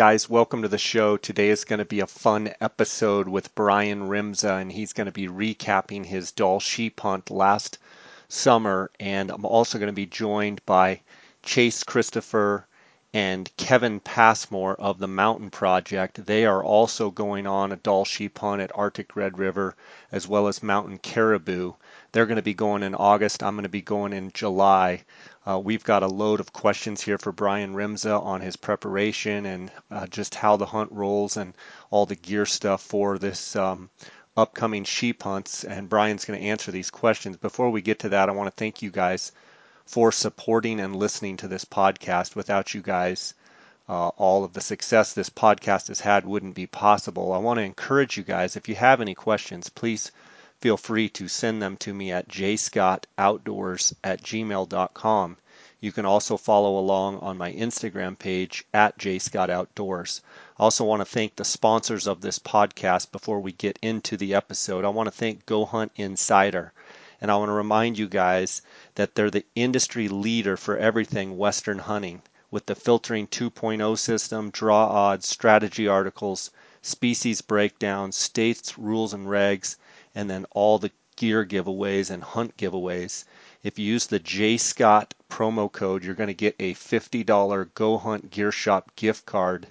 guys, welcome to the show. Today is going to be a fun episode with Brian Rimza, and he's going to be recapping his Dall sheep hunt last summer. And I'm also going to be joined by Chase Christopher and Kevin Passmore of the Mountain Project. They are also going on a Dall sheep hunt at Arctic Red River as well as Mountain Caribou. They're going to be going in August. I'm going to be going in July. Uh, we've got a load of questions here for Brian Rimza on his preparation and uh, just how the hunt rolls and all the gear stuff for this um, upcoming sheep hunts. And Brian's going to answer these questions. Before we get to that, I want to thank you guys for supporting and listening to this podcast. Without you guys, uh, all of the success this podcast has had wouldn't be possible. I want to encourage you guys, if you have any questions, please feel free to send them to me at jscottoutdoors at gmail.com. You can also follow along on my Instagram page at jscottoutdoors. I also want to thank the sponsors of this podcast before we get into the episode. I want to thank Go Hunt Insider. And I want to remind you guys that they're the industry leader for everything Western hunting with the filtering 2.0 system, draw odds, strategy articles, species breakdowns, states, rules, and regs, and then all the gear giveaways and hunt giveaways. If you use the J Scott promo code, you're going to get a $50 Go Hunt Gear Shop gift card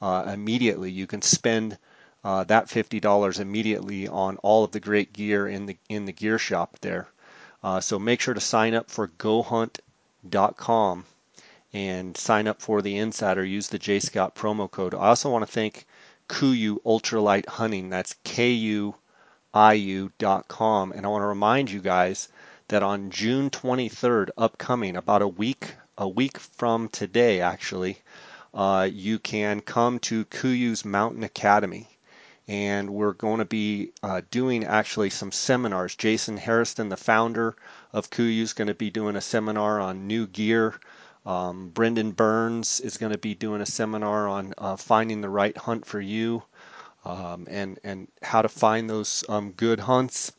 uh, immediately. You can spend uh, that $50 immediately on all of the great gear in the in the gear shop there. Uh, so make sure to sign up for GoHunt.com and sign up for the Insider. Use the J Scott promo code. I also want to thank KUIU Ultralight Hunting. That's K-U-I-U.com, and I want to remind you guys that on June 23rd, upcoming, about a week a week from today, actually, uh, you can come to KUIU's Mountain Academy and we're going to be uh, doing actually some seminars. Jason Harrison, the founder of KUIU, is going to be doing a seminar on new gear. Um, Brendan Burns is going to be doing a seminar on uh, finding the right hunt for you um, and and how to find those um, good hunts.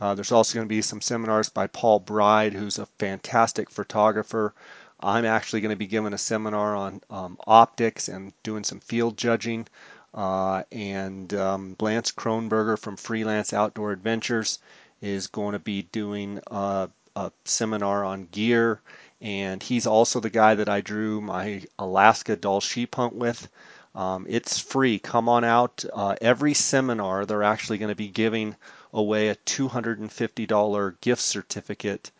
Uh, there's also going to be some seminars by Paul Bride, who's a fantastic photographer. I'm actually going to be giving a seminar on um, optics and doing some field judging. Uh, and um, Lance Kronberger from Freelance Outdoor Adventures is going to be doing a, a seminar on gear. And he's also the guy that I drew my Alaska Dall sheep hunt with. Um, it's free. Come on out. Uh, every seminar, they're actually going to be giving away a $250 gift certificate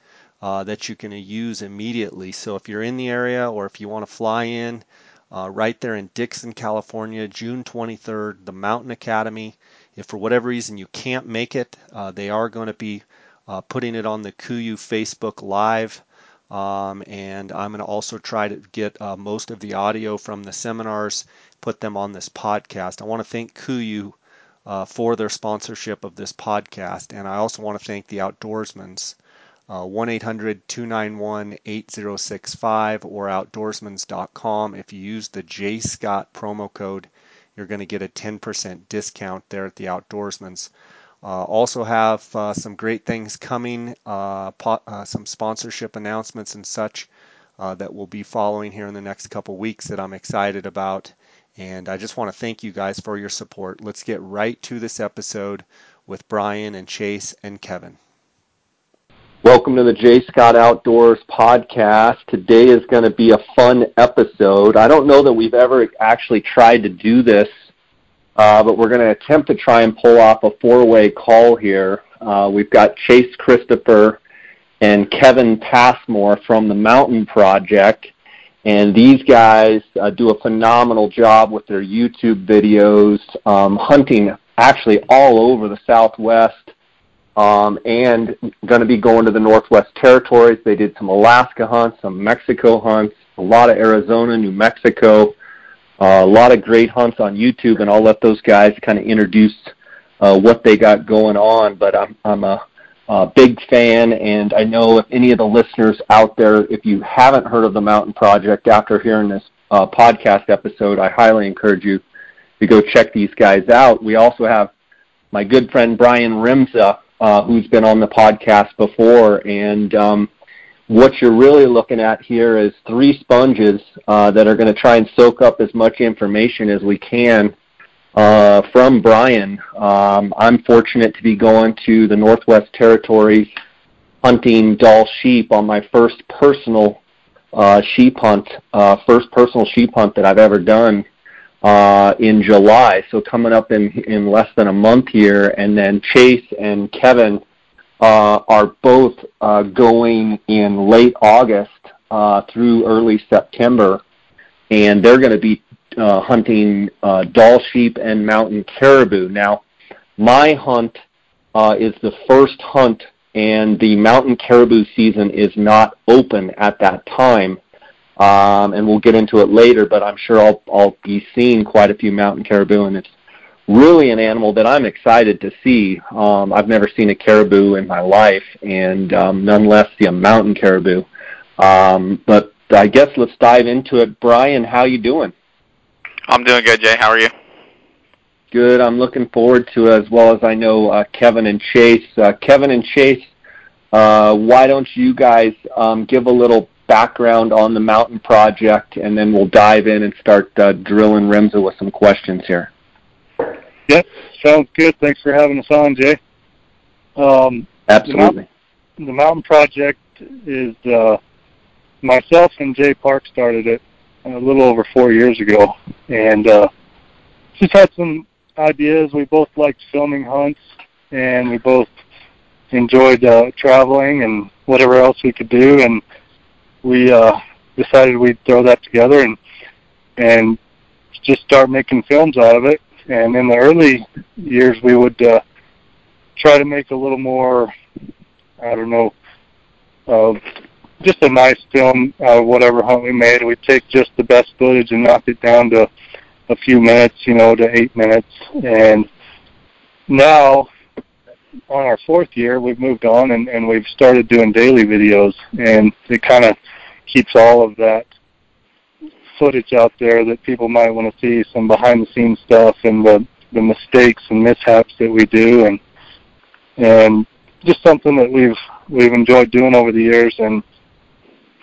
uh, that you can use immediately. So if you're in the area or if you want to fly in, uh, right there in Dixon, California, June 23rd, the Mountain Academy. If for whatever reason you can't make it, uh, they are going to be uh, putting it on the KUIU Facebook Live. Um, and I'm going to also try to get uh, most of the audio from the seminars, put them on this podcast. I want to thank KUIU uh, for their sponsorship of this podcast, and I also want to thank the Outdoorsmans uh, 1 800 291 8065 or outdoorsmans.com. If you use the J Scott promo code, you're going to get a 10% discount there at the Outdoorsmans. Uh, also have uh, some great things coming, uh, uh, some sponsorship announcements and such uh, that will be following here in the next couple weeks that I'm excited about. And I just want to thank you guys for your support. Let's get right to this episode with Brian and Chase and Kevin. Welcome to the J Scott Outdoors podcast. Today is going to be a fun episode. I don't know that we've ever actually tried to do this, uh, but we're going to attempt to try and pull off a four-way call here. Uh, we've got Chase Christopher and Kevin Passmore from the Mountain Project, and these guys uh, do a phenomenal job with their YouTube videos, um, hunting actually all over the Southwest um, and going to be going to the Northwest Territories. They did some Alaska hunts, some Mexico hunts, a lot of Arizona, New Mexico, uh, a lot of great hunts on YouTube, and I'll let those guys kind of introduce uh, what they got going on. But I'm, I'm a, a big fan, and I know if any of the listeners out there, if you haven't heard of the Mountain Project after hearing this uh, podcast episode, I highly encourage you to go check these guys out. We also have my good friend Brian Rimza uh, who's been on the podcast before, and um, what you're really looking at here is three sponges uh, that are going to try and soak up as much information as we can uh, from Brian. Um, I'm fortunate to be going to the Northwest Territories hunting Dall sheep on my first personal uh, sheep hunt, uh, first personal sheep hunt that I've ever done uh, in July. So coming up in in less than a month here, and then Chase and Kevin uh, are both uh, going in late August uh, through early September, and they're going to be uh, hunting uh, Dall sheep and mountain caribou. Now, my hunt uh, is the first hunt, and the mountain caribou season is not open at that time. Um, and we'll get into it later, but I'm sure I'll, I'll be seeing quite a few mountain caribou, and it's really an animal that I'm excited to see. Um, I've never seen a caribou in my life, and um, none less see a mountain caribou. Um, but I guess let's dive into it. Brian, how you doing? I'm doing good, Jay. How are you? Good. I'm looking forward to it, as well as I know uh, Kevin and Chase. Uh, Kevin and Chase, uh, why don't you guys um, give a little background on the Mountain Project, and then we'll dive in and start uh, drilling Remza with some questions here. Yep, sounds good. Thanks for having us on, Jay. Um, Absolutely. The Mountain, the Mountain Project is uh, myself and Jay Park started it a little over four years ago, and uh, just had some ideas. We both liked filming hunts, and we both enjoyed uh, traveling and whatever else we could do, and we uh, decided we'd throw that together and and just start making films out of it. And in the early years, we would uh, try to make a little more, I don't know, uh, just a nice film of whatever hunt we made. We'd take just the best footage and knock it down to a few minutes, you know, to eight minutes. And now, on our fourth year, we've moved on and, and we've started doing daily videos, and it kind of keeps all of that footage out there that people might want to see, some behind the scenes stuff and the the mistakes and mishaps that we do, and and just something that we've we've enjoyed doing over the years, and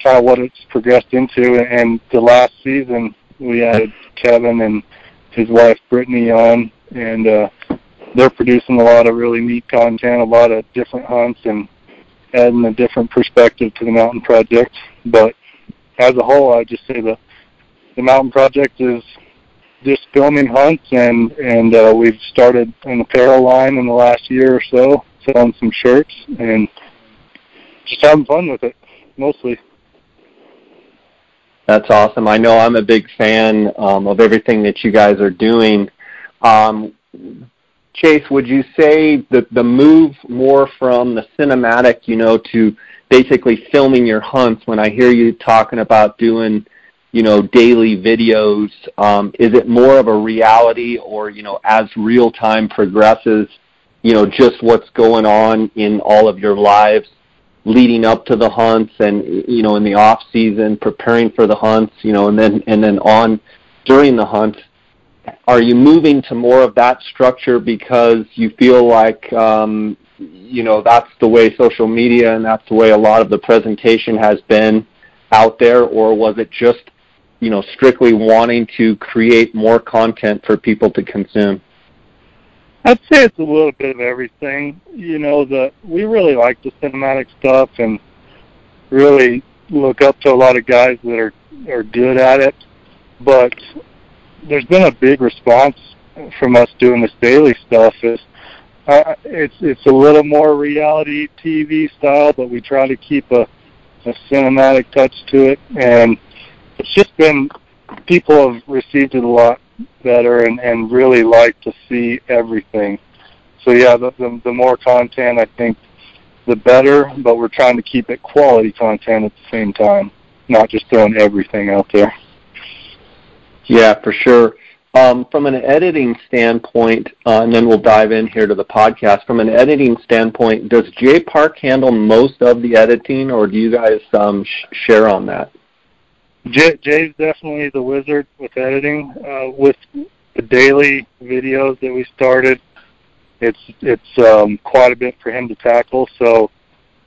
kind of what it's progressed into. And the last season, we added Kevin and his wife Brittany on, and uh, they're producing a lot of really neat content, a lot of different hunts, and adding a different perspective to the mountain project. But as a whole, I just say the the mountain project is just filming hunts, and and uh, we've started an apparel line in the last year or so, selling some shirts, and just having fun with it mostly. That's awesome. I know I'm a big fan um, of everything that you guys are doing. Um, Chase, would you say that the move more from the cinematic, you know, to basically filming your hunts? When I hear you talking about doing, you know, daily videos, um, is it more of a reality, or you know, as real time progresses, you know, just what's going on in all of your lives? Leading up to the hunts and you know in the off season preparing for the hunts you know and then and then on during the hunt. Are you moving to more of that structure because you feel like um, you know that's the way social media and that's the way a lot of the presentation has been out there? Or was it just you know strictly wanting to create more content for people to consume I'd say it's a little bit of everything. You know, the we really like the cinematic stuff and really look up to a lot of guys that are are good at it. But there's been a big response from us doing this daily stuff. Is uh, it's it's a little more reality TV style, but we try to keep a a cinematic touch to it, and it's just been people have received it a lot better and, and really like to see everything. So yeah, the, the, the more content I think the better, but we're trying to keep it quality content at the same time, not just throwing everything out there. Yeah, for sure. Um, from an editing standpoint, uh, and then we'll dive in here to the podcast. From an editing standpoint, does Jay Park handle most of the editing, or do you guys um, sh- share on that? Jay, Jay's definitely the wizard with editing. Uh, with the daily videos that we started, it's it's um, quite a bit for him to tackle. So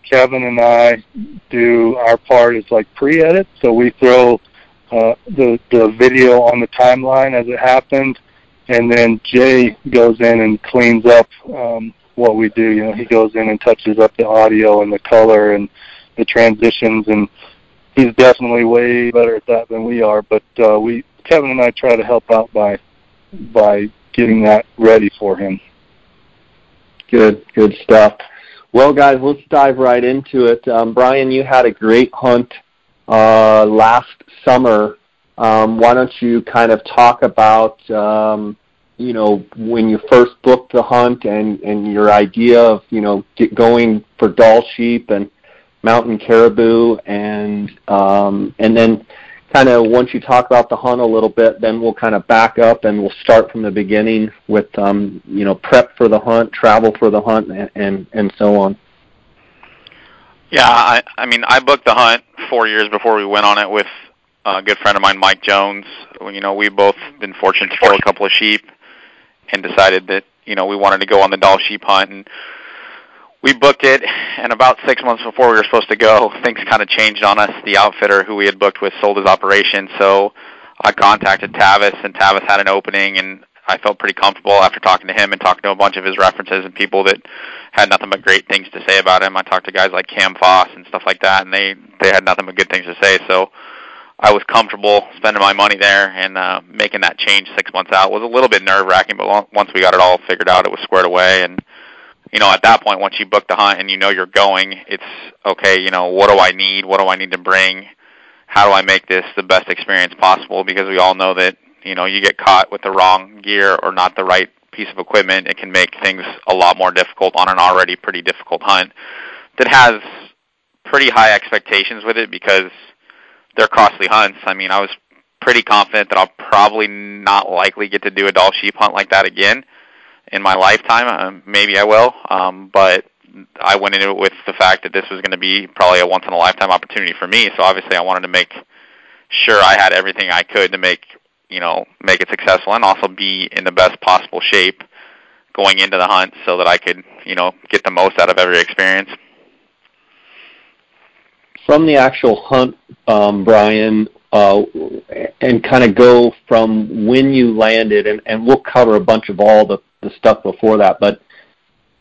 Kevin and I do our part is like pre-edit, so we throw uh, the the video on the timeline as it happened, and then Jay goes in and cleans up um, what we do. You know, he goes in and touches up the audio and the color and the transitions, and he's definitely way better at that than we are. But uh, we Kevin and I try to help out by by getting that ready for him. Good, good stuff. Well, guys, let's dive right into it. Um, Brian, you had a great hunt uh, last summer. Um, why don't you kind of talk about, um, you know, when you first booked the hunt and, and your idea of, you know, get going for Dall sheep and mountain caribou, and um, and then kind of once you talk about the hunt a little bit, then we'll kind of back up and we'll start from the beginning with um, you know prep for the hunt, travel for the hunt, and and, and so on. Yeah, I, I mean, I booked the hunt four years before we went on it with a good friend of mine, Mike Jones. You know, we both been fortunate to kill a couple of sheep, and decided that you know we wanted to go on the Dall sheep hunt and we booked it, and about six months before we were supposed to go, things kind of changed on us. The outfitter who we had booked with sold his operation, so I contacted Tavis, and Tavis had an opening, and I felt pretty comfortable after talking to him and talking to a bunch of his references and people that had nothing but great things to say about him. I talked to guys like Cam Foss and stuff like that, and they they had nothing but good things to say. So I was comfortable spending my money there and uh, making that change six months out was a little bit nerve wracking, but once we got it all figured out, it was squared away and you know, at that point, once you book the hunt and you know you're going, it's okay. You know, what do I need? What do I need to bring? How do I make this the best experience possible? Because we all know that you know you get caught with the wrong gear or not the right piece of equipment, it can make things a lot more difficult on an already pretty difficult hunt that has pretty high expectations with it because they're costly hunts. I mean, I was pretty confident that I'll probably not likely get to do a Dall sheep hunt like that again in my lifetime. Um, maybe I will, um, but I went into it with the fact that this was going to be probably a once in a lifetime opportunity for me. So obviously, I wanted to make sure I had everything I could to make you know make it successful and also be in the best possible shape going into the hunt so that I could you know get the most out of every experience. From the actual hunt, um, Brian, uh, and kind of go from when you landed, and, and we'll cover a bunch of all the the stuff before that. But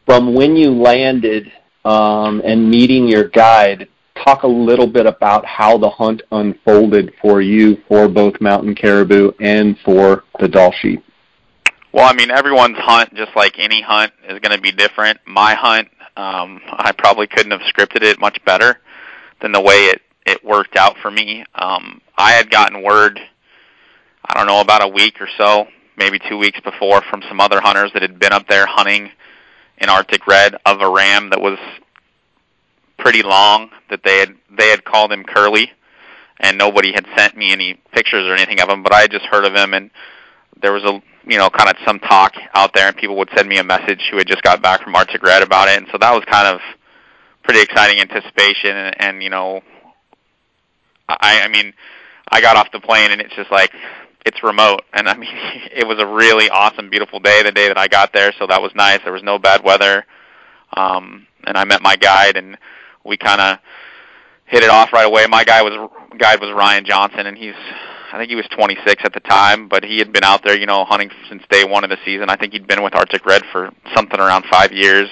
from when you landed um, and meeting your guide, talk a little bit about how the hunt unfolded for you for both mountain caribou and for the Dall sheep. Well, I mean, everyone's hunt, just like any hunt, is going to be different. My hunt, um, I probably couldn't have scripted it much better than the way it it worked out for me. Um, I had gotten word, I don't know, about a week or so maybe two weeks before from some other hunters that had been up there hunting in Arctic red of a ram that was pretty long that they had they had called him Curly and nobody had sent me any pictures or anything of him but I had just heard of him and there was a you know kind of some talk out there and people would send me a message who had just got back from Arctic red about it and so that was kind of pretty exciting anticipation and, and you know I I mean I got off the plane and it's just like it's remote. And I mean it was a really awesome beautiful day the day that I got there so that was nice. There was no bad weather. Um and I met my guide and we kind of hit it off right away. My guy was guide was Ryan Johnson and he's I think he was 26 at the time but he had been out there you know hunting since day 1 of the season. I think he'd been with Arctic Red for something around 5 years.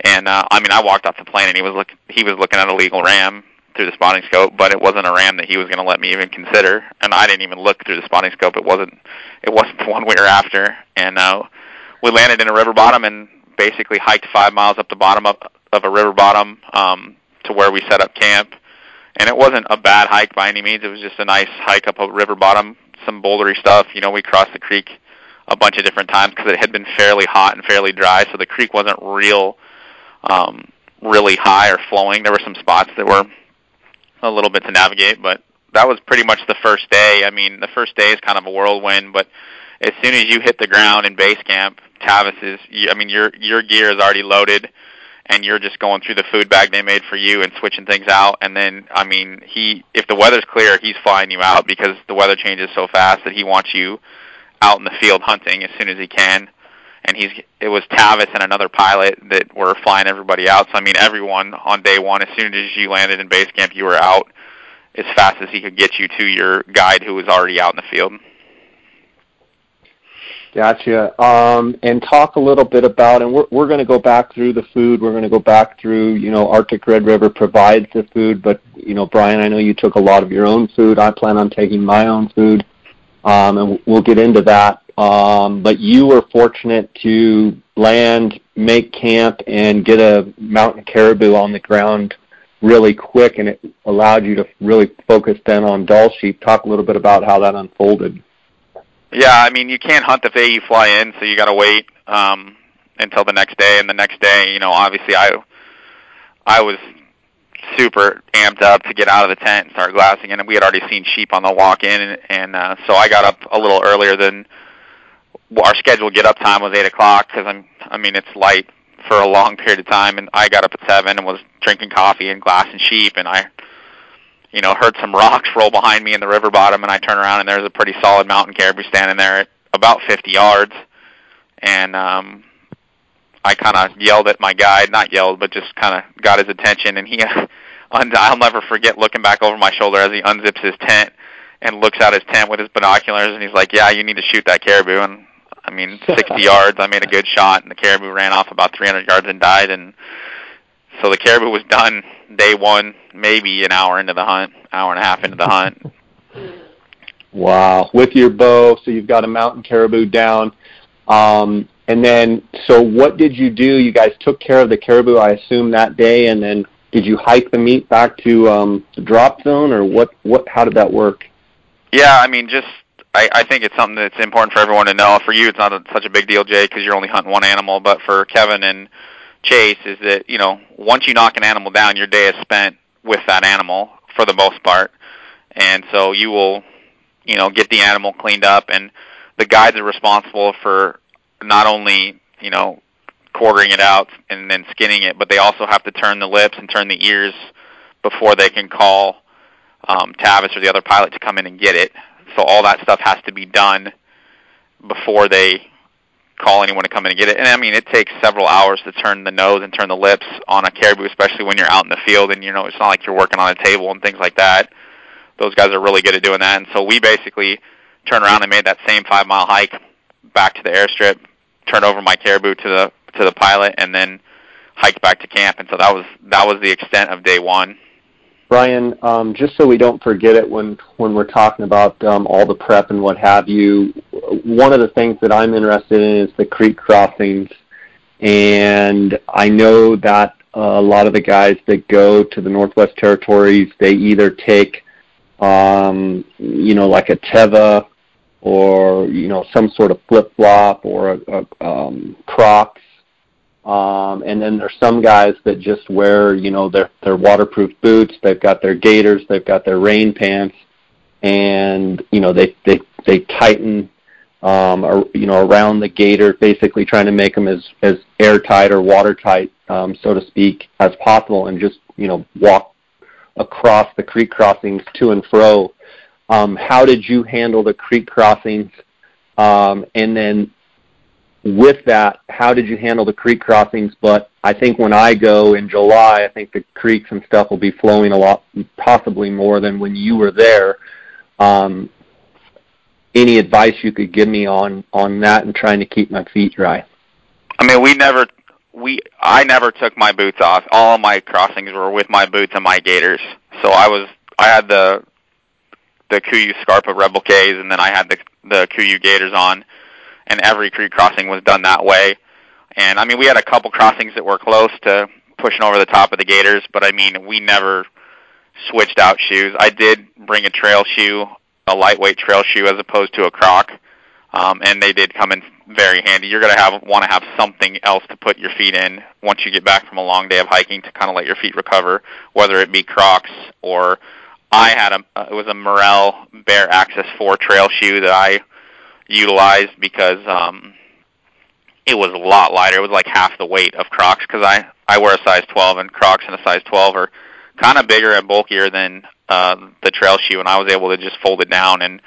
And uh I mean I walked off the plane and he was look he was looking at a legal ram through the spotting scope, but it wasn't a ram that he was going to let me even consider. And I didn't even look through the spotting scope. It wasn't it wasn't the one we were after. And uh, we landed in a river bottom and basically hiked five miles up the bottom of, of a river bottom um, to where we set up camp. And it wasn't a bad hike by any means. It was just a nice hike up a river bottom, some bouldery stuff. You know, we crossed the creek a bunch of different times because it had been fairly hot and fairly dry, so the creek wasn't real, um, really high or flowing. There were some spots that were a little bit to navigate, but that was pretty much the first day. I mean, the first day is kind of a whirlwind, but as soon as you hit the ground in base camp, Tavis is I mean, your your gear is already loaded and you're just going through the food bag they made for you and switching things out and then I mean, he if the weather's clear, he's flying you out because the weather changes so fast that he wants you out in the field hunting as soon as he can and he's it was Tavis and another pilot that were flying everybody out. So I mean, everyone on day one, as soon as you landed in base camp, you were out as fast as he could get you to your guide who was already out in the field. Gotcha. Um, and talk a little bit about, and we're, we're going to go back through the food. We're going to go back through, you know, Arctic Red River provides the food, but, you know, Brian, I know you took a lot of your own food. I plan on taking my own food, um, and we'll get into that. Um, but you were fortunate to land, make camp, and get a mountain caribou on the ground really quick, and it allowed you to really focus then on Dall sheep. Talk a little bit about how that unfolded. Yeah, I mean, you can't hunt the day you fly in, so you got to wait um, until the next day. And the next day, you know, obviously, I I was super amped up to get out of the tent and start glassing, and we had already seen sheep on the walk in, and, and uh, so I got up a little earlier than our scheduled get up time was eight o'clock because I'm I mean it's light for a long period of time, and I got up at seven and was drinking coffee and glassing sheep, and I you know, heard some rocks roll behind me in the river bottom, and I turn around and there's a pretty solid mountain caribou standing there at about 50 yards, and um, I kind of yelled at my guide, not yelled, but just kind of got his attention, and he, I'll never forget looking back over my shoulder as he unzips his tent and looks out his tent with his binoculars, and he's like, "Yeah, you need to shoot that caribou." And I mean, 60 yards, I made a good shot, and the caribou ran off about 300 yards and died, and so the caribou was done day one, maybe an hour into the hunt, hour and a half into the hunt. Wow, with your bow, so you've got a mountain caribou down. Um, and then, so what did you do? You guys took care of the caribou, I assume, that day, and then did you hike the meat back to um, the drop zone, or what? What? How did that work? Yeah, I mean, just I, I think it's something that's important for everyone to know. For you, it's not a, such a big deal, Jay, because you're only hunting one animal. But for Kevin and chase is that you know once you knock an animal down, your day is spent with that animal for the most part, and so you will you know get the animal cleaned up, and the guides are responsible for not only you know quartering it out and then skinning it, but they also have to turn the lips and turn the ears before they can call um, Tavis or the other pilot to come in and get it. So all that stuff has to be done before they call anyone to come in and get it. And I mean, it takes several hours to turn the nose and turn the lips on a caribou, especially when you're out in the field and you know it's not like you're working on a table and things like that. Those guys are really good at doing that. And so we basically turned around and made that same five mile hike back to the airstrip, turned over my caribou to the to the pilot, and then hiked back to camp. And so that was that was the extent of day one. Brian, um, just so we don't forget it when when we're talking about um, all the prep and what have you, one of the things that I'm interested in is the creek crossings, and I know that a lot of the guys that go to the Northwest Territories, they either take, um, you know, like a Teva or you know some sort of flip flop or a, a um, Crocs um, and then there's some guys that just wear, you know, their their waterproof boots. They've got their gaiters. They've got their rain pants, and you know they they they tighten, um, or, you know, around the gaiter, basically trying to make them as as airtight or watertight, um, so to speak, as possible, and just you know walk across the creek crossings to and fro. Um, how did you handle the creek crossings? Um, and then with that, how did you handle the creek crossings? But I think when I go in July, I think the creeks and stuff will be flowing a lot, possibly more than when you were there. Um, any advice you could give me on on that and trying to keep my feet dry? I mean, we never, we, I never took my boots off. All of my crossings were with my boots and my gaiters. So I was, I had the the Kuiu Scarpa Rebel K's, and then I had the the Kuiu gaiters on and every creek crossing was done that way. And I mean, we had a couple crossings that were close to pushing over the top of the gaiters, but I mean, we never switched out shoes. I did bring a trail shoe, a lightweight trail shoe, as opposed to a croc, um, and they did come in very handy. You're going to have want to have something else to put your feet in once you get back from a long day of hiking to kind of let your feet recover, whether it be Crocs or I had a it was a Merrell Bare Access 4 trail shoe that I utilized because um, it was a lot lighter. It was like half the weight of Crocs because I I wear a size 12 and Crocs in a size 12 are kind of bigger and bulkier than uh, the trail shoe, and I was able to just fold it down and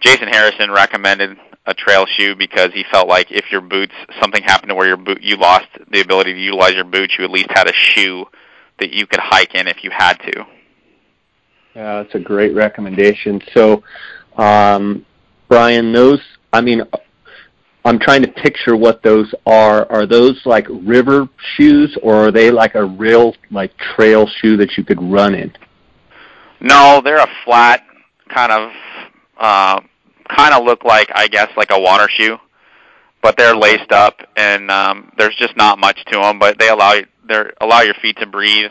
Jason Harrison recommended a trail shoe because he felt like if your boots something happened to where your boot you lost the ability to utilize your boots, you at least had a shoe that you could hike in if you had to. Yeah, that's a great recommendation. So, um, Brian, those I mean, I'm trying to picture what those are. Are those like river shoes, or are they like a real like trail shoe that you could run in? No, they're a flat kind of uh, kind of look like I guess like a water shoe, but they're laced up and um, there's just not much to them. But they allow they allow your feet to breathe.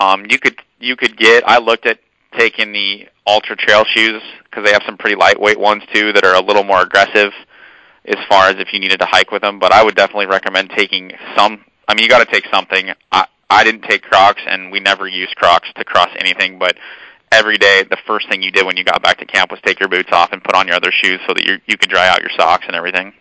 Um, you could you could get. I looked at taking the ultra trail shoes because they have some pretty lightweight ones too that are a little more aggressive as far as if you needed to hike with them. But I would definitely recommend taking some. I mean, you got to take something. I I didn't take Crocs, and we never used Crocs to cross anything. But every day, the first thing you did when you got back to camp was take your boots off and put on your other shoes so that you you could dry out your socks and everything.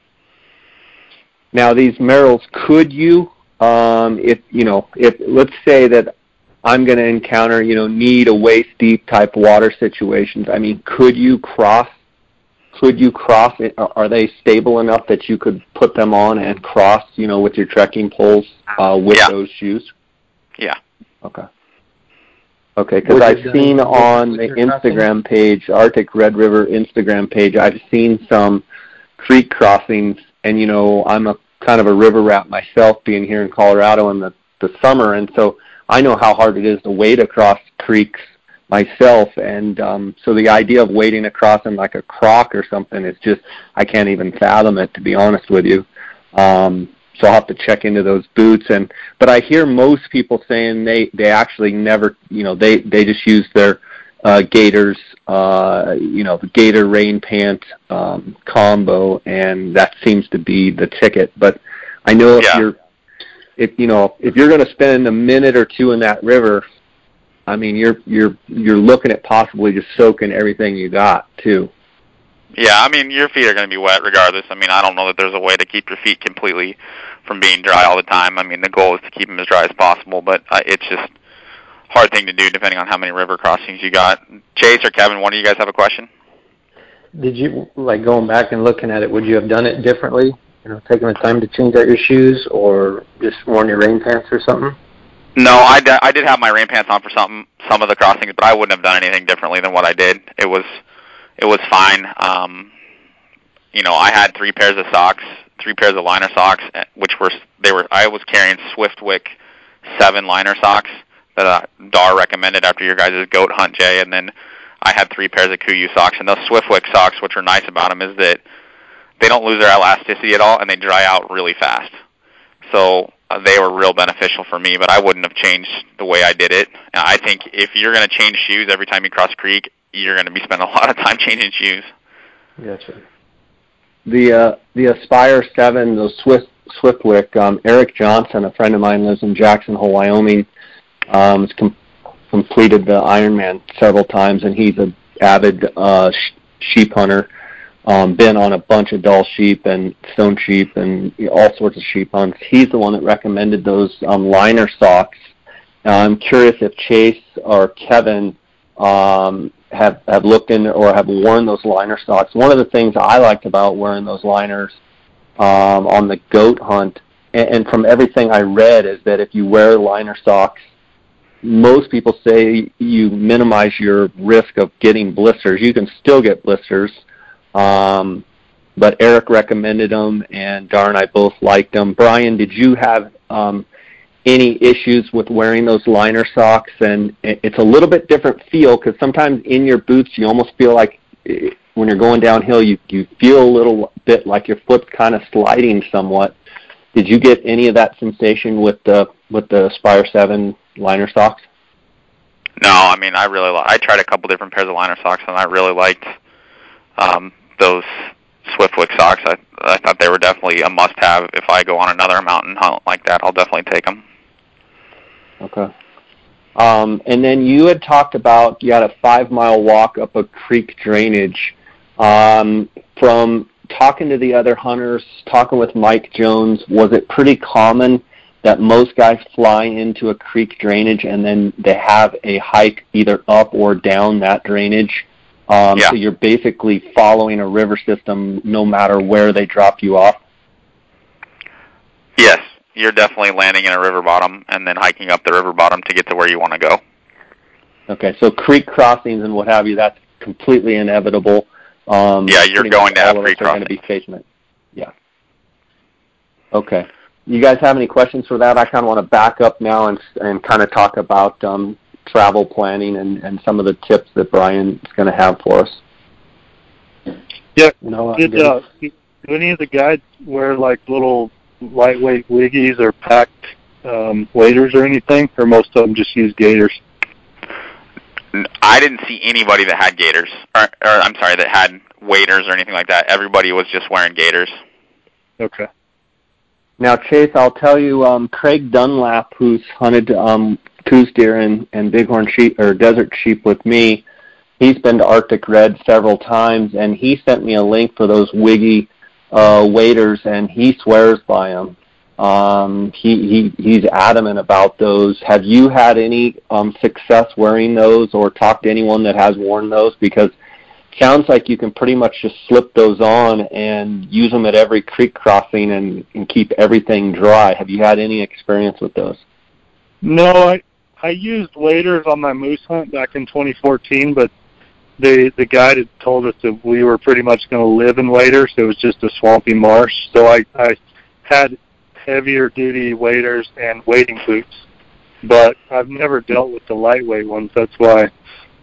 Now, these Merrells, could you, um, if you know, if let's say that I'm going to encounter, you know, need a waist deep type water situations. I mean, could you cross? Could you cross it? Are they stable enough that you could put them on and cross, you know, with your trekking poles uh, with Yeah. those shoes? Yeah. Okay. Okay, because I've seen with on the your crossing? Instagram page, Arctic Red River Instagram page, I've seen some creek crossings, and you know, I'm a kind of a river rat myself, being here in Colorado in the the summer, and so I know how hard it is to wade across creeks myself, and um, so the idea of wading across in like a croc or something is just I can't even fathom it to be honest with you. Um, so I'll have to check into those boots and but I hear most people saying they they actually never you know they they just use their uh, gaiters uh, you know the gaiter rain pant um, combo and that seems to be the ticket. But I know if Yeah. you're if you know if you're going to spend a minute or two in that river, I mean you're you're you're looking at possibly just soaking everything you got too. Yeah, I mean your feet are going to be wet regardless. I mean I don't know that there's a way to keep your feet completely from being dry all the time. I mean the goal is to keep them as dry as possible, but uh, it's just hard thing to do depending on how many river crossings you got. Chase or Kevin, one of you guys have a question? Did you like going back and looking at it? Would you have done it differently? You know, taking the time to change out your shoes, or just worn your rain pants or something? No, I, d- I did have my rain pants on for some some of the crossings, but I wouldn't have done anything differently than what I did. It was it was fine. Um, you know, I had three pairs of socks, three pairs of liner socks, eh, which were they were I was carrying Swiftwick seven liner socks that uh, Dar recommended after your guys' goat hunt, Jay, and then I had three pairs of KUIU socks. And those Swiftwick socks, which are nice about them, is that they don't lose their elasticity at all, and they dry out really fast. So uh, they were real beneficial for me, but I wouldn't have changed the way I did it. I think if you're going to change shoes every time you cross creek, you're going to be spending a lot of time changing shoes. Gotcha. the uh, the Aspire Seven, those Swift Swiftwick. Um, Eric Johnson, a friend of mine, lives in Jackson Hole, Wyoming. Um, has com- completed the Ironman several times, and he's a avid uh, sh- sheep hunter. Um, been on a bunch of Dall sheep and stone sheep and all sorts of sheep hunts. He's the one that recommended those um, liner socks. Now, I'm curious if Chase or Kevin um, have have looked in or have worn those liner socks. One of the things I liked about wearing those liners um, on the goat hunt, and, and from everything I read, is that if you wear liner socks, most people say you minimize your risk of getting blisters. You can still get blisters, um, but Eric recommended them, and Dar and I both liked them. Brian, did you have um, any issues with wearing those liner socks? And it- it's a little bit different feel because sometimes in your boots you almost feel like eh, when you're going downhill you you feel a little bit like your foot's kind of sliding somewhat. Did you get any of that sensation with the with the Aspire Seven liner socks? No, I mean I really li- I tried a couple different pairs of liner socks and I really liked um, those Swiftwick socks. I I thought they were definitely a must-have if I go on another mountain hunt like that. I'll definitely take them. Okay. Um, and then you had talked about you had a five mile walk up a creek drainage. Um, from talking to the other hunters, talking with Mike Jones, was it pretty common that most guys fly into a creek drainage and then they have a hike either up or down that drainage Um, Yeah. So you're basically following a river system no matter where they drop you off. Yes, you're definitely landing in a river bottom and then hiking up the river bottom to get to where you want to go. Okay, so creek crossings and what have you, that's completely inevitable. Um, Yeah, you're going to have creek going to be facing it. Yeah. Okay. You guys have any questions for that? I kind of want to back up now and and kind of talk about um, travel planning and, and some of the tips that Brian is going to have for us. No, I'm Did good. uh, do any of the guides wear like little lightweight wiggies or packed um, waders or anything, or most of them just use gaiters? I didn't see anybody that had gaiters, or, or I'm sorry, that had waders or anything like that. Everybody was just wearing gaiters. Okay. Now, Chase, I'll tell you, um, Craig Dunlap, who's hunted um, Coues deer and, and bighorn sheep or desert sheep with me, he's been to Arctic Red several times, and he sent me a link for those wiggy uh, waders, and he swears by them. Um, he, he he's adamant about those. Have you had any um, success wearing those, or talked to anyone that has worn those? Because sounds like you can pretty much just slip those on and use them at every creek crossing and, and keep everything dry. Have you had any experience with those? No, I I used waders on my moose hunt back in 2014, but the the guide had told us that we were pretty much going to live in waders. It was just a swampy marsh, so I I had heavier duty waders and wading boots, but I've never dealt with the lightweight ones. That's why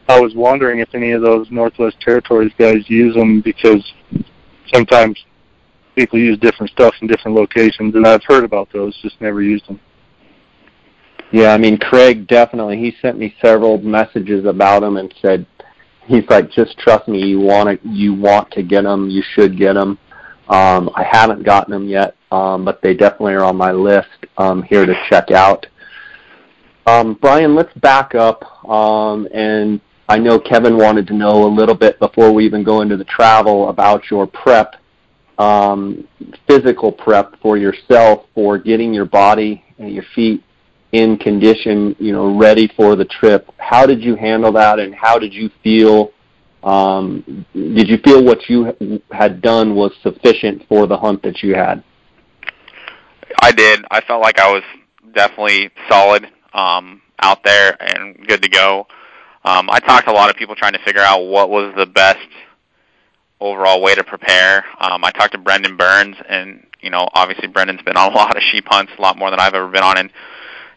I was wondering if any of those Northwest Territories guys use them because sometimes people use different stuff in different locations, and I've heard about those, just never used them. Yeah, I mean Craig definitely. He sent me several messages about them and said he's like, just trust me. You want to you want to get them. You should get them. Um, I haven't gotten them yet, um, but they definitely are on my list um, here to check out. Um, Brian, let's back up. Um, and I know Kevin wanted to know a little bit before we even go into the travel about your prep, um, physical prep for yourself for getting your body and your feet in condition, you know, ready for the trip. How did you handle that, and how did you feel? Um, did you feel what you had done was sufficient for the hunt that you had? I did. I felt like I was definitely solid um, out there and good to go. Um, I talked to a lot of people trying to figure out what was the best overall way to prepare. Um, I talked to Brendan Burns, and you know, obviously Brendan's been on a lot of sheep hunts, a lot more than I've ever been on, and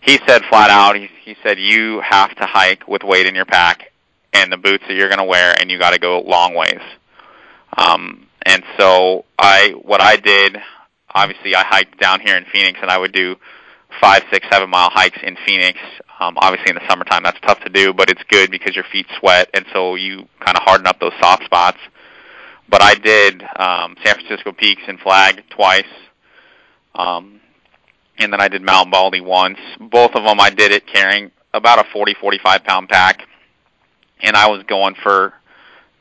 he said flat out, he, he said you have to hike with weight in your pack and the boots that you're going to wear, and you got to go long ways. Um, and so I, what I did, obviously I hiked down here in Phoenix, and I would do five, six, seven mile hikes in Phoenix. Um, obviously in the summertime that's tough to do, but it's good because your feet sweat, and so you kind of harden up those soft spots. But I did um, San Francisco Peaks and Flag twice, um, and then I did Mount Baldy once. Both of them I did it carrying about a 40, 45 pound pack, and I was going for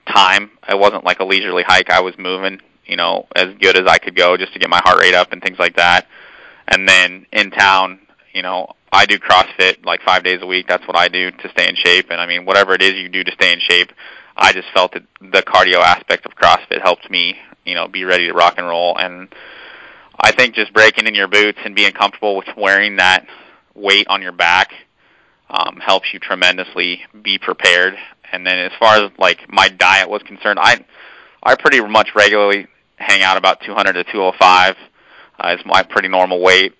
time. It wasn't like a leisurely hike. I was moving, you know, as good as I could go just to get my heart rate up and things like that. And then in town, you know, I do CrossFit like five days a week. That's what I do to stay in shape. And I mean, whatever it is you do to stay in shape, I just felt that the cardio aspect of CrossFit helped me, you know, be ready to rock and roll. And I think just breaking in your boots and being comfortable with wearing that weight on your back um, helps you tremendously be prepared. And then as far as like my diet was concerned, I I pretty much regularly hang out about 200 to 205 uh, is my pretty normal weight.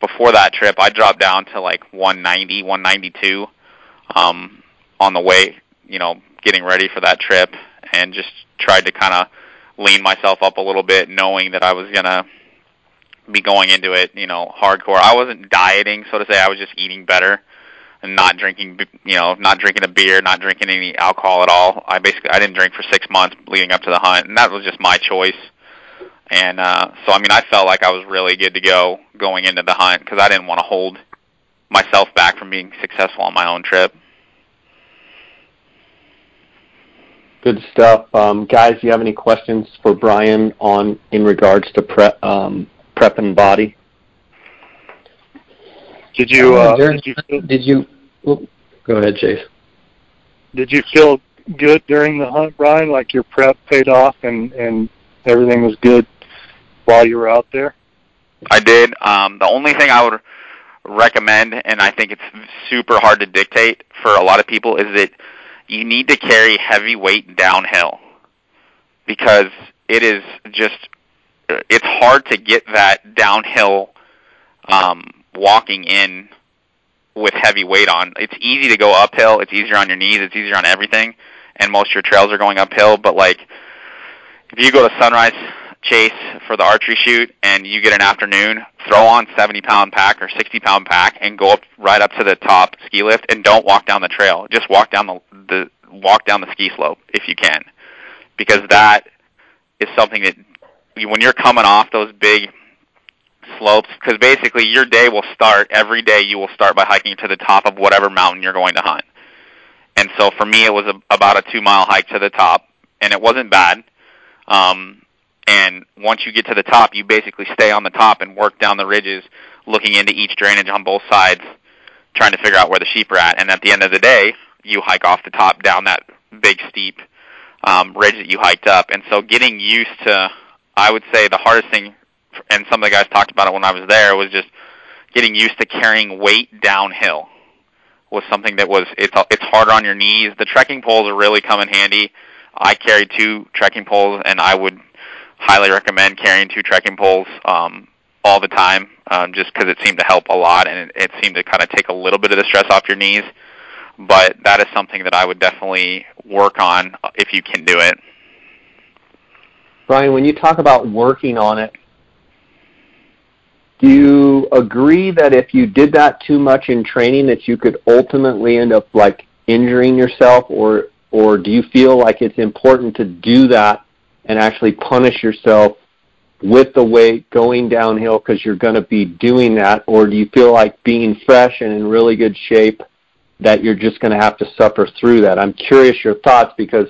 Before that trip, I dropped down to like 190, 192 um, on the way, you know, getting ready for that trip, and just tried to kind of lean myself up a little bit, knowing that I was gonna be going into it, you know, hardcore. I wasn't dieting, so to say. I was just eating better and not drinking, you know, not drinking a beer, not drinking any alcohol at all. I basically I didn't drink for six months leading up to the hunt, and that was just my choice. And uh, so, I mean, I felt like I was really good to go going into the hunt because I didn't want to hold myself back from being successful on my own trip. Good stuff, um, guys. Do you have any questions for Brian on in regards to prep, um, prep and body? Did you uh, did you feel, Did you? Well, go ahead, Chase. did you feel good during the hunt, Brian? Like your prep paid off and and everything was good while you were out there? I did. Um, the only thing I would recommend, and I think it's super hard to dictate for a lot of people, is that you need to carry heavy weight downhill because it is just it's hard to get that downhill um, walking in with heavy weight on. It's easy to go uphill. It's easier on your knees. It's easier on everything, and most of your trails are going uphill. But like, if you go to Sunrise Chase for the archery shoot and you get an afternoon, throw on 70 pound pack or 60 pound pack and go up right up to the top ski lift and don't walk down the trail. Just walk down the the walk down the ski slope if you can, because that is something that when you're coming off those big slopes, because basically your day will start every day. You will start by hiking to the top of whatever mountain you're going to hunt. And so for me, it was a, about a two mile hike to the top, and it wasn't bad. Um, and once you get to the top, you basically stay on the top and work down the ridges, looking into each drainage on both sides, trying to figure out where the sheep are at. And at the end of the day, you hike off the top down that big steep um, ridge that you hiked up. And so getting used to, I would say the hardest thing, and some of the guys talked about it when I was there, was just getting used to carrying weight downhill was something that was it's it's harder on your knees. The trekking poles are really come in handy. I carried two trekking poles, and I would highly recommend carrying two trekking poles um, all the time, um, just because it seemed to help a lot, and it, it seemed to kind of take a little bit of the stress off your knees but that is something that I would definitely work on if you can do it. Brian, when you talk about working on it, do you agree that if you did that too much in training that you could ultimately end up like injuring yourself or or do you feel like it's important to do that and actually punish yourself with the weight going downhill because you're going to be doing that or do you feel like being fresh and in really good shape that you're just going to have to suffer through that. I'm curious your thoughts because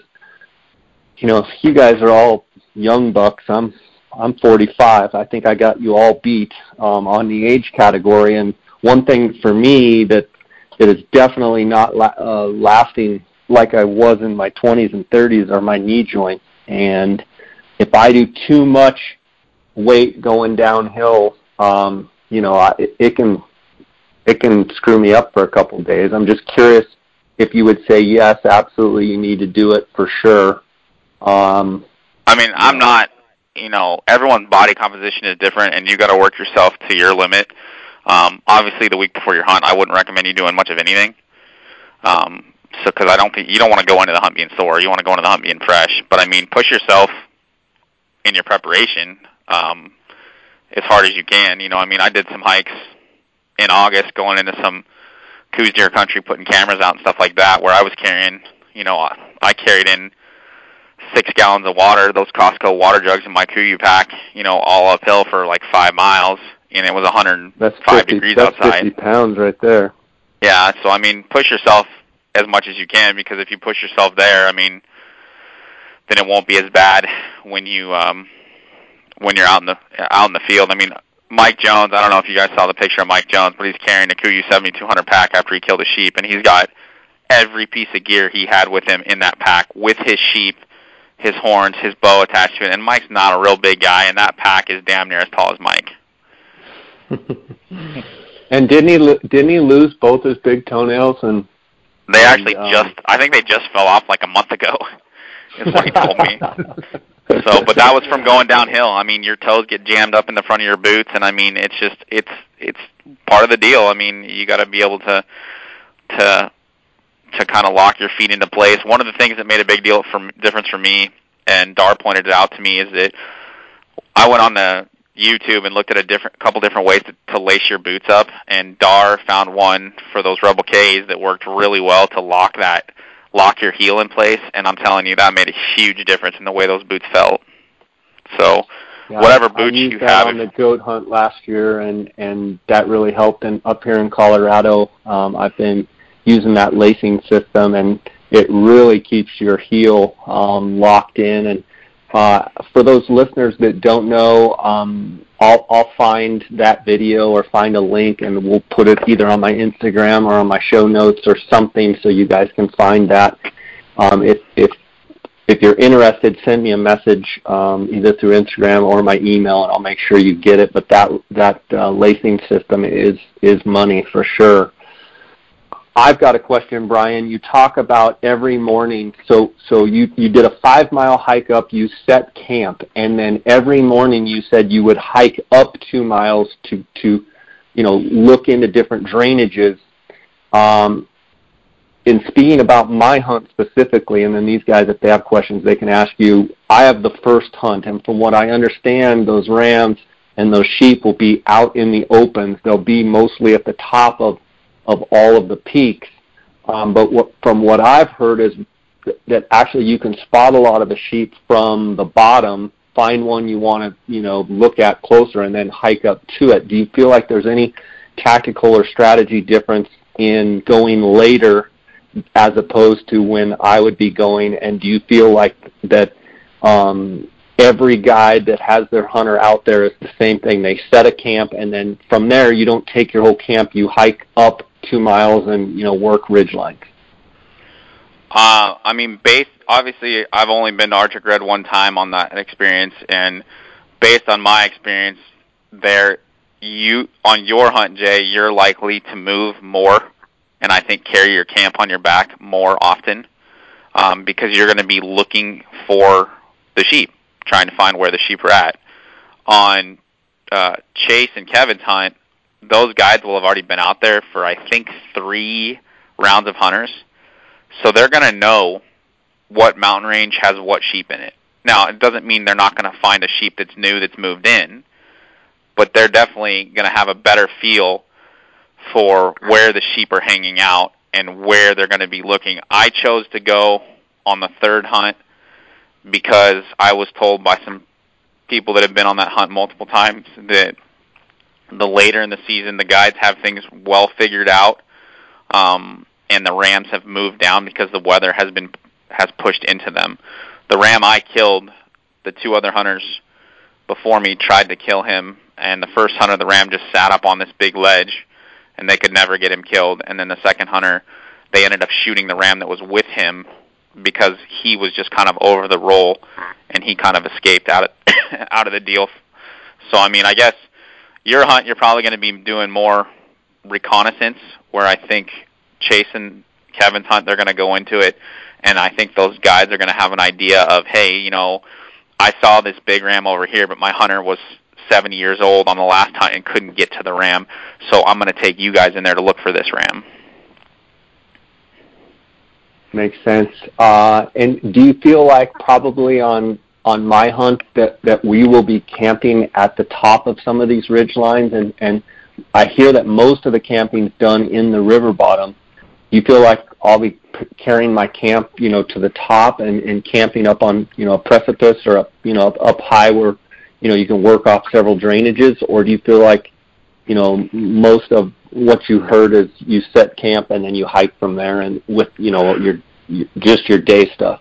you know you guys are all young bucks. I'm I'm 45. I think I got you all beat um, on the age category. And one thing for me that that is definitely not la- uh, lasting like I was in my 20s and 30s are my knee joints. And if I do too much weight going downhill, um, you know, I, it, it can it can screw me up for a couple of days. I'm just curious if you would say yes, absolutely, you need to do it for sure. Um, I mean, I'm not. You know, everyone's body composition is different, and you got to work yourself to your limit. Um, obviously, the week before your hunt, I wouldn't recommend you doing much of anything. Um, so, because I don't think you don't want to go into the hunt being sore. You want to go into the hunt being fresh. But I mean, push yourself in your preparation um, as hard as you can. You know, I mean, I did some hikes in August going into some Coues deer country, putting cameras out and stuff like that, where I was carrying, you know, I carried in six gallons of water, those Costco water jugs in my KUIU pack, you know, all uphill for like five miles, and it was 105 that's 50, degrees that's outside. 50 pounds right there. Yeah, so I mean, push yourself as much as you can because if you push yourself there, I mean, then it won't be as bad when you um when you're out in the out in the field. I mean, Mike Jones. I don't know if you guys saw the picture of Mike Jones, but he's carrying a KUIU 7200 pack after he killed a sheep, and he's got every piece of gear he had with him in that pack with his sheep, his horns, his bow attached to it. And Mike's not a real big guy, and that pack is damn near as tall as Mike. and didn't he didn't he lose both his big toenails and? They actually um, just I think they just fell off like a month ago. Is what he told me. So, but that was from going downhill. I mean, your toes get jammed up in the front of your boots, and I mean, it's just it's it's part of the deal. I mean, you got to be able to to to kind of lock your feet into place. One of the things that made a big deal for difference for me, and Dar pointed it out to me, is that I went on the YouTube and looked at a different couple different ways to, to lace your boots up, and Dar found one for those Rebel K's that worked really well to lock that lock your heel in place, and I'm telling you that made a huge difference in the way those boots felt. So yeah, whatever boots I used you that have, on the goat hunt last year, and and that really helped. And up here in Colorado, um, I've been using that lacing system, and it really keeps your heel um, locked in. And uh, for those listeners that don't know, um, I'll, I'll find that video or find a link and we'll put it either on my Instagram or on my show notes or something so you guys can find that. Um, if if if you're interested, send me a message um, either through Instagram or my email, and I'll make sure you get it. But that that uh, lacing system is is money for sure. I've got a question, Brian. You talk about every morning. So so you you did a five mile hike up. You set camp, and then every morning you said you would hike up two miles to to you know look into different drainages. Um, in speaking about my hunt specifically, and then these guys, if they have questions, they can ask you. I have the first hunt, and from what I understand, those rams and those sheep will be out in the opens. They'll be mostly at the top of of all of the peaks. Um, but what, from what I've heard is that actually you can spot a lot of the sheep from the bottom, find one you want to you know look at closer, and then hike up to it. Do you feel like there's any tactical or strategy difference in going later as opposed to when I would be going? And do you feel like that um, every guide that has their hunter out there is the same thing? They set a camp, and then from there you don't take your whole camp. You hike up two miles and you know work ridge lines? Uh, I mean, based obviously, I've only been to Arctic Red one time on that experience, and based on my experience, there you on your hunt, Jay, you're likely to move more, and I think carry your camp on your back more often, um, because you're going to be looking for the sheep, trying to find where the sheep are at. On uh, Chase and Kevin's hunt, those guides will have already been out there for I think three rounds of hunters, so they're going to know what mountain range has what sheep in it. Now, it doesn't mean they're not going to find a sheep that's new that's moved in, but they're definitely going to have a better feel for where the sheep are hanging out and where they're going to be looking. I chose to go on the third hunt because I was told by some people that have been on that hunt multiple times that the later in the season, the guides have things well figured out, um, and the rams have moved down because the weather has been has pushed into them. The ram I killed, the two other hunters before me tried to kill him, and the first hunter, the ram, just sat up on this big ledge, and they could never get him killed. And then the second hunter, they ended up shooting the ram that was with him because he was just kind of over the roll, and he kind of escaped out of out of the deal. So I mean, I guess your hunt, you're probably going to be doing more reconnaissance, where I think Chase and Kevin's hunt, they're going to go into it, and I think those guys are going to have an idea of, hey, you know, I saw this big ram over here, but my hunter was 70 years old on the last hunt and couldn't get to the ram, so I'm going to take you guys in there to look for this ram. Makes sense. Uh, and do you feel like probably on on my hunt that, that we will be camping at the top of some of these ridge lines and, and I hear that most of the camping is done in the river bottom. You feel like I'll be carrying my camp, you know, to the top and, and camping up on, you know, a precipice or up, you know, up, up high where, you know, you can work off several drainages, or do you feel like, you know, most of what you heard is you set camp and then you hike from there and with, you know, your just your day stuff?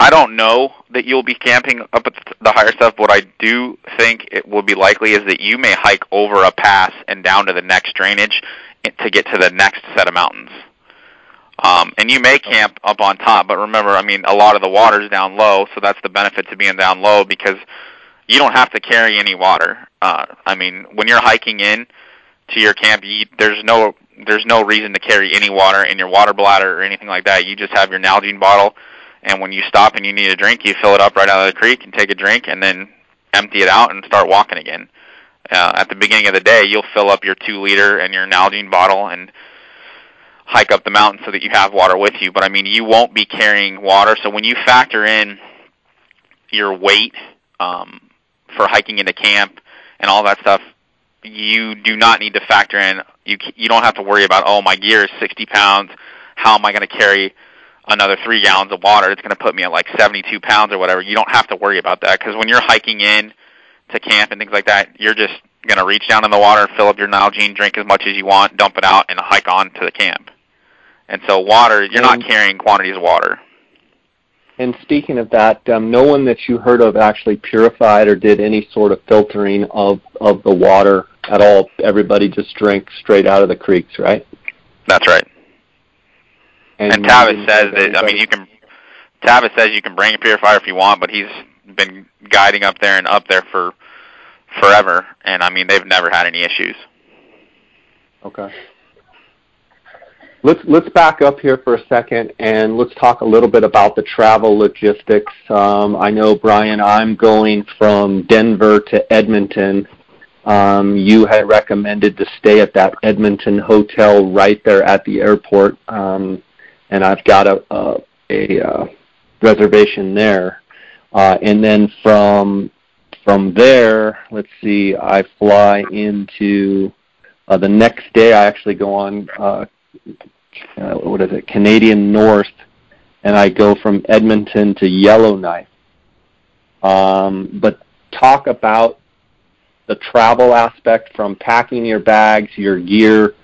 I don't know that you'll be camping up at the higher stuff. What I do think it will be likely is that you may hike over a pass and down to the next drainage to get to the next set of mountains. Um, and you may camp up on top, but remember, I mean, a lot of the water's down low, so that's the benefit to being down low because you don't have to carry any water. Uh, I mean, when you're hiking in to your camp, you, there's no there's no reason to carry any water in your water bladder or anything like that. You just have your Nalgene bottle and when you stop and you need a drink, you fill it up right out of the creek and take a drink, and then empty it out and start walking again. Uh, at the beginning of the day, you'll fill up your two liter and your Nalgene bottle and hike up the mountain so that you have water with you. But I mean, you won't be carrying water. So when you factor in your weight um, for hiking into camp and all that stuff, you do not need to factor in. You you don't have to worry about oh my gear is 60 pounds. How am I going to carry another three gallons of water, it's going to put me at like 72 pounds or whatever. You don't have to worry about that because when you're hiking in to camp and things like that, you're just going to reach down in the water, fill up your Nalgene, drink as much as you want, dump it out, and hike on to the camp. And so water, you're not carrying quantities of water. And speaking of that, um, no one that you heard of actually purified or did any sort of filtering of, of the water at all. Everybody just drank straight out of the creeks, right? That's right. And, and Tavis says that I mean you can Tavis says you can bring a purifier if you want, but he's been guiding up there and up there for forever, and I mean they've never had any issues. Okay. Let's let's back up here for a second and let's talk a little bit about the travel logistics. Um, I know Brian, I'm going from Denver to Edmonton. Um, you had recommended to stay at that Edmonton hotel right there at the airport, um, and I've got a a, a uh, reservation there. Uh, and then from from there, let's see, I fly into uh, the next day. I actually go on what is it, Canadian North, and I go from Edmonton to Yellowknife. Um, but talk about the travel aspect from packing your bags, your gear,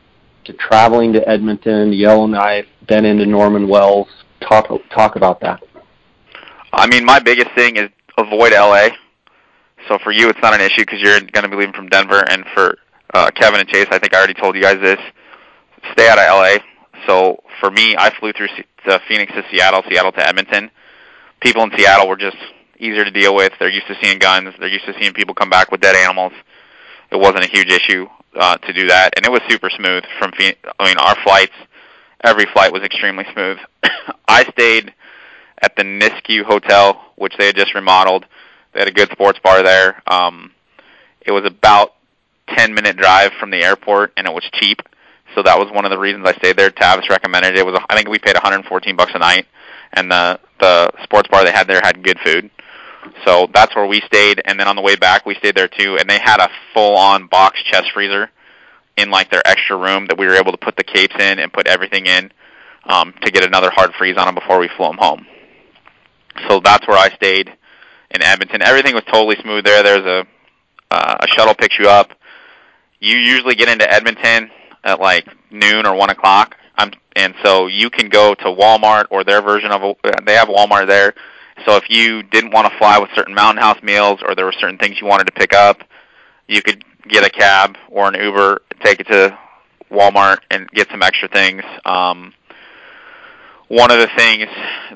to traveling to Edmonton, Yellowknife, then into Norman Wells. Talk talk about that. I mean, my biggest thing is avoid LA. So for you, it's not an issue because you're going to be leaving from Denver, and for uh, Kevin and Chase, I think I already told you guys this. Stay out of LA. So for me, I flew through to Phoenix to Seattle, Seattle to Edmonton. People in Seattle were just easier to deal with. They're used to seeing guns. They're used to seeing people come back with dead animals. It wasn't a huge issue uh, to do that, and it was super smooth from Phoenix. I mean, our flights, every flight was extremely smooth. I stayed at the Nisku Hotel, which they had just remodeled. They had a good sports bar there. Um, it was about 10 minute drive from the airport, and it was cheap. So that was one of the reasons I stayed there. Tavis recommended it. it was I think we paid 114 bucks a night, and the the sports bar they had there had good food. So that's where we stayed, and then on the way back we stayed there too. And they had a full-on box chest freezer in like their extra room that we were able to put the capes in and put everything in um, to get another hard freeze on them before we flew them home. So that's where I stayed in Edmonton. Everything was totally smooth there. There's a uh, a shuttle picks you up. You usually get into Edmonton at like noon or one o'clock. I'm, and so you can go to Walmart or their version of a, they have Walmart there. So if you didn't want to fly with certain Mountain House meals or there were certain things you wanted to pick up, you could get a cab or an Uber, take it to Walmart and get some extra things. Um, one of the things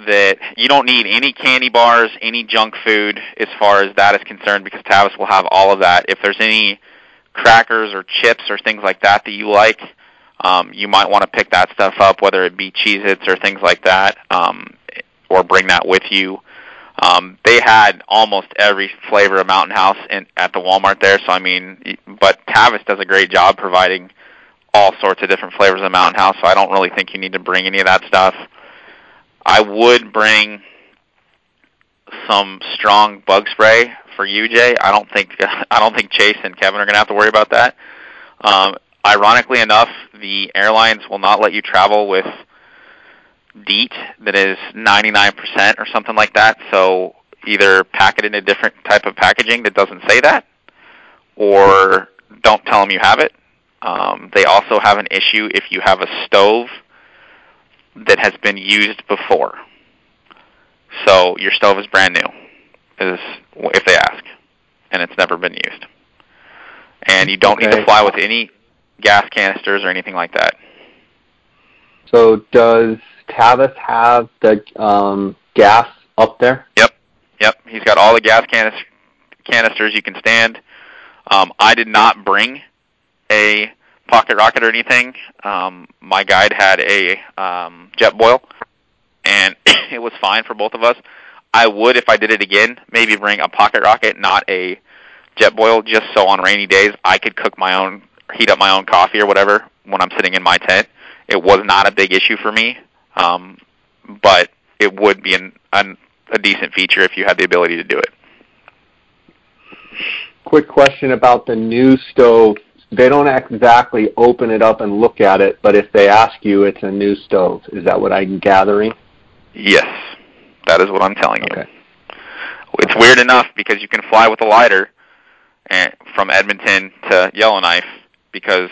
that you don't need any candy bars, any junk food as far as that is concerned because Tavis will have all of that. If there's any crackers or chips or things like that that you like, um, you might want to pick that stuff up, whether it be Cheez-Its or things like that, um, or bring that with you. Um, they had almost every flavor of Mountain House in, at the Walmart there, so I mean, but Tavis does a great job providing all sorts of different flavors of Mountain House, so I don't really think you need to bring any of that stuff. I would bring some strong bug spray for you, Jay. I don't think I don't think Chase and Kevin are going to have to worry about that. Um, ironically enough, the airlines will not let you travel with DEET that is 99% or something like that. So either pack it in a different type of packaging that doesn't say that, or don't tell them you have it. Um, they also have an issue if you have a stove that has been used before. So your stove is brand new is if they ask, and it's never been used. And you don't okay. need to fly with any gas canisters or anything like that. So does Tavis have the um, gas up there? Yep, yep. He's got all the gas canis- canisters you can stand. Um, I did not bring a pocket rocket or anything. Um, my guide had a um, Jetboil, and it was fine for both of us. I would, if I did it again, maybe bring a pocket rocket, not a jet Jetboil, just so on rainy days I could cook my own, heat up my own coffee or whatever when I'm sitting in my tent. It was not a big issue for me, um, but it would be an, an, a decent feature if you had the ability to do it. Quick question about the new stove. They don't exactly open it up and look at it, but if they ask you, it's a new stove. Is that what I'm gathering? Yes. That is what I'm telling you. Okay. It's weird enough because you can fly with a lighter and, from Edmonton to Yellowknife because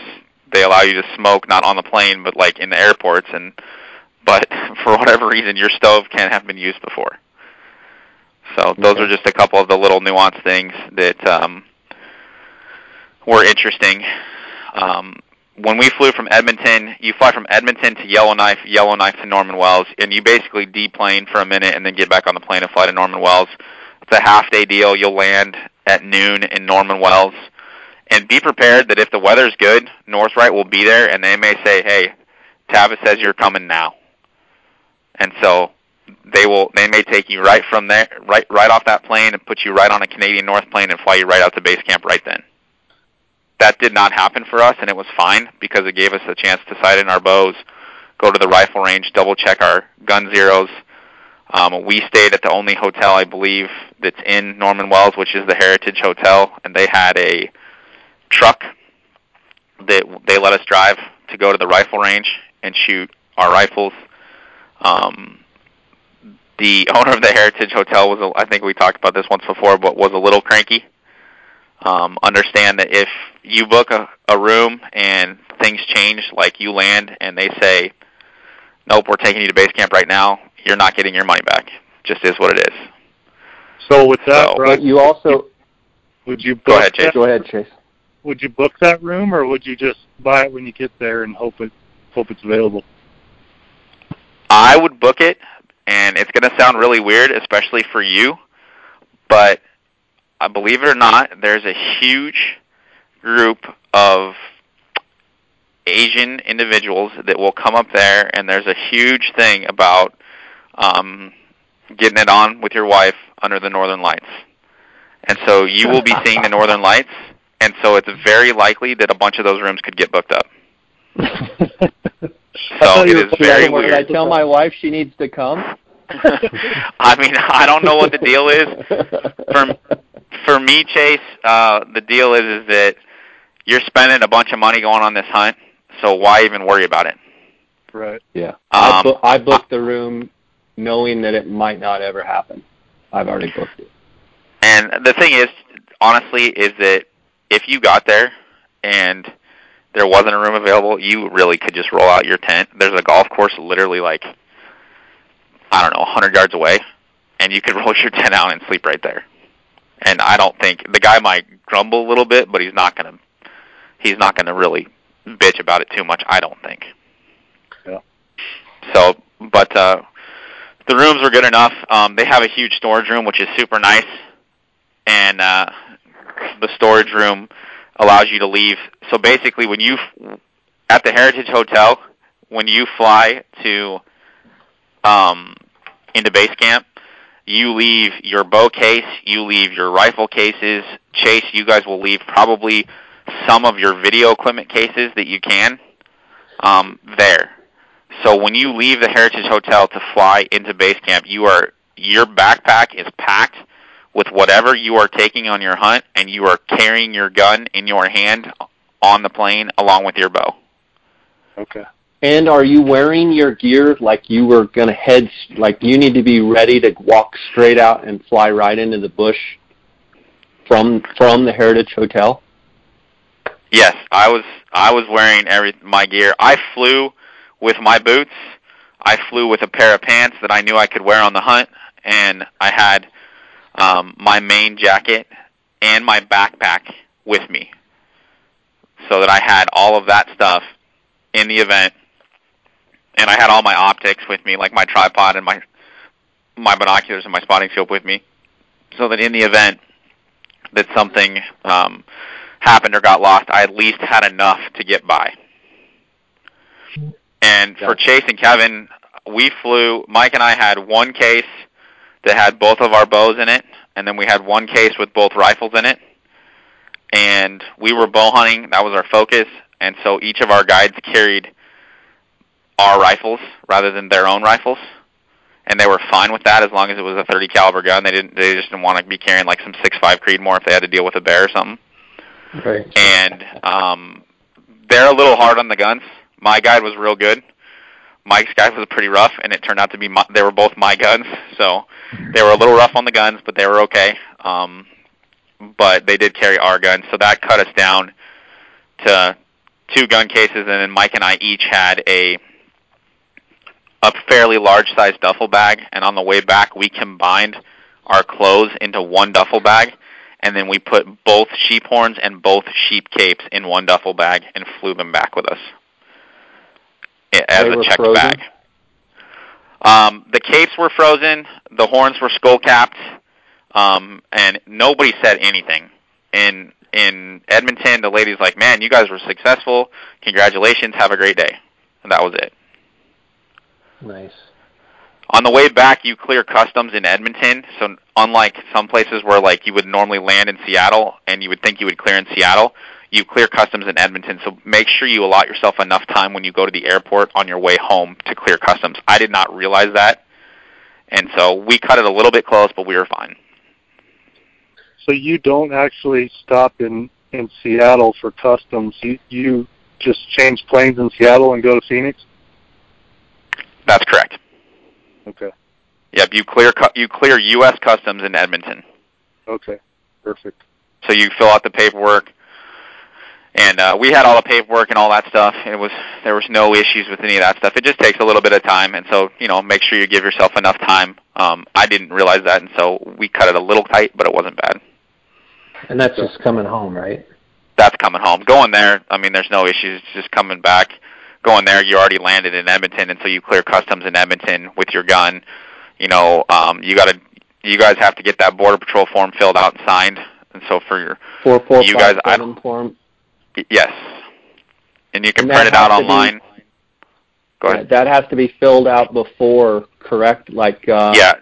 they allow you to smoke not on the plane but like in the airports and but for whatever reason your stove can't have been used before. So those okay. are just a couple of the little nuanced things that um, were interesting. Um, when we flew from Edmonton, you fly from Edmonton to Yellowknife, Yellowknife to Norman Wells, and you basically deplane for a minute and then get back on the plane and fly to Norman Wells. It's a half day deal. You'll land at noon in Norman Wells. And be prepared that if the weather's good, North-Wright will be there and they may say, Hey, Tavis says you're coming now. And so they will they may take you right from there right right off that plane and put you right on a Canadian North plane and fly you right out to base camp right then. That did not happen for us and it was fine because it gave us a chance to sight in our bows, go to the rifle range, double check our gun zeros. Um, we stayed at the only hotel I believe that's in Norman Wells, which is the Heritage Hotel, and they had a truck that they let us drive to go to the rifle range and shoot our rifles. Um, the owner of the Heritage Hotel was, a, I think we talked about this once before, but was a little cranky. Um, understand that if you book a, a room and things change, like you land and they say, "Nope, we're taking you to base camp right now," you're not getting your money back. Just is what it is. So with that, So- Brian, But you also would you book Go ahead, Chase. that, go ahead, Chase. would you book that room or would you just buy it when you get there and hope it hope it's available? I would book it, and it's going to sound really weird, especially for you, but I believe it or not, there's a huge group of Asian individuals that will come up there, and there's a huge thing about um, getting it on with your wife under the Northern Lights. And so you will be seeing the Northern Lights, and so it's very likely that a bunch of those rooms could get booked up. So thought you it were is Should I tell my wife she needs to come? I mean, I don't know what the deal is. For for me, Chase, uh, the deal is is that you're spending a bunch of money going on this hunt, so why even worry about it? Right. Yeah, I, Um, bu- I booked the room knowing that it might not ever happen. I've already booked it. And the thing is, honestly, is that if you got there and there wasn't a room available, you really could just roll out your tent. There's a golf course literally like I don't know, 100 yards away, and you could roll your tent out and sleep right there. And I don't think the guy might grumble a little bit, but he's not gonna he's not gonna really bitch about it too much. I don't think. Yeah. So, but uh, the rooms were good enough. Um, they have a huge storage room, which is super nice, and uh, the storage room allows you to leave. So basically, when you at the Heritage Hotel, when you fly to um, into base camp, you leave your bow case, you leave your rifle cases. Chase, you guys will leave probably some of your video equipment cases that you can um, there. So when you leave the Heritage Hotel to fly into base camp, you are your backpack is packed with whatever you are taking on your hunt, and you are carrying your gun in your hand on the plane along with your bow. Okay. And are you wearing your gear like you were going to head, like you need to be ready to walk straight out and fly right into the bush from from the Heritage Hotel? Yes, I was I was wearing every my gear. I flew with my boots. I flew with a pair of pants that I knew I could wear on the hunt, and I had um, my main jacket and my backpack with me, so that I had all of that stuff in the event. And I had all my optics with me, like my tripod and my my binoculars and my spotting scope with me, so that in the event that something um, happened or got lost, I at least had enough to get by. And for Chase and Kevin, we flew. Mike and I had one case that had both of our bows in it, and then we had one case with both rifles in it. And we were bow hunting; that was our focus. And so each of our guides carried our rifles rather than their own rifles, and they were fine with that as long as it was a 30 caliber gun. They didn't. They just didn't want to be carrying like some six 6.5 Creedmoor if they had to deal with a bear or something Right. and um, they're a little hard on the guns. My guide was real good. Mike's guide was pretty rough, and it turned out to be my, they were both my guns, so they were a little rough on the guns, but they were okay. Um, but they did carry our guns, so that cut us down to two gun cases, and then Mike and I each had a a fairly large sized duffel bag, and on the way back we combined our clothes into one duffel bag and then we put both sheep horns and both sheep capes in one duffel bag and flew them back with us. As They a checked frozen? bag. Um, the capes were frozen, the horns were skull capped, um, and nobody said anything. In in Edmonton, the lady's like, "Man, you guys were successful. Congratulations. Have a great day." And that was it. Nice. On the way back, you clear customs in Edmonton. So unlike some places where like you would normally land in Seattle and you would think you would clear in Seattle, you clear customs in Edmonton. So make sure you allot yourself enough time when you go to the airport on your way home to clear customs. I did not realize that. And so we cut it a little bit close, but we were fine. So you don't actually stop in in Seattle for customs. You you just change planes in Seattle and go to Phoenix. That's correct. Okay. Yep, you clear you clear U.S. customs in Edmonton. Okay. Perfect. So you fill out the paperwork, and uh, we had all the paperwork and all that stuff. It was there was no issues with any of that stuff. It just takes a little bit of time, and so you know make sure you give yourself enough time. Um, I didn't realize that, and so we cut it a little tight, but it wasn't bad. And that's just coming home, right? That's coming home. Going there, I mean, there's no issues. It's just coming back. Going there, you already landed in Edmonton, and so you clear customs in Edmonton with your gun. You know, um, you got to, you guys have to get that border patrol form filled out and signed. And so for your Four four You guys- I seven form. yes, and you can And print it out to be- online. Go ahead. That has to be filled out before, correct? Like uh, yeah,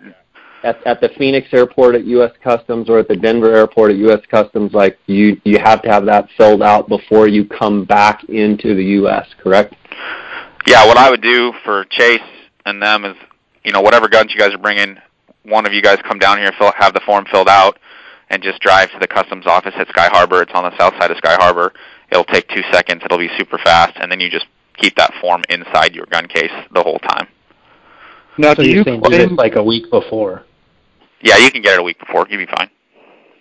at at the Phoenix airport at U.S. Customs or at the Denver airport at U.S. Customs, like you you have to have that filled out before you come back into the U.S. Correct? Yeah, what I would do for Chase and them is, you know, whatever guns you guys are bringing, one of you guys come down here, fill, have the form filled out, and just drive to the customs office at Sky Harbor. It's on the south side of Sky Harbor. It'll take two seconds. It'll be super fast, and then you just keep that form inside your gun case the whole time. Now, So do you're you saying do this claim like a week before? Yeah, you can get it a week before. You'll be fine.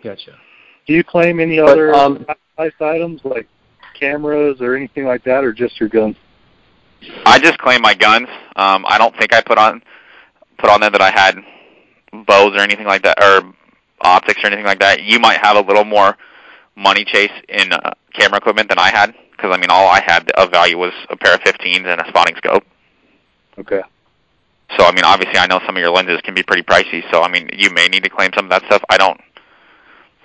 Gotcha. do you claim any But, other um, ice items like cameras or anything like that, or just your guns? I just claim my guns. Um, I don't think I put on put on there that I had bows or anything like that, or optics or anything like that. You might have a little more money chase in uh, camera equipment than I had, because I mean, all I had of value was a pair of 15s and a spotting scope. Okay. So I mean, obviously, I know some of your lenses can be pretty pricey. So I mean, you may need to claim some of that stuff. I don't.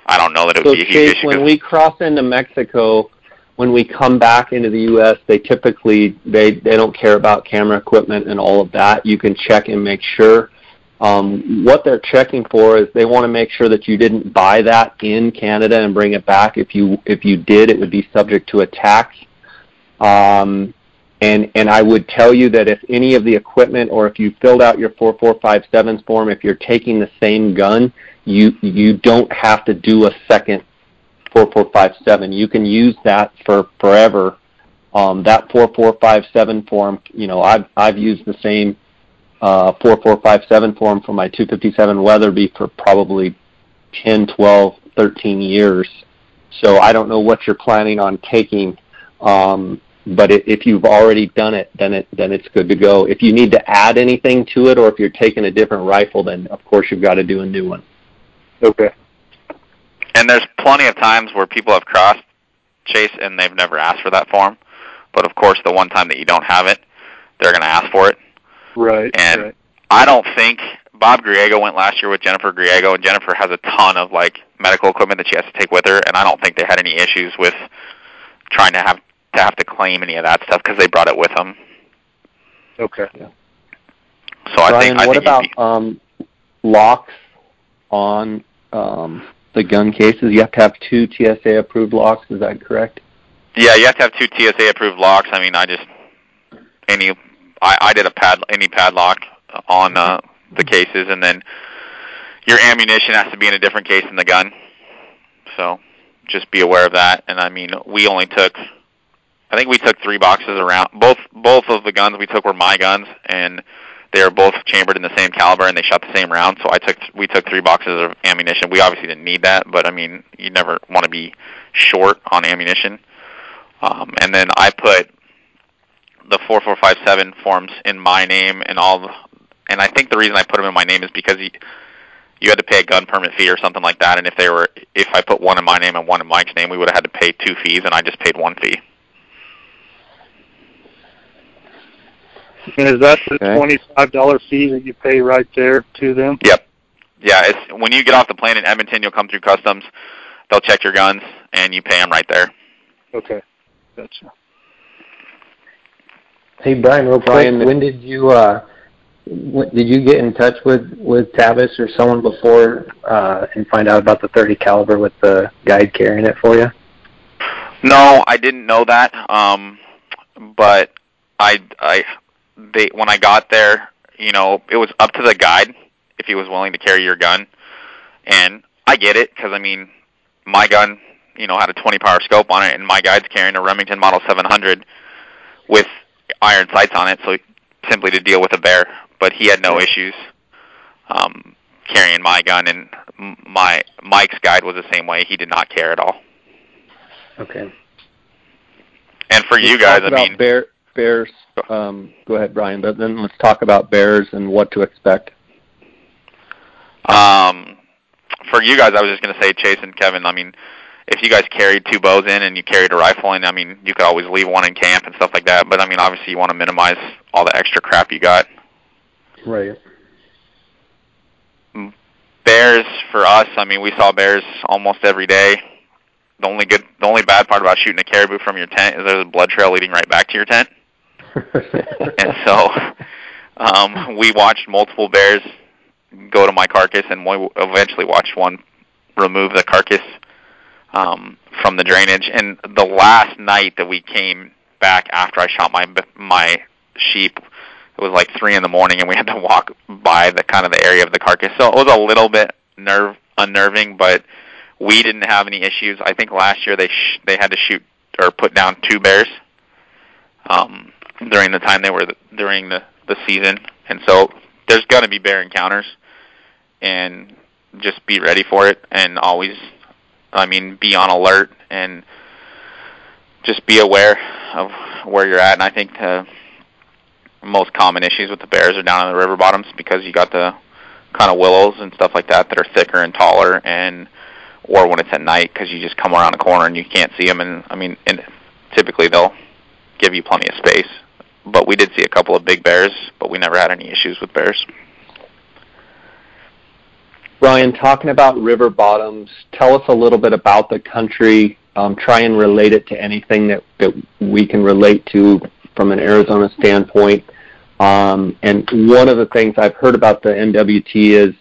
I don't know that it would So be a huge issue. When we cross into Mexico, when we come back into the U.S., they typically they they don't care about camera equipment and all of that. You can check and make sure. Um, what they're checking for is they want to make sure that you didn't buy that in Canada and bring it back. If you if you did, it would be subject to a tax. Um, and and I would tell you that if any of the equipment or if you filled out your 4457 form, if you're taking the same gun, you you don't have to do a second 4457. You can use that for forever. Um, that 4457 form, you know, I've I've used the same uh, 4457 form for my 257 Weatherby for probably 10, 12, 13 years. So I don't know what you're planning on taking, um, but i if you've already done it, then it then it's good to go. If you need to add anything to it, or if you're taking a different rifle, then of course you've got to do a new one. Okay. And there's plenty of times where people have crossed Chase and they've never asked for that form. But of course, the one time that you don't have it, they're going to ask for it. Right. And right. I don't think Bob Griego went last year with Jennifer Griego, and Jennifer has a ton of like medical equipment that she has to take with her, and I don't think they had any issues with trying to have to have to claim any of that stuff because they brought it with them. Okay. So I Brian, think I what about be, um, locks on um, the gun cases? You have to have two TSA approved locks. Is that correct? yeah, you have to have two TSA approved locks. I mean, I just any I, I did a pad any padlock on uh, the cases, and then your ammunition has to be in a different case than the gun. So just be aware of that. And I mean, we only took, I think we took three boxes around. Both both of the guns we took were my guns, and they were both chambered in the same caliber, and they shot the same round. So I took we took three boxes of ammunition. We obviously didn't need that, but I mean, you never want to be short on ammunition. Um, and then I put the 4457 forms in my name and all the, and I think the reason I put them in my name is because you, you had to pay a gun permit fee or something like that. And if they were, if I put one in my name and one in Mike's name, we would have had to pay two fees, and I just paid one fee. And is that the Okay. twenty-five dollar fee that you pay right there to them? Yep. Yeah, it's when you get off the plane in Edmonton, you'll come through customs. They'll check your guns, and you pay them right there. Okay, gotcha. Hey Brian, real Brian, quick, when did you uh, when, did you get in touch with with Tavis or someone before uh, and find out about the 30 caliber with the guide carrying it for you? No, I didn't know that. Um, but I, I, they when I got there, you know, it was up to the guide if he was willing to carry your gun, and I get it because I mean, my gun, you know, had a 20 power scope on it, and my guide's carrying a Remington Model 700 with iron sights on it, so simply to deal with a bear. But he had no issues um, carrying my gun, and my Mike's guide was the same way. He did not care at all. Okay. And for you Let's guys, I mean, bear, bears. Um, go ahead, Brian. But then let's talk about bears and what to expect. Um, for you guys, I was just going to say, Chase and Kevin. I mean, if you guys carried two bows in and you carried a rifle in, I mean, you could always leave one in camp and stuff like that. But I mean, obviously, you want to minimize all the extra crap you got. Right. Bears for us, I mean, we saw bears almost every day. The only good, the only bad part about shooting a caribou from your tent is there's a blood trail leading right back to your tent. and so um, we watched multiple bears go to my carcass, and we eventually watched one remove the carcass um, from the drainage. And the last night that we came back after I shot my my sheep, it was like three in the morning, and we had to walk by the kind of the area of the carcass. So it was a little bit nerve unnerving, but we didn't have any issues. I think last year they sh- they had to shoot or put down two bears um, during the time they were during the the season, and so there's going to be bear encounters, and just be ready for it, and always, I mean, be on alert and just be aware of where you're at. And I think the most common issues with the bears are down in the river bottoms because you got the kind of willows and stuff like that that are thicker and taller, and or when it's at night because you just come around a corner and you can't see them. And I mean, and typically they'll give you plenty of space. But we did see a couple of big bears, but we never had any issues with bears. Brian, talking about river bottoms, tell us a little bit about the country. Um, try and relate it to anything that, that we can relate to from an Arizona standpoint. Um, and one of the things I've heard about the NWT is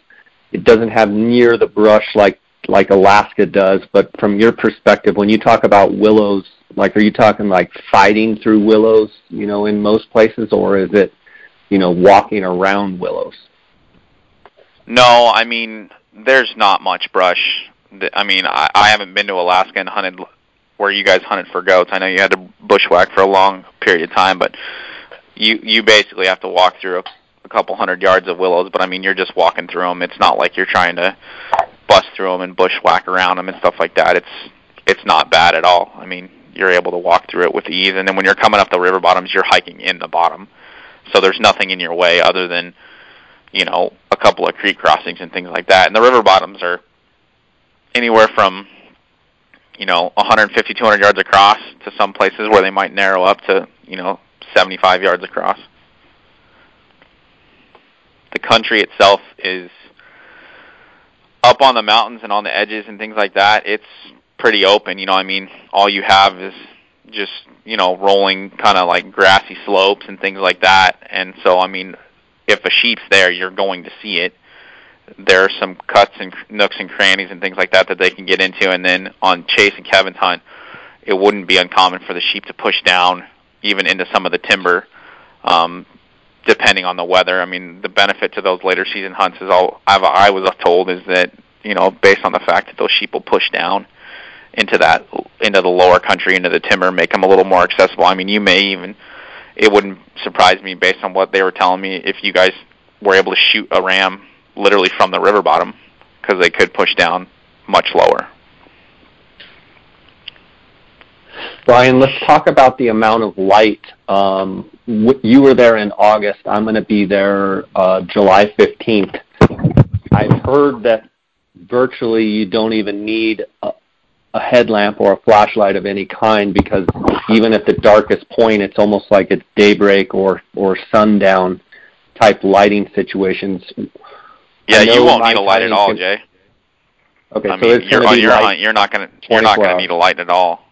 it doesn't have near the brush like like Alaska does. But from your perspective, when you talk about willows, like are you talking like fighting through willows, you know, in most places, or is it, you know, walking around willows? No, I mean there's not much brush. I mean I, I haven't been to Alaska and hunted where you guys hunted for goats. I know you had to bushwhack for a long period of time, but you you basically have to walk through a, a couple hundred yards of willows. But I mean you're just walking through them. It's not like you're trying to bust through them and bushwhack around them and stuff like that. It's it's not bad at all. I mean you're able to walk through it with ease. And then when you're coming up the river bottoms, you're hiking in the bottom, so there's nothing in your way other than you know, a couple of creek crossings and things like that. And the river bottoms are anywhere from, you know, 150, 200 yards across to some places where they might narrow up to, you know, 75 yards across. The country itself is up on the mountains and on the edges and things like that. It's pretty open, you know, I mean, all you have is just, you know, rolling kind of like grassy slopes and things like that. And so, I mean, if a sheep's there, you're going to see it. There are some cuts and nooks and crannies and things like that that they can get into. And then on Chase and Kevin's hunt, it wouldn't be uncommon for the sheep to push down even into some of the timber, um, depending on the weather. I mean, the benefit to those later season hunts is all I've, I was told is that you know based on the fact that those sheep will push down into that into the lower country into the timber, make them a little more accessible. I mean, you may even it wouldn't surprise me based on what they were telling me if you guys were able to shoot a ram literally from the river bottom because they could push down much lower. Brian, let's talk about the amount of light. Um, you were there in August. I'm going to be there uh, July 15th. I've heard that virtually you don't even need a, a headlamp or a flashlight of any kind because even at the darkest point, it's almost like it's daybreak or or sundown type lighting situations. Yeah, you won't need a light at all, Jay. Okay, I so mean, it's you're to on be your light. You're not going to you're not going to need a light at all.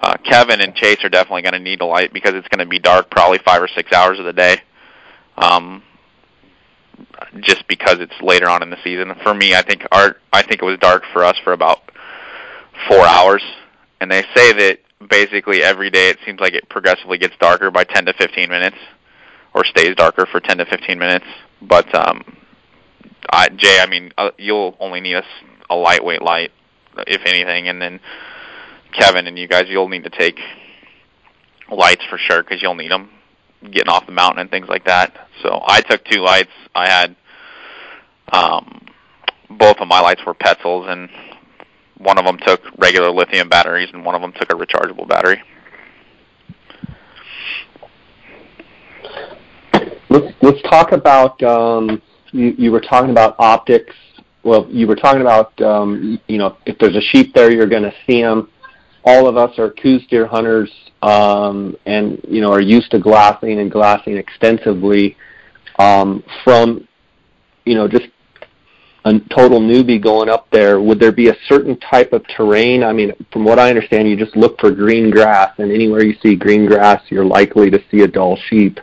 Uh, Kevin and Chase are definitely going to need a light because it's going to be dark probably five or six hours of the day. Um, just because it's later on in the season. For me, I think art. I think it was dark for us for about four hours, and they say that basically every day it seems like it progressively gets darker by 10 to 15 minutes, or stays darker for 10 to 15 minutes. But um, I, Jay, I mean, uh, you'll only need a, a lightweight light, if anything, and then Kevin and you guys, you'll need to take lights for sure because you'll need them getting off the mountain and things like that. So I took two lights. I had um, both of my lights were Petzls, and one of them took regular lithium batteries, and one of them took a rechargeable battery. Let's let's talk about um, you, you were talking about optics. Well, you were talking about um, you know if there's a sheep there, you're going to see them. All of us are Coues deer hunters, um, and you know are used to glassing and glassing extensively. Um, from you know just a total newbie going up there, would there be a certain type of terrain? I mean, from what I understand, you just look for green grass, and anywhere you see green grass, you're likely to see a Dall sheep.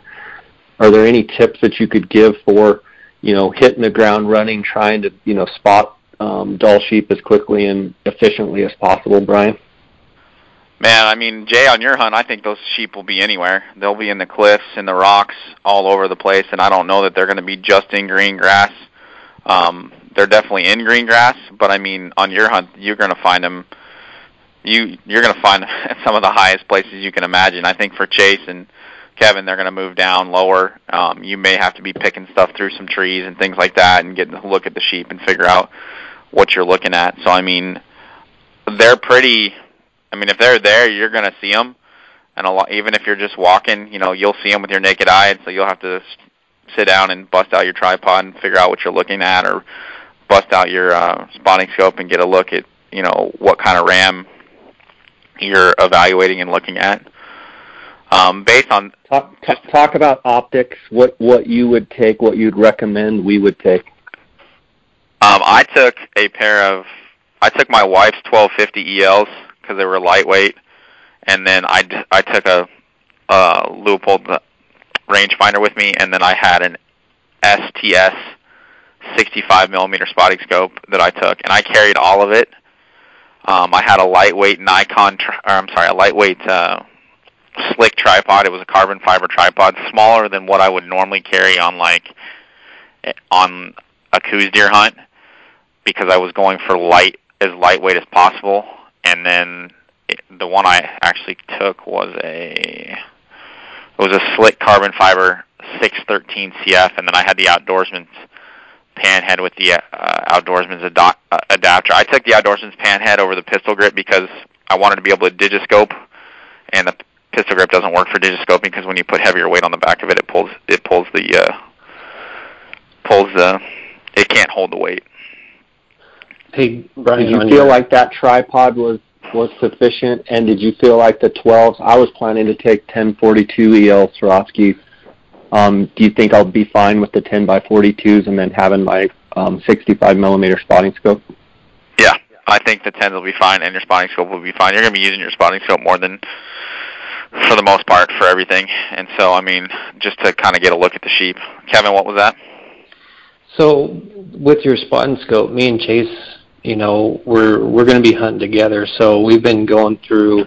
Are there any tips that you could give for, you know, hitting the ground running, trying to, you know, spot um, Dall sheep as quickly and efficiently as possible, Brian? Man, I mean, Jay, on your hunt, I think those sheep will be anywhere. They'll be in the cliffs, in the rocks, all over the place, and I don't know that they're going to be just in green grass. Um, they're definitely in green grass, but I mean, on your hunt, you're going to find them. You you're going to find at some of the highest places you can imagine. I think for Chase and Kevin, they're going to move down lower. Um, you may have to be picking stuff through some trees and things like that, and getting a look at the sheep and figure out what you're looking at. So I mean, they're pretty. I mean, if they're there, you're going to see them, and a lot. Even if you're just walking, you know, you'll see them with your naked eye. And so you'll have to s- sit down and bust out your tripod and figure out what you're looking at, or bust out your uh, spotting scope and get a look at, you know, what kind of ram you're evaluating and looking at. Um, based on Talk, talk, talk about optics. What what you would take, what you'd recommend we would take. Um, I took a pair of, I took my wife's 1250 ELs because they were lightweight, and then I, I took a, a Leupold rangefinder with me, and then I had an STS 65 millimeter spotting scope that I took, and I carried all of it. Um, I had a lightweight Nikon, tri- or I'm sorry, a lightweight uh, Slik tripod. It was a carbon fiber tripod, smaller than what I would normally carry on like on a Coues deer hunt because I was going for light as lightweight as possible. And then it, the one I actually took was a it was a Slik carbon fiber 613 CF, and then I had the Outdoorsman's panhead with the uh, Outdoorsman's ado- uh, adapter. I took the Outdoorsman's panhead over the pistol grip because I wanted to be able to digiscope, and the pistol grip doesn't work for digiscoping because when you put heavier weight on the back of it, it pulls it pulls the uh, pulls the it can't hold the weight. Hey, Brian, Did you feel your- like that tripod was was sufficient? And did you feel like the 12s? I was planning to take 1042 EL Swarovski. Um, do you think I'll be fine with the 10 by 42s and then having my um, 65 millimeter spotting scope? Yeah, I think the 10s will be fine, and your spotting scope will be fine. You're going to be using your spotting scope more than, for the most part, for everything. And so, I mean, just to kind of get a look at the sheep. Kevin, what was that? So with your spotting scope, me and Chase, you know, we're we're going to be hunting together. So we've been going through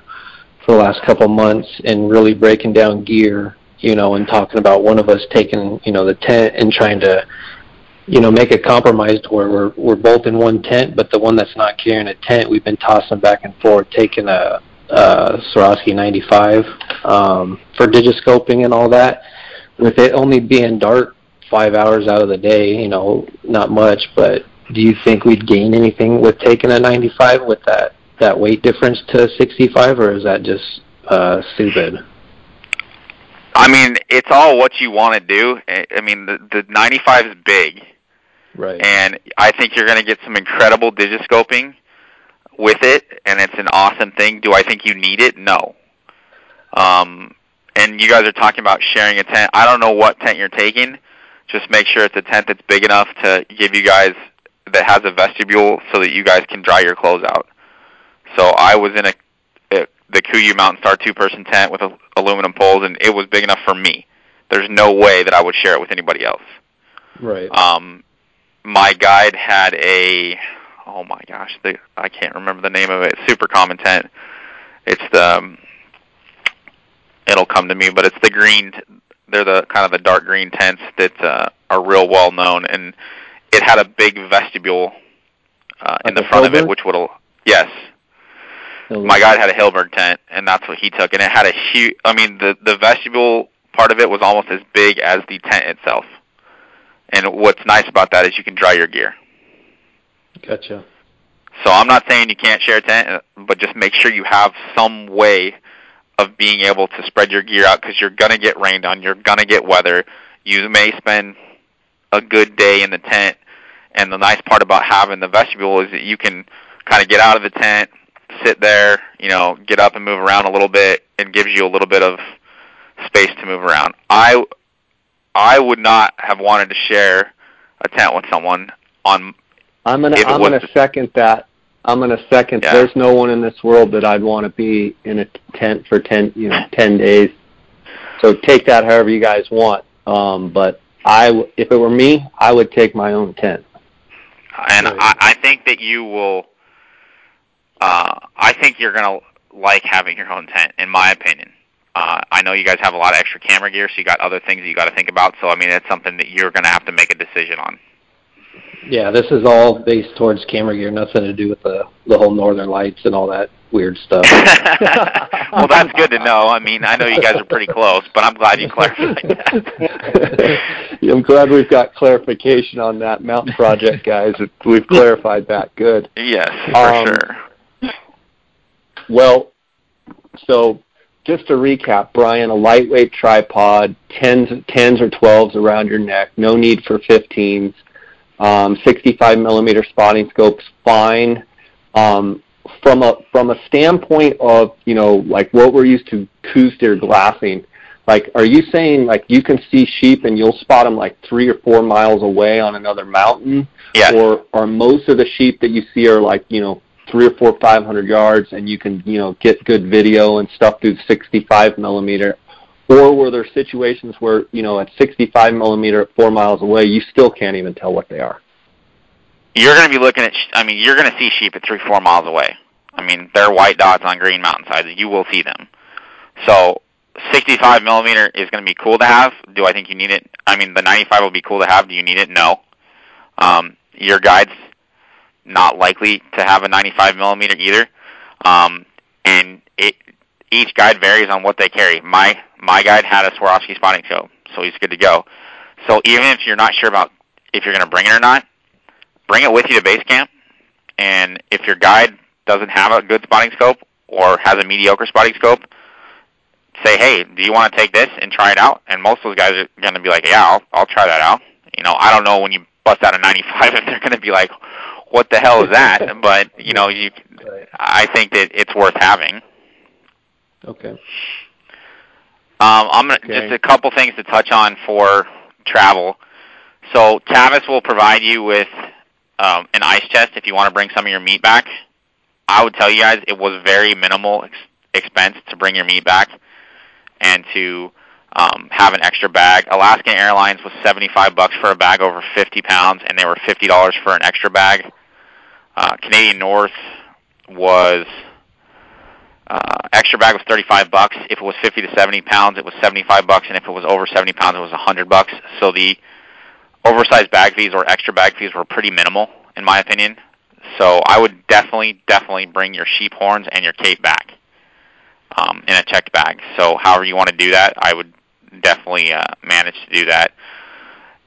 for the last couple months and really breaking down gear, you know, and talking about one of us taking, you know, the tent and trying to, you know, make a compromise to where we're we're both in one tent, but the one that's not carrying a tent, we've been tossing back and forth, taking a, a Swarovski 95 um, for digiscoping and all that. With it only being dark five hours out of the day, you know, not much, but do you think we'd gain anything with taking a 95 with that, that weight difference to 65, or is that just uh, stupid? I mean, it's all what you want to do. I mean, the the 95 is big, Right. And I think you're going to get some incredible digiscoping with it, and it's an awesome thing. Do I think you need it? No. Um, and you guys are talking about sharing a tent. I don't know what tent you're taking. Just make sure it's a tent that's big enough to give you guys that has a vestibule so that you guys can dry your clothes out. So I was in a, a the Kuiu Mountain Star two-person tent with a, aluminum poles, and it was big enough for me. There's no way that I would share it with anybody else. Right. Um, my guide had a oh my gosh, the, I can't remember the name of it. Super common tent. It's the um, it'll come to me, but it's the green. They're the kind of the dark green tents that uh, are real well known, and it had a big vestibule uh, in the front of it, which will yes. My guy had a Hilleberg tent, and that's what he took, and it had a huge. I mean, the the vestibule part of it was almost as big as the tent itself. And what's nice about that is you can dry your gear. Gotcha. So I'm not saying you can't share a tent, uh, but just make sure you have some way of being able to spread your gear out because you're gonna get rained on, you're gonna get weather. You may spend a good day in the tent, and the nice part about having the vestibule is that you can kind of get out of the tent, sit there, you know, get up and move around a little bit, and gives you a little bit of space to move around. I I would not have wanted to share a tent with someone on I'm gonna I'm gonna the- second that. I'm gonna second. Yeah. There's no one in this world that I'd want to be in a tent for ten you know ten days. So take that however you guys want. Um, but I, w- if it were me, I would take my own tent. and Right. I, I think that you will. Uh, I think you're gonna like having your own tent, in my opinion. Uh, I know you guys have a lot of extra camera gear, so you got other things that you got to think about. So I mean, it's something that you're gonna have to make a decision on. Yeah, this is all based towards camera gear, nothing to do with the the whole northern lights and all that weird stuff. well, that's good to know. I mean, I know you guys are pretty close, but I'm glad you clarified that. Yeah, I'm glad we've got clarification on that mountain project, guys. We've clarified that. Good. Yes, for Um, sure. Well, so just to recap, Brian, a lightweight tripod, tens, tens or twelves around your neck. No need for 15s. Um, 65 millimeter spotting scopes, fine. Um, from a from a standpoint of you know like what we're used to deer glassing, like are you saying like you can see sheep and you'll spot them like three or four miles away on another mountain? Yes. or are most of the sheep that you see are like you know three or four five hundred yards and you can you know get good video and stuff through 65 millimeter or were there situations where you know at 65 millimeter at four miles away you still can't even tell what they are you're going to be looking at. I mean, you're going to see sheep at three, four miles away. I mean, they're white dots on green mountainsides. You will see them. So, 65 millimeter is going to be cool to have. Do I think you need it? I mean, the 95 will be cool to have. Do you need it? No. Um, your guide's not likely to have a 95 millimeter either. Um, and it each guide varies on what they carry. My my guide had a Swarovski spotting scope, so he's good to go. So even if you're not sure about if you're going to bring it or not, bring it with you to base camp. And if your guide doesn't have a good spotting scope or has a mediocre spotting scope, say, hey, do you want to take this and try it out? And most of those guys are going to be like, yeah, I'll, I'll try that out. You know, I don't know when you bust out a 95 if they're going to be like, what the hell is that? But, you know, you, I think that it's worth having. Okay. Um, I'm gonna Okay. Just a couple things to touch on for travel. So Tavis will provide you with um, an ice chest if you want to bring some of your meat back. I would tell you guys it was very minimal ex- expense to bring your meat back and to um, have an extra bag. Alaskan Airlines was 75 bucks for a bag over 50 pounds, and they were $50 for an extra bag. Uh, Canadian North was uh, extra bag was 35 bucks. If it was 50 to 70 pounds, it was 75 bucks, and if it was over 70 pounds, it was 100 bucks. So the oversized bag fees or extra bag fees were pretty minimal, in my opinion. So I would definitely, definitely bring your sheep horns and your cape back um, in a checked bag. So however you want to do that, I would definitely uh, manage to do that.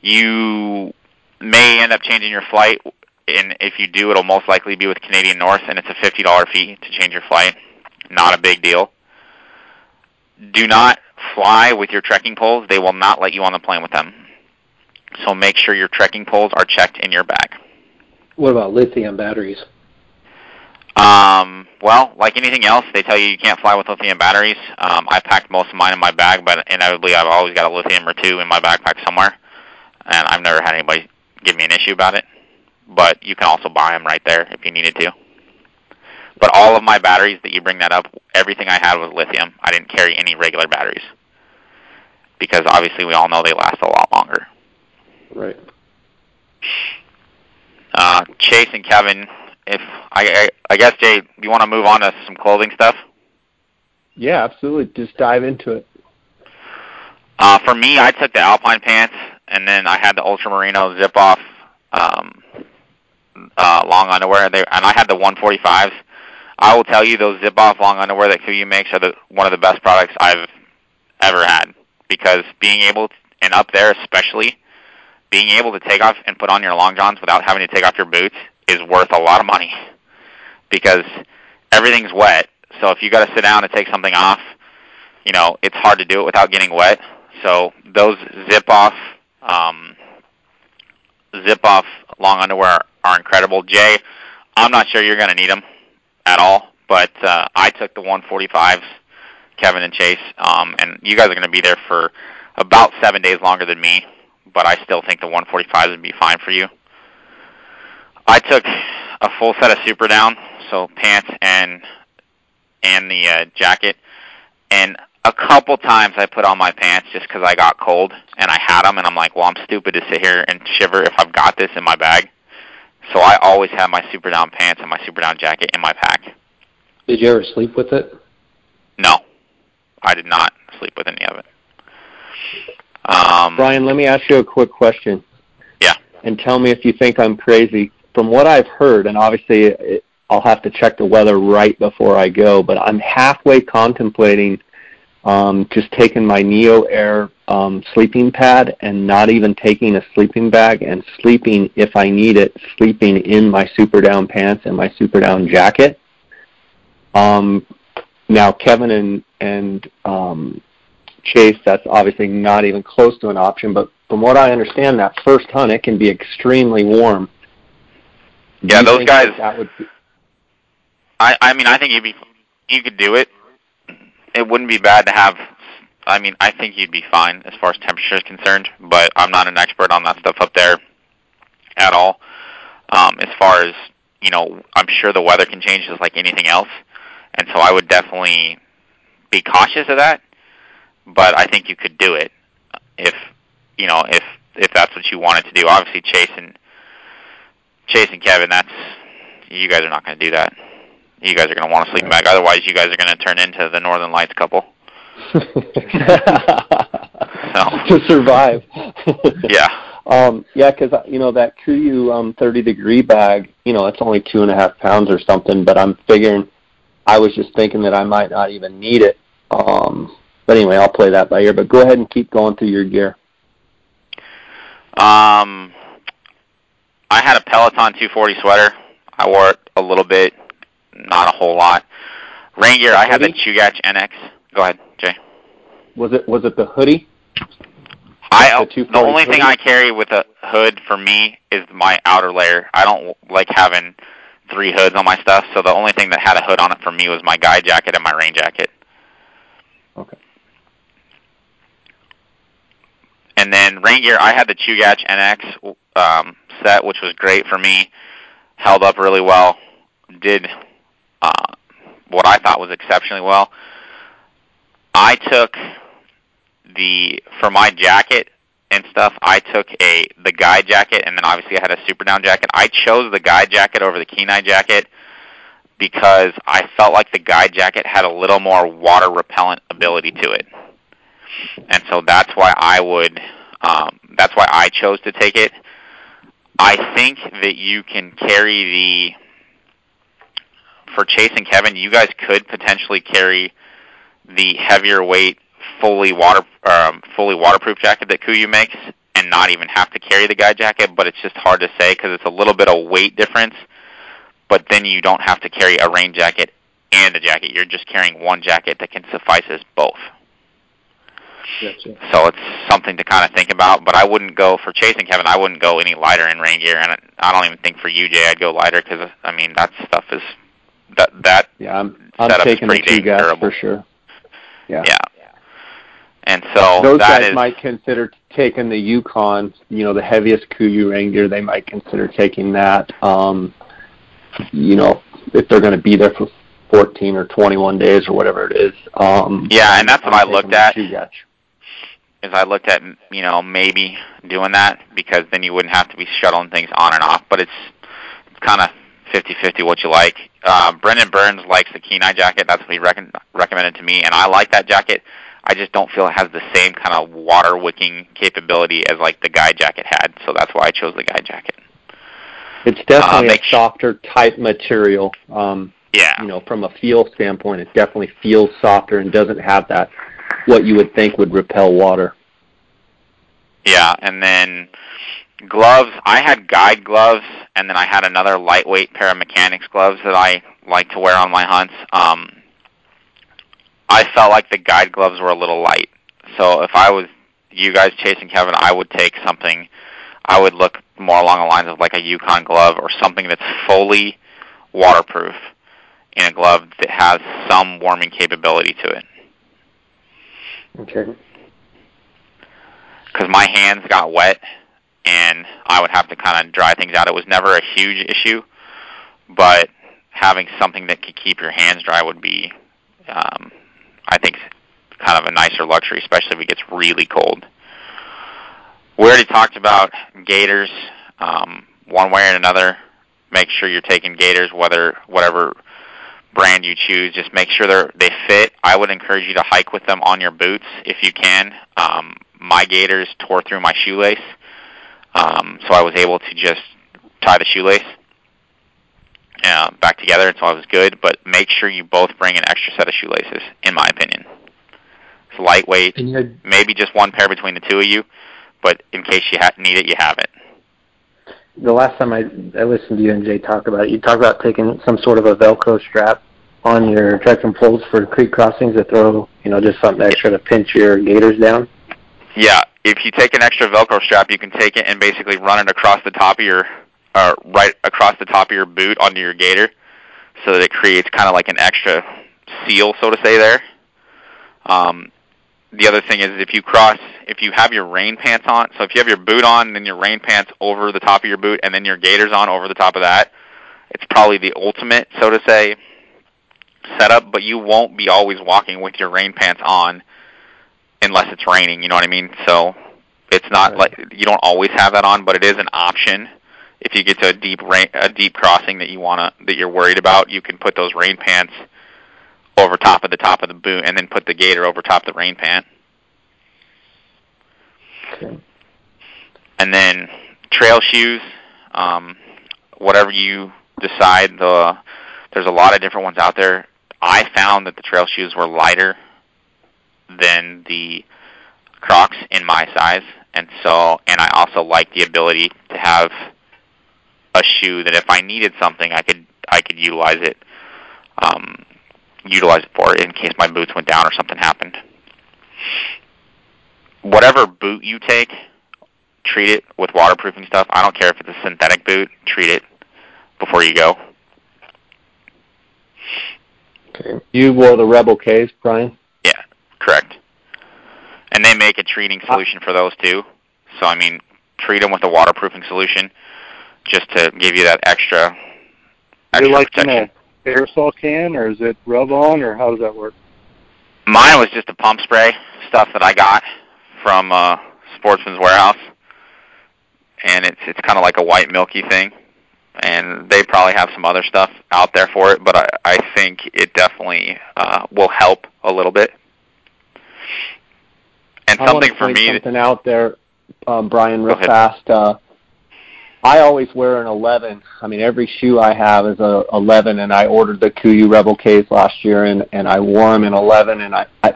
You may end up changing your flight, and if you do, it'll most likely be with Canadian North, and it's a $50 fee to change your flight. Not a big deal. Do not fly with your trekking poles. They will not let you on the plane with them. So make sure your trekking poles are checked in your bag. What about lithium batteries? Um, well, like anything else, they tell you you can't fly with lithium batteries. Um, I packed most of mine in my bag, but inevitably I've always got a lithium or two in my backpack somewhere, and I've never had anybody give me an issue about it. But you can also buy them right there if you needed to. But all of my batteries that you bring that up, everything I had was lithium. I didn't carry any regular batteries because obviously we all know they last a lot longer. Right. Uh, Chase and Kevin, if I, I, I guess Jay, you want to move on to some clothing stuff? Yeah, absolutely. Just dive into it. Uh, for me, I took the Alpine pants, and then I had the Ultra Merino zip off um, uh, long underwear, they, and I had the 145s. I will tell you, those zip off long underwear that KUIU makes are the, one of the best products I've ever had because being able to, and up there especially, being able to take off and put on your long johns without having to take off your boots is worth a lot of money because everything's wet. So if you got to sit down and take something off, you know it's hard to do it without getting wet. So those zip off, um, zip off long underwear are incredible. Jay, I'm not sure you're going to need them but uh, I took the 145s, Kevin and Chase, um, and you guys are going to be there for about seven days longer than me, but I still think the 145s would be fine for you. I took a full set of super down, so pants and and the uh, jacket, and a couple times I put on my pants just because I got cold and I had them, and I'm like, well, I'm stupid to sit here and shiver if I've got this in my bag. So I always have my super down pants and my super down jacket in my pack. Did you ever sleep with it? No, I did not sleep with any of it. Um, Brian, let me ask you a quick question. Yeah. And tell me if you think I'm crazy. From what I've heard, and obviously it, I'll have to check the weather right before I go, but I'm halfway contemplating um, just taking my Neo Air um, sleeping pad and not even taking a sleeping bag and sleeping if I need it, sleeping in my super down pants and my super down jacket. Um, now, Kevin and and um, Chase, that's obviously not even close to an option. But from what I understand, that first hunt it can be extremely warm. Do Yeah, those guys- that that would be, I I mean I think you'd be you could do it. It wouldn't be bad to have. I mean I think you'd be fine as far as temperature is concerned, but I'm not an expert on that stuff up there at all. Um, as far as you know, I'm sure the weather can change just like anything else, and so I would definitely be cautious of that. But I think you could do it if you know if if that's what you wanted to do. Obviously, Chase and Chase and Kevin, that's you guys are not going to do that. You guys are going to want a sleeping bag. Otherwise, you guys are going to turn into the Northern Lights couple. to survive. Yeah. Um, yeah, because you know that KUIU um, 30 degree bag, you know, it's only two and a half pounds or something. But I'm figuring, I was just thinking that I might not even need it. Um, but anyway, I'll play that by ear. But go ahead and keep going through your gear. Um, I had a Peloton 240 sweater. I wore it a little bit, not a whole lot. Rain gear. I had the Hoodie? Chugach NX. Go ahead, Jay. Was it was it the hoodie? I The the only thing? I carry with a hood for me is my outer layer. I don't like having three hoods on my stuff, so the only thing that had a hood on it for me was my Guide jacket and my rain jacket. Okay. And then rain gear, I had the Chugach NX um, set, which was great for me. Held up really well. Did uh, what I thought was exceptionally well. I took the for my jacket and stuff. I took a the Guide jacket, and then obviously I had a super down jacket. I chose the Guide jacket over the Kenai jacket because I felt like the Guide jacket had a little more water repellent ability to it, and so that's why I would. Um, that's why I chose to take it. I think that you can carry the for Chase and Kevin. You guys could potentially carry the heavier weight, fully water, um, fully waterproof jacket that KUIU makes, and not even have to carry the Guide jacket. But it's just hard to say because it's a little bit of weight difference. But then you don't have to carry a rain jacket and a jacket. You're just carrying one jacket that can suffice as both. Gotcha. So it's something to kind of think about. But I wouldn't go for Chase and Kevin. I wouldn't go any lighter in rain gear, and I don't even think for you, Jay, I'd go lighter because I mean that stuff is that that Yeah, I'm I'm taking the pretty two durable. for sure. Yeah. yeah. And so Those that guys is- might consider taking the Yukon, you know, the heaviest KUIU rain gear. They might consider taking that. Um, you know, if they're going to be there for 14 or 21 days or whatever it is. Um, Yeah, and that's what I looked at. Is I looked at you know maybe doing that because then you wouldn't have to be shuttling things on and off. But it's it's kind of fifty-fifty what you like. Uh, Brendan Burns likes the Kenai jacket. That's what he recon- recommended to me, and I like that jacket. I just don't feel it has the same kind of water wicking capability as like the Guide jacket had. So that's why I chose the Guide jacket. It's definitely make a softer type material. Um, Yeah. you know, from a feel standpoint, it definitely feels softer and doesn't have that what you would think would repel water. Yeah, and then gloves. I had guide gloves, and then I had another lightweight pair of mechanics gloves that I like to wear on my hunts. Um, I felt like the guide gloves were a little light. So if I was you guys Chase and Kevin, I would take something. I would look more along the lines of like a Yukon glove or something that's fully waterproof in a glove that has some warming capability to it. Okay. because my hands got wet and I would have to kind of dry things out. It was never a huge issue, but having something that could keep your hands dry would be, um, I think, kind of a nicer luxury, especially if it gets really cold. We already talked about gaiters. Um, one way or another, make sure you're taking gaiters, whether whatever brand you choose. Just make sure they they fit. I would encourage you to hike with them on your boots if you can. Um, my gaiters tore through my shoelace, um, so I was able to just tie the shoelace uh, back together, so I was good. But make sure you both bring an extra set of shoelaces, in my opinion. It's lightweight, had maybe just one pair between the two of you, but in case you ha- need it, you have it. the last time I I listened to you and Jay talk about it, you talked about taking some sort of a Velcro strap on your trekking poles for creek crossings to throw, you know, just something extra to pinch your gators down. Yeah, if you take an extra Velcro strap, you can take it and basically run it across the top of your, uh, right across the top of your boot onto your gator, so that it creates kind of like an extra seal, so to say. There. Um, the other thing is if you cross, if you have your rain pants on, so if you have your boot on, and then your rain pants over the top of your boot, and then your gaiters on over the top of that, it's probably the ultimate, so to say, setup. But you won't be always walking with your rain pants on unless it's raining. You know what I mean? So it's not Right. like you don't always have that on, but it is an option. If you get to a deep rain, a deep crossing that you wanna that you're worried about, you can put those rain pants over top of the top of the boot, and then put the gator over top of the rain pant. Okay. and then trail shoes, um, whatever you decide. The there's a lot of different ones out there. I found that the trail shoes were lighter than the Crocs in my size, and so and I also like the ability to have a shoe that if I needed something, I could I could utilize it. Um, utilize it for it in case my boots went down or something happened. Whatever boot you take, treat it with waterproofing stuff. I don't care if it's a synthetic boot. Treat it before you go. Okay. You wore the Rebel K's, Brian. Yeah, correct. And they make a treating solution for those too. So I mean, treat them with a waterproofing solution, just to give you that extra, extra it like in protection. a aerosol can, or is it rub on, or how does that work? Mine was just a pump spray stuff that I got from uh, Sportsman's Warehouse, and it's it's kind of like a white milky thing. And they probably have some other stuff out there for it, but I, I think it definitely uh, will help a little bit. And I something for me, that, something out there, um, Brian, real fast. Uh, I always wear an 11. I mean, every shoe I have is a 11, and I ordered the KUIU Rebel K's last year, and and I wore them in 11. And I, I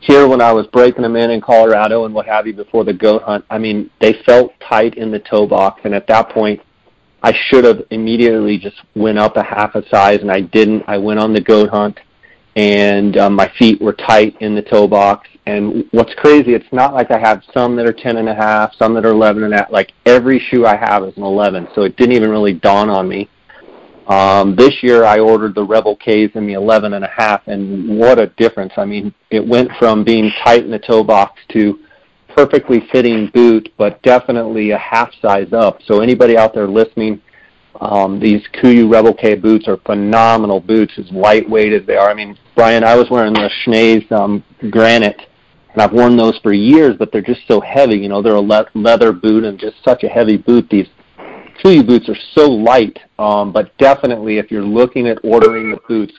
here when I was breaking them in in Colorado and what have you before the goat hunt, I mean, they felt tight in the toe box, and at that point, I should have immediately just went up a half a size, and I didn't. I went on the goat hunt, and um, my feet were tight in the toe box, And what's crazy, it's not like I have some that are ten and a half, some that are eleven and a half. Like every shoe I have is an eleven, so it didn't even really dawn on me. Um, this year I ordered the Rebel K's in the eleven and a half, and what a difference! I mean, it went from being tight in the toe box to perfectly fitting boot, but definitely a half size up. So anybody out there listening, um, these Kuiu Rebel K boots are phenomenal boots, as lightweight as they are. I mean, Brian, I was wearing the Schnees um, Granite, and I've worn those for years, but they're just so heavy. You know, they're a le- leather boot and just such a heavy boot. These Kuiu boots are so light, um, but definitely if you're looking at ordering the boots,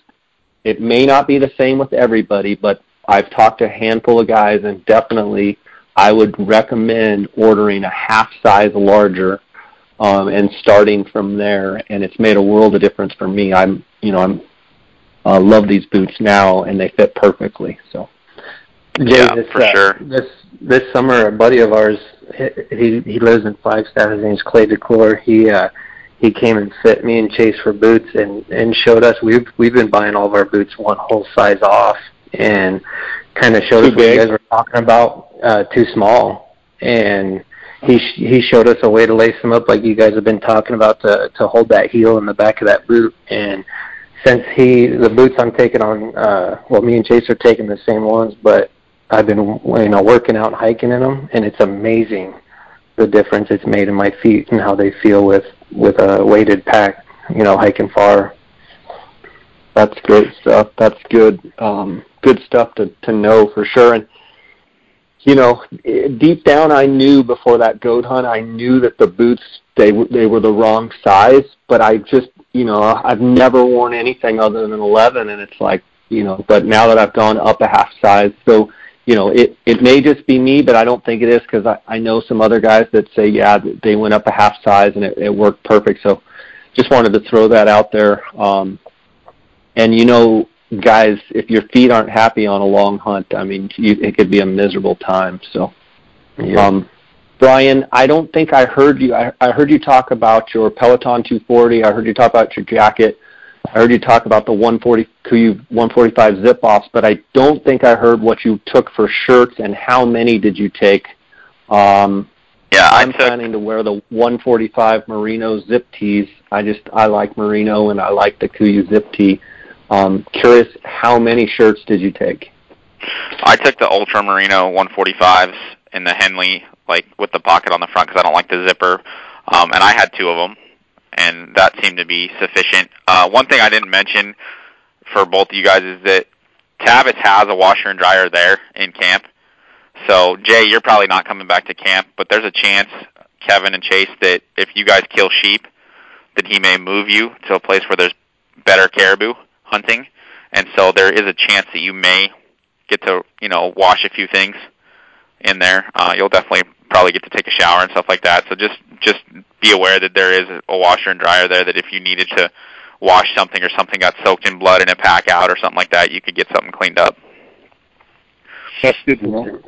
it may not be the same with everybody, but I've talked to a handful of guys, and definitely I would recommend ordering a half size larger um, and starting from there. And it's made a world of difference for me. I'm, you know, I'm uh, love these boots now, and they fit perfectly. So, Jay, Yeah, this, for uh, sure. This this summer, a buddy of ours, he he lives in Flagstaff. His name's Clay DeClore. He uh, he came and fit me and Chase for boots, and and showed us we've we've been buying all of our boots one whole size off, and kind of showed Too us what you guys were talking about. Uh, too small, and he sh- he showed us a way to lace them up like you guys have been talking about to to hold that heel in the back of that boot and since he the boots I'm taking on uh well me and Chase are taking the same ones but I've been you know working out and hiking in them and it's amazing the difference it's made in my feet and how they feel with with a weighted pack you know hiking far That's great stuff. That's good, um, good stuff to to know for sure. And you know, deep down, I knew before that goat hunt, I knew that the boots they they were the wrong size. But I just, you know, I've never worn anything other than an 11, and it's like, you know. But now that I've gone up a half size, so you know, it it may just be me, but I don't think it is because I I know some other guys that say, yeah, they went up a half size and it, it worked perfect. So just wanted to throw that out there. Um, and you know, guys, if your feet aren't happy on a long hunt, I mean, you, it could be a miserable time. So, um, Brian, I don't think I heard you. I, I heard you talk about your Peloton 240. I heard you talk about your jacket. I heard you talk about the 140 Kuiu 145 zip offs, but I don't think I heard what you took for shirts and how many did you take. Um, Yeah, I'm took planning to wear the 145 merino zip tees. I just I like merino and I like the Kuiu zip tee. Um, curious, how many shirts did you take? I took the Ultra Merino 145s in the Henley, like with the pocket on the front, because I don't like the zipper. Um, and I had two of them, and that seemed to be sufficient. Uh, one thing I didn't mention for both of you guys is that Tavis has a washer and dryer there in camp. So Jay, you're probably not coming back to camp, but there's a chance, Kevin and Chase, that if you guys kill sheep, that he may move you to a place where there's better caribou hunting, and so there is a chance that you may get to you know wash a few things in there. Uh, you'll definitely probably get to take a shower and stuff like that. So just just be aware that there is a washer and dryer there. That if you needed to wash something or something got soaked in blood in a pack out or something like that, you could get something cleaned up. That's good to know.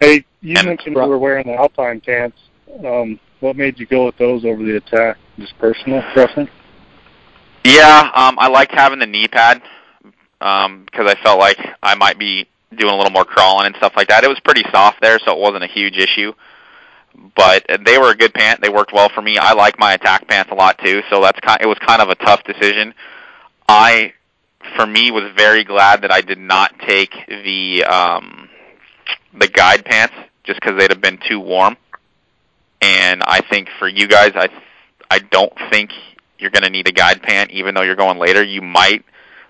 Hey, you And- mentioned you were wearing the Alpine pants. Um, what made you go with those over the attack? Just personal preference? Yeah, um, I liked having the knee pad um, because I felt like I might be doing a little more crawling and stuff like that. It was pretty soft there, so it wasn't a huge issue. But they were a good pant. They worked well for me. I like my attack pants a lot too, so that's kind. It was kind of a tough decision. I, for me, was very glad that I did not take the um, the guide pants just because they'd have been too warm. And I think for you guys, I I don't think you're going to need a guide pant, even though you're going later. You might,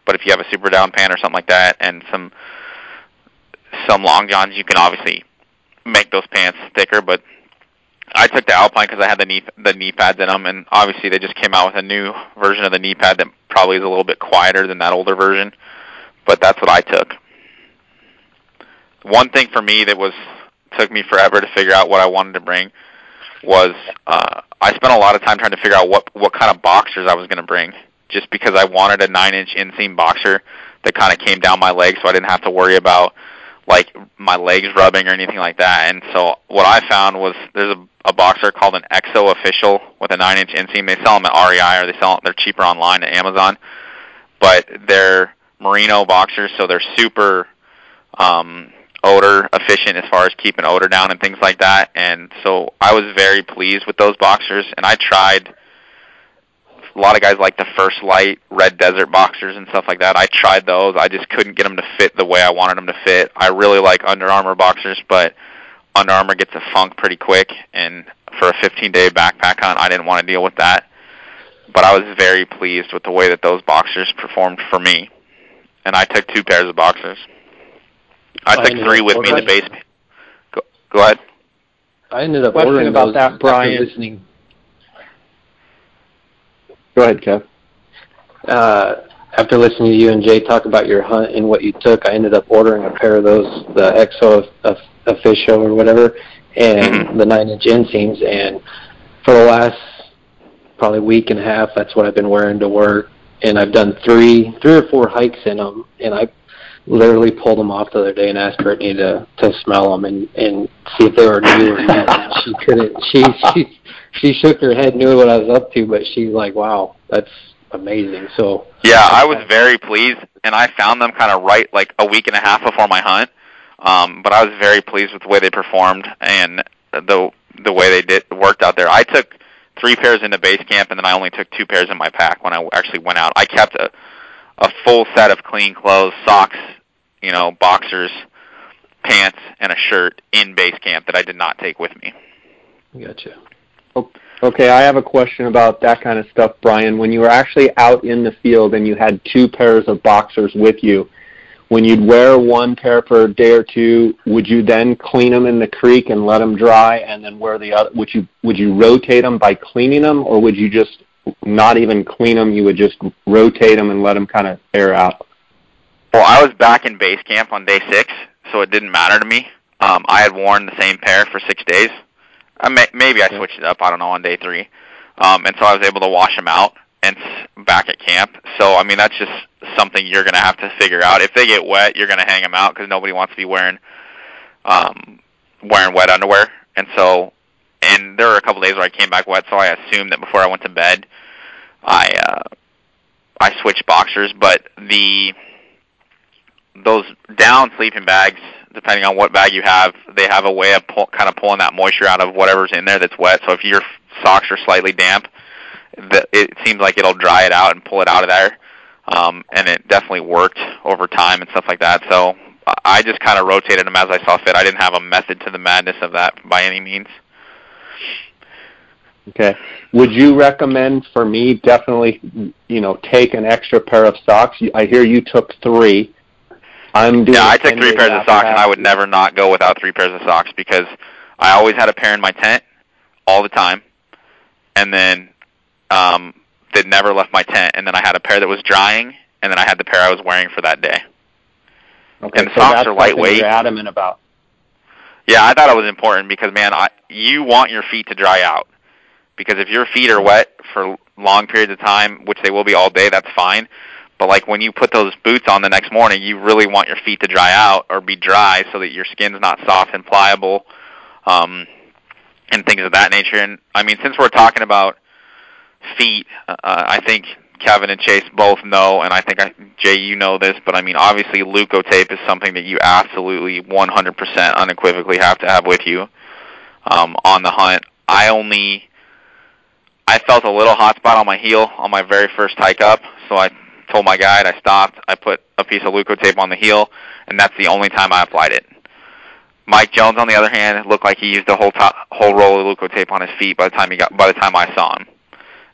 but if you have a super down pant or something like that, and some some long johns, you can obviously make those pants thicker. But I took the Alpine because I had the knee the knee pads in them, and obviously they just came out with a new version of the knee pad that probably is a little bit quieter than that older version. But that's what I took. One thing for me that was took me forever to figure out what I wanted to bring was uh, I spent a lot of time trying to figure out what what kind of boxers I was going to bring, just because I wanted a nine inch inseam boxer that kind of came down my legs, so I didn't have to worry about like my legs rubbing or anything like that. And so what I found was there's a, a boxer called an ExOfficio with a nine inch inseam. They sell them at REI or they sell they're cheaper online at Amazon, but they're merino boxers, so they're super um, odor efficient as far as keeping odor down and things like that. And so I was very pleased with those boxers, and I tried. A lot of guys like the First Lite Red Desert boxers and stuff like that. I tried those. I just couldn't get them to fit the way I wanted them to fit. I really like Under Armour boxers, but Under Armour gets a funk pretty quick, and for a 15-day backpack hunt, I didn't want to deal with that. But I was very pleased with the way that those boxers performed for me, and I took two pairs of boxers. I I took ended three with me in the base. Go, go ahead. I ended up Question ordering about those that, after Brian. Listening, Go ahead, Kev. uh, after listening to you and Jay talk about your hunt and what you took, I ended up ordering a pair of those, the EXO of- official or whatever, and the nine inch inseams. And for the last probably week and a half, that's what I've been wearing to work. And I've done three, three or four hikes in them, and I literally pulled them off the other day and asked Brittany to to smell them and and see if they were new or not. She couldn't. She she she shook her head, knew what I was up to, but she's like, "Wow, that's amazing." So Yeah, I was very pleased, and I found them kind of right like a week and a half before my hunt. Um, but I was very pleased with the way they performed and the the way they did worked out there. I took three pairs into base camp, and then I only took two pairs in my pack when I actually went out. I kept a a full set of clean clothes, socks, you know, boxers, pants, and a shirt in base camp that I did not take with me. gotcha. Okay, I have a question about that kind of stuff, Brian. When you were actually out in the field and you had two pairs of boxers with you, when you'd wear one pair for a day or two, would you then clean them in the creek and let them dry, and then wear the other? Would you would you rotate them by cleaning them, or would you just not even clean them? You would just rotate them and let them kind of air out. Well, I was back in base camp on day six, so it didn't matter to me. Um, I had worn the same pair for six days. I may, maybe I switched it up. I don't know on day three, um, and so I was able to wash them out and back at camp. So I mean, that's just something you're gonna have to figure out. If they get wet, you're gonna hang them out because nobody wants to be wearing um, wearing wet underwear. And so, and there were a couple days where I came back wet, so I assumed that before I went to bed, I uh, I switched boxers. But the those down sleeping bags, depending on what bag you have, they have a way of pull, kind of pulling that moisture out of whatever's in there that's wet. So if your socks are slightly damp, the, it seems like it'll dry it out and pull it out of there. Um, and it definitely worked over time and stuff like that. So I- just kind of rotated them as I saw fit. I didn't have a method to the madness of that by any means. Okay. Would you recommend for me definitely, you know, take an extra pair of socks? I hear you took three. I'm doing. Yeah, I took three pairs of socks, and I would never not go without three pairs of socks because I always had a pair in my tent all the time, and then um, that never left my tent. And then I had a pair that was drying, and then I had the pair I was wearing for that day. Okay, and so socks that's are lightweight. You're adamant about. Yeah, I thought it was important because man, I you want your feet to dry out. Because if your feet are wet for long periods of time, which they will be all day, that's fine. But like when you put those boots on the next morning, you really want your feet to dry out or be dry so that your skin's not soft and pliable, um, and things of that nature. And I mean, since we're talking about feet, uh, I think Kevin and Chase both know, and I think I, Jay, you know this, but I mean, obviously, Leukotape is something that you absolutely 100% unequivocally have to have with you um, on the hunt. I only, I felt a little hot spot on my heel on my very first hike up, so I told my guide, I stopped, I put a piece of Leuko Leukotape on the heel, and that's the only time I applied it. Mike Jones, on the other hand, looked like he used the whole top, whole roll of Leuko Leukotape on his feet by the time he got, by the time I saw him,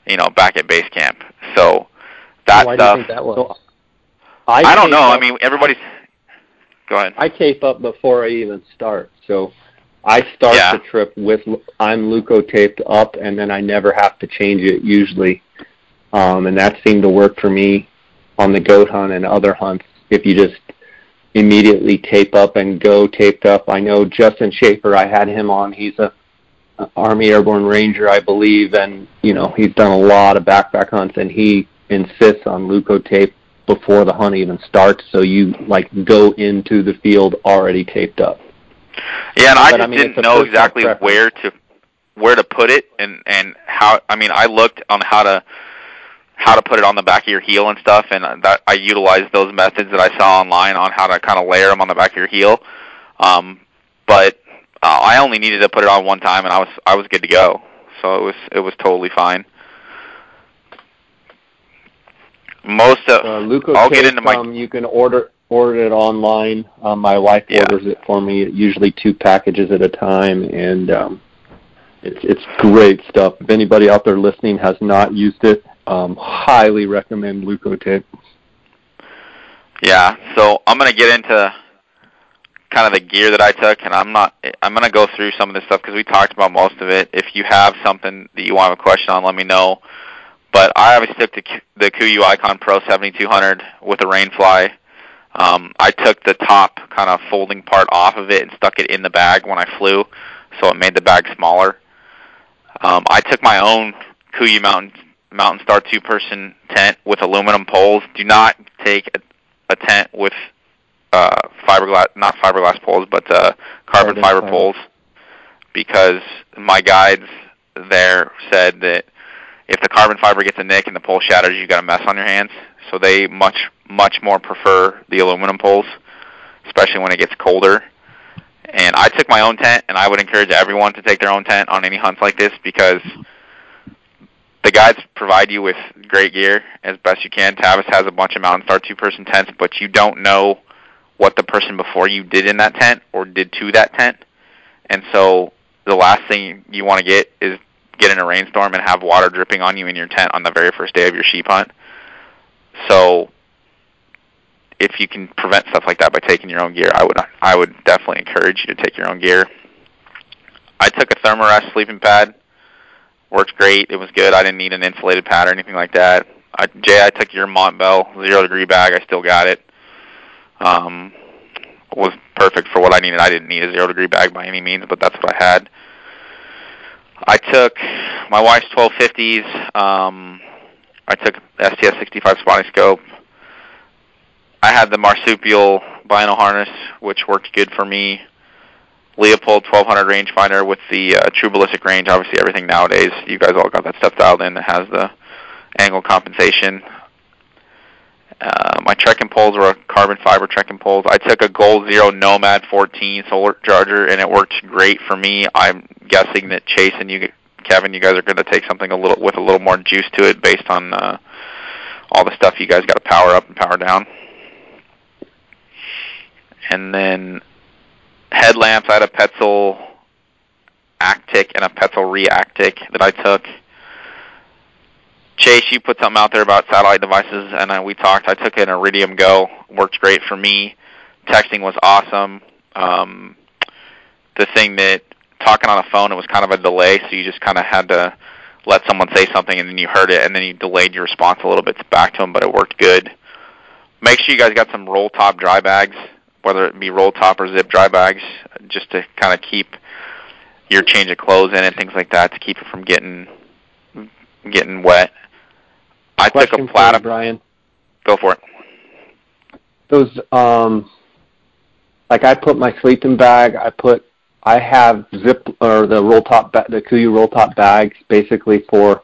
you know, back at base camp. So that Why stuff. do you think that was? So, I, don't tape know. I mean, everybody's. Go ahead. I tape up before I even start. So I start Yeah. the trip with I'm Leuko taped up, and then I never have to change it usually. Um, and that seemed to work for me on the goat hunt and other hunts. If you just immediately tape up and go taped up. I know Justin Schaefer. I had him on. He's a, Army Airborne Ranger, I believe, and you know he's done a lot of backpack hunts, and he insists on Leuko tape before the hunt even starts, so you like go into the field already taped up. Yeah, and I just I mean, didn't know exactly preference. where to where to put it and and how. I mean, I looked on how to how to put it on the back of your heel and stuff, and that I utilized those methods that I saw online on how to kind of layer them on the back of your heel. Um, but uh, I only needed to put it on one time, and I was I was good to go. So it was it was totally fine. Most of Uh, Leuko I'll get into my- um, you can order order it online. Um, my wife Yeah. orders it for me, usually two packages at a time, and um, it's it's great stuff. If anybody out there listening has not used it, um, highly recommend tape. Yeah, so I'm gonna get into kind of the gear that I took, and I'm not. I'm gonna go through some of this stuff because we talked about most of it. If you have something that you want a question on, let me know. But I obviously took the the Kuiu Icon Pro 7200 with a Rainfly. Um, I took the top kind of folding part off of it and stuck it in the bag when I flew, so it made the bag smaller. Um, I took my own Kuiu Mountain Mountain Star two person tent with aluminum poles. Do not take a, a tent with uh, fiberglass, not fiberglass poles, but uh, carbon, Carbon fiber, fiber. poles, because my guides there said that if the carbon fiber gets a nick and the pole shatters, you got a mess on your hands. So they much much more prefer the aluminum poles, especially when it gets colder. And I took my own tent, and I would encourage everyone to take their own tent on any hunts like this because the guides provide you with great gear as best you can. Tavis has a bunch of Mountain Star two-person tents, but you don't know what the person before you did in that tent or did to that tent. And so the last thing you want to get is get in a rainstorm and have water dripping on you in your tent on the very first day of your sheep hunt. So if you can prevent stuff like that by taking your own gear, I would I would definitely encourage you to take your own gear. I took a Thermarest sleeping pad. Worked great. It was good. I didn't need an insulated pad or anything like that. I, Jay, I took your Montbell zero degree bag. I still got it. Um, was perfect for what I needed. I didn't need a zero degree bag by any means, but that's what I had. I took my wife's 1250s. Um, I took STS 65 spotting scope. I had the marsupial vinyl harness, which worked good for me. Leupold 1200 rangefinder with the uh, true ballistic range. Obviously, everything nowadays, you guys all got that stuff dialed in. that has the angle compensation. Uh, my trekking poles were carbon fiber trekking poles. I took a Goal Zero Nomad 14 solar charger, and it worked great for me. I'm guessing that Chase and you, Kevin, you guys are going to take something a little with a little more juice to it, based on uh, all the stuff you guys got to power up and power down. And then headlamps. I had a Petzl Actik and a Petzl Reactik that I took. Chase, you put something out there about satellite devices, and uh, we talked. I took an Iridium Go. Worked great for me. Texting was awesome. Um, the thing that talking on the phone, it was kind of a delay, so you just kind of had to let someone say something, and then you heard it, and then you delayed your response a little bit back to them, but it worked good. Make sure you guys got some roll top dry bags, whether it be roll top or zip dry bags, just to kind of keep your change of clothes in and things like that to keep it from getting getting wet. I Question took a for you. Brian. Go for it. Those um, like I put my sleeping bag. I put I have zip or the roll top ba- the KUIU roll top bags basically for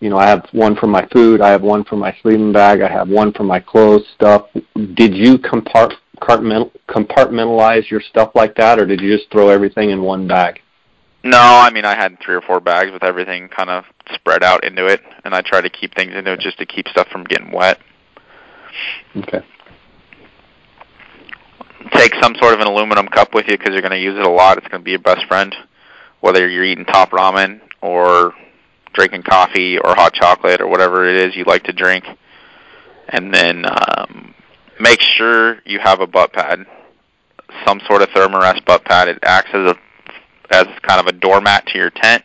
you know I have one for my food. I have one for my sleeping bag. I have one for my clothes stuff. Did you compart compartmentalize your stuff like that, or did you just throw everything in one bag? No, I mean I had three or four bags with everything kind of spread out into it, and I try to keep things into it just to keep stuff from getting wet. Okay. Take some sort of an aluminum cup with you because you're going to use it a lot. It's going to be your best friend, whether you're eating top ramen or drinking coffee or hot chocolate or whatever it is you like to drink. And then um, make sure you have a butt pad, some sort of Thermarest butt pad. It acts as a as kind of a doormat to your tent,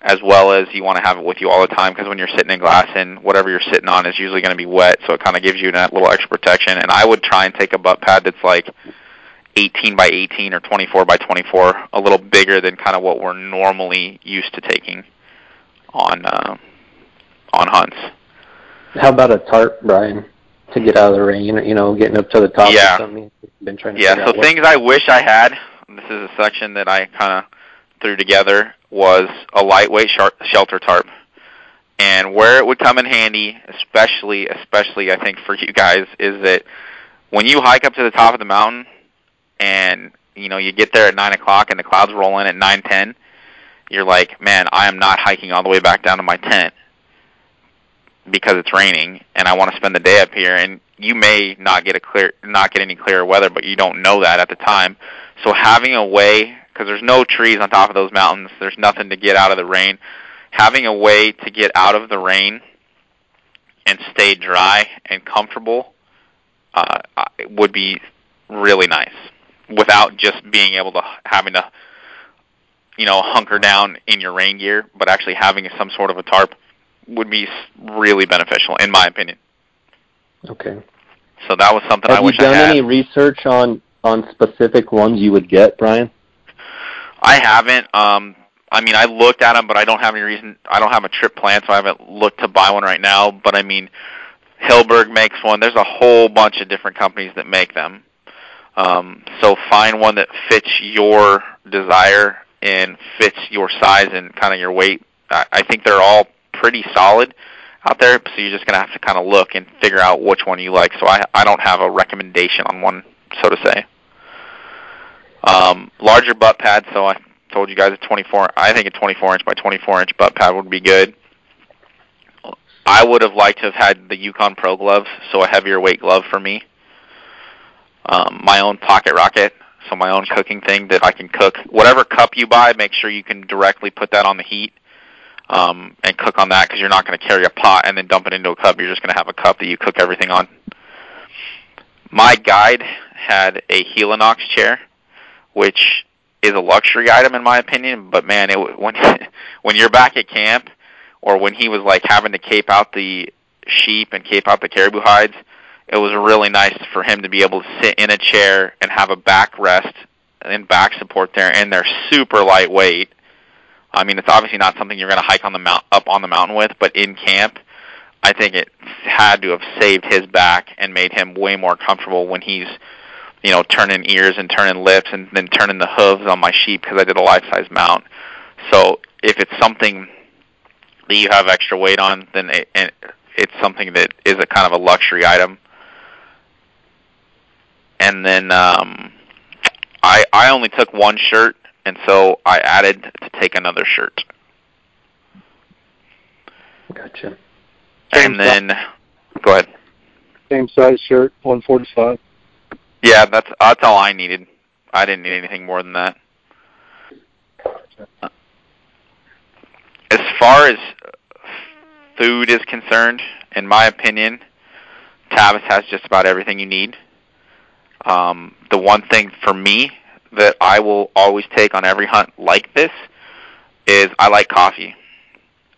as well as you want to have it with you all the time because when you're sitting in glass and whatever you're sitting on is usually going to be wet, so it kind of gives you that little extra protection. And I would try and take a butt pad that's like 18 by 18 or 24 by 24, a little bigger than kind of what we're normally used to taking on uh, on hunts. How about a tarp, Brian, to get out of the rain? You know, getting up to the top Yeah. or something. Been trying to Yeah, so things I wish I had. This is a section that I kind of threw together was a lightweight shar- shelter tarp. And where it would come in handy, especially especially I think for you guys, is that when you hike up to the top of the mountain and you know, you get there at nine o'clock and the clouds roll in at nine ten, you're like, man, I am not hiking all the way back down to my tent because it's raining and I want to spend the day up here and you may not get a clear not get any clearer weather but you don't know that at the time. So having a way because there's no trees on top of those mountains there's nothing to get out of the rain having a way to get out of the rain and stay dry and comfortable uh, would be really nice without just being able to having to you know hunker down in your rain gear but actually having some sort of a tarp would be really beneficial, in my opinion. Okay. So that was something Have I wish you done any research on on specific ones you would get, Brian? I haven't. Um, I mean, I looked at them, but I don't have any reason. I don't have a trip planned, so I haven't looked to buy one right now. But I mean, Hilleberg makes one. There's a whole bunch of different companies that make them. Um, so find one that fits your desire and fits your size and kind of your weight. I, I think they're all pretty solid out there. So you're just gonna have to kind of look and figure out which one you like. So I I don't have a recommendation on one, so to say. Um, larger butt pad. So I told you guys a 24. I think a 24 inch by 24 inch butt pad would be good. I would have liked to have had the Yukon Pro gloves, so a heavier weight glove for me. Um, my own pocket rocket, so my own cooking thing that I can cook. Whatever cup you buy, make sure you can directly put that on the heat um, and cook on that because you're not going to carry a pot and then dump it into a cup. You're just going to have a cup that you cook everything on. My guide had a Helinox chair, which is a luxury item in my opinion. But man, it when when you're back at camp or when he was like having to cape out the sheep and cape out the caribou hides, it was really nice for him to be able to sit in a chair and have a backrest and back support there, and they're super lightweight. I mean, it's obviously not something you're going to hike on the mount up on the mountain with, but in camp, I think it had to have saved his back and made him way more comfortable when he's, you know, turning ears and turning lips and then turning the hooves on my sheep because I did a life size mount. So if it's something that you have extra weight on, then it, it's something that is a kind of a luxury item. And then um, I I only took one shirt, and so I added to take another shirt. Gotcha. Same And then, go ahead. Same size shirt, 145. Yeah, that's that's all I needed. I didn't need anything more than that. As far as food is concerned, in my opinion, Tavis has just about everything you need. Um, the one thing for me that I will always take on every hunt like this is I like coffee,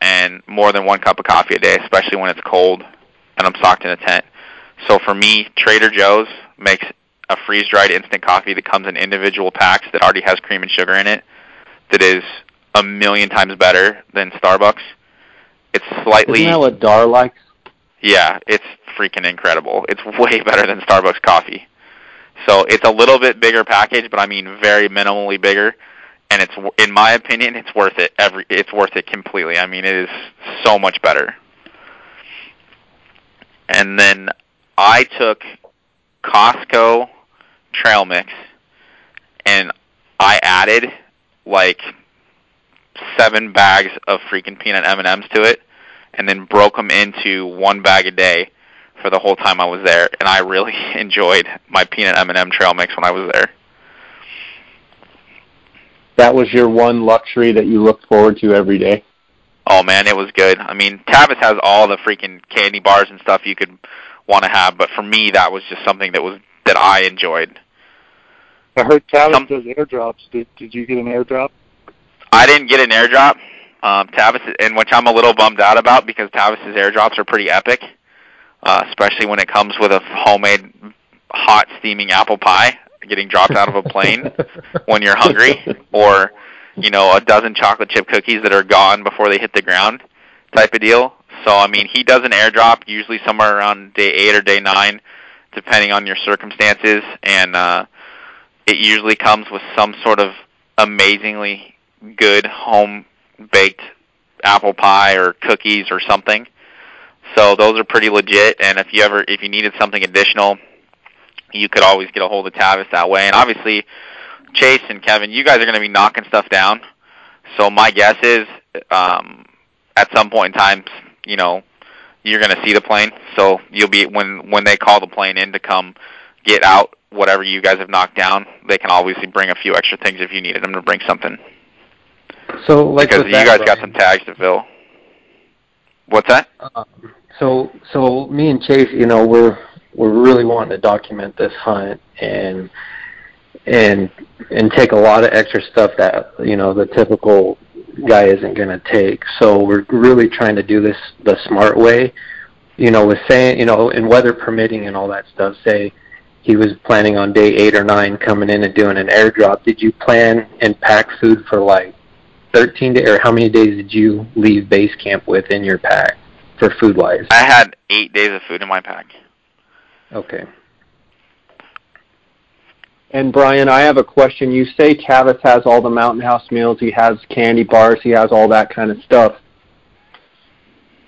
and more than one cup of coffee a day, especially when it's cold and I'm stocked in a tent. So for me, Trader Joe's makes a freeze-dried instant coffee that comes in individual packs that already has cream and sugar in it. That is a million times better than Starbucks. It's slightly Isn't that what Dar likes? yeah, it's freaking incredible. It's way better than Starbucks coffee. So it's a little bit bigger package, but I mean very minimally bigger, and it's in my opinion it's worth it. Every it's worth it completely. I mean it is so much better. And then I took Costco trail mix, and I added like seven bags of freaking peanut M&Ms to it, and then broke them into one bag a day for the whole time I was there, and I really enjoyed my peanut M&M trail mix when I was there. That was your one luxury that you looked forward to every day. Oh man, it was good. I mean, Tavis has all the freaking candy bars and stuff you could want to have, but for me, that was just something that was that I enjoyed. I heard Tavis Some- does airdrops. Did Did you get an airdrop? I didn't get an airdrop. Um, Tavis, and which I'm a little bummed out about because Tavis's airdrops are pretty epic, uh, especially when it comes with a homemade hot steaming apple pie getting dropped out of a plane when you're hungry, or you know a dozen chocolate chip cookies that are gone before they hit the ground, type of deal. So I mean, he does an airdrop usually somewhere around day eight or day nine, depending on your circumstances, and uh, it usually comes with some sort of amazingly good home baked apple pie or cookies or something. So those are pretty legit. And if you ever if you needed something additional, you could always get a hold of Tavis that way. And obviously, Chase and Kevin, you guys are going to be knocking stuff down. So my guess is, um, at some point in time, you know, you're going to see the plane. So you'll be when when they call the plane in to come get out whatever you guys have knocked down. They can obviously bring a few extra things if you needed them to bring something. So, like because you guys got some tags to fill. What's that? Um, so, so me and Chase, you know, we're we're really wanting to document this hunt and and and take a lot of extra stuff that you know the typical guy isn't going to take. So we're really trying to do this the smart way. You know, with saying, you know, and weather permitting and all that stuff. Say he was planning on day eight or nine coming in and doing an airdrop. Did you plan and pack food for like 13 days, or how many days did you leave base camp with in your pack for food wise? I had eight days of food in my pack. Okay. And Brian, I have a question. You say Tavis has all the Mountain House meals. He has candy bars. He has all that kind of stuff.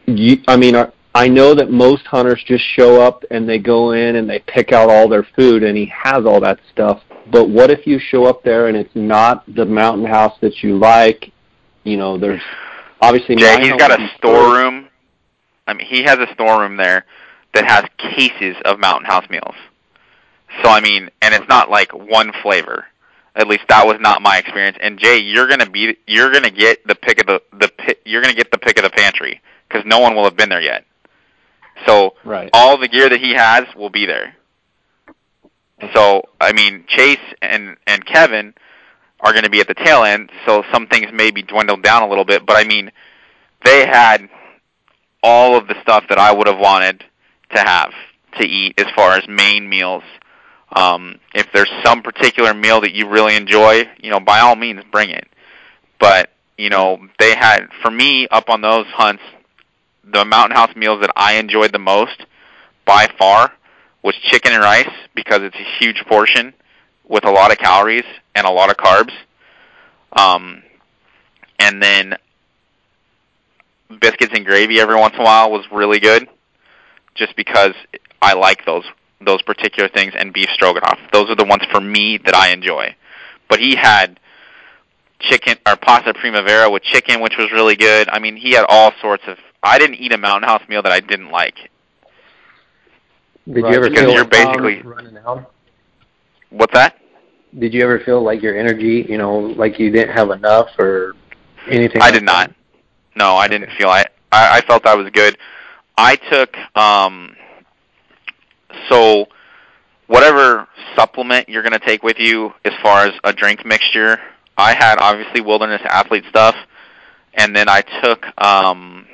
You, I mean, I know that most hunters just show up and they go in and they pick out all their food, and he has all that stuff. But what if you show up there and it's not the Mountain House that you like? You know, there's obviously. Jay, he's got a storeroom. I mean, he has a storeroom there that has cases of Mountain House meals. So I mean, and it's not like one flavor. At least that was not my experience. And Jay, you're gonna be, you're gonna get the pick of the the pi- you're gonna get the pick of the pantry because no one will have been there yet. So Right. all the gear that he has will be there. So I mean, Chase and and Kevin are going to be at the tail end, so some things may be dwindled down a little bit. But I mean, they had all of the stuff that I would have wanted to have to eat as far as main meals. Um, if there's some particular meal that you really enjoy, you know, by all means, bring it. But you know, they had for me up on those hunts, the Mountain House meals that I enjoyed the most by far was chicken and rice because it's a huge portion with a lot of calories and a lot of carbs. Um, and then biscuits and gravy every once in a while was really good, just because I like those those particular things. And beef stroganoff, those are the ones for me that I enjoy. But he had chicken or pasta primavera with chicken, which was really good. I mean, he had all sorts of. I didn't eat a Mountain House meal that I didn't like. Did Right, you ever because feel you're like basically- running out? What's that? Did you ever feel like your energy, you know, like you didn't have enough or anything? I like did not. No, I didn't feel I, I I felt I was good. I took um so whatever supplement you're going to take with you as far as a drink mixture, I had obviously wilderness athlete stuff and then I took um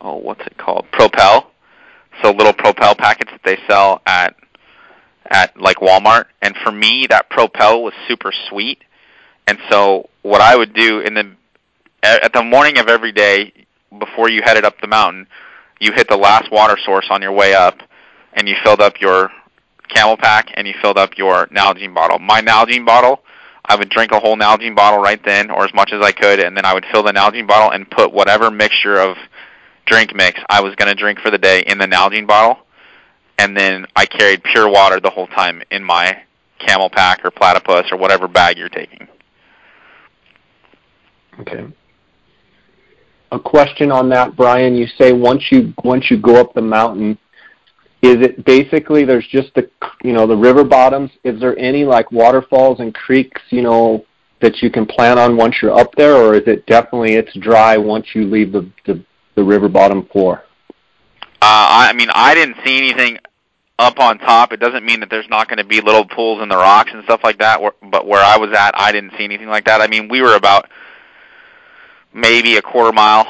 oh what's it called? Propel. So little Propel packets that they sell at at like Walmart and for me that Propel was super sweet. And so what I would do in the at the morning of every day before you headed up the mountain, you hit the last water source on your way up, and you filled up your camel pack and you filled up your Nalgene bottle. My Nalgene bottle, I would drink a whole Nalgene bottle right then, or as much as I could, and then I would fill the Nalgene bottle and put whatever mixture of drink mix I was going to drink for the day in the Nalgene bottle, and then I carried pure water the whole time in my camel pack or platypus or whatever bag you're taking. Okay. a question on that, Brian. You say once you once you go up the mountain, is it basically there's just the you know the river bottoms? Is there any like waterfalls and creeks you know that you can plan on once you're up there, or is it definitely it's dry once you leave the the, the river bottom floor? Uh, I mean, I didn't see anything up on top. It doesn't mean that there's not going to be little pools in the rocks and stuff like that. But where I was at, I didn't see anything like that. I mean, we were about maybe a quarter mile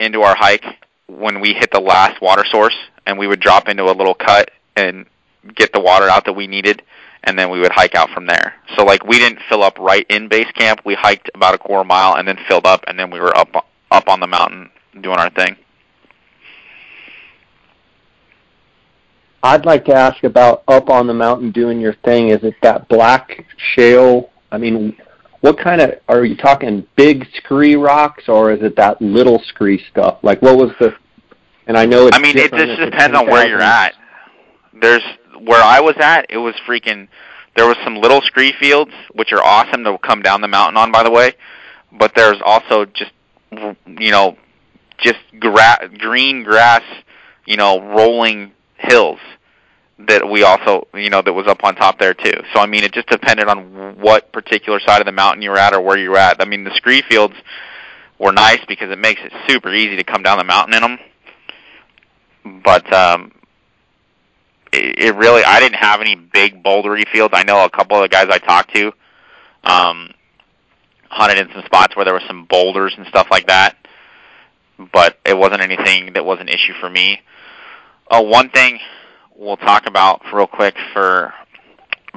into our hike when we hit the last water source, and we would drop into a little cut and get the water out that we needed, and then we would hike out from there. So like we didn't fill up right in base camp. We hiked about a quarter mile and then filled up, and then we were up up on the mountain doing our thing. I'd like to ask about up on the mountain doing your thing. Is it that black shale? I mean, what kind of are you talking? Big scree rocks, or is it that little scree stuff? Like, what was the? And I know it's. I mean, it just depends on where you're at. There's where I was at. It was freaking. there was some little scree fields which are awesome to come down the mountain on by the way but there's also just you know just gra- green grass you know rolling hills that we also you know that was up on top there too so i mean it just depended on what particular side of the mountain you were at or where you were at i mean the scree fields were nice because it makes it super easy to come down the mountain in them but um it, it really I didn't have any big bouldery fields. I know a couple of the guys I talked to um hunted in some spots where there were some boulders and stuff like that. But it wasn't anything that was an issue for me. Uh, one thing we'll talk about real quick for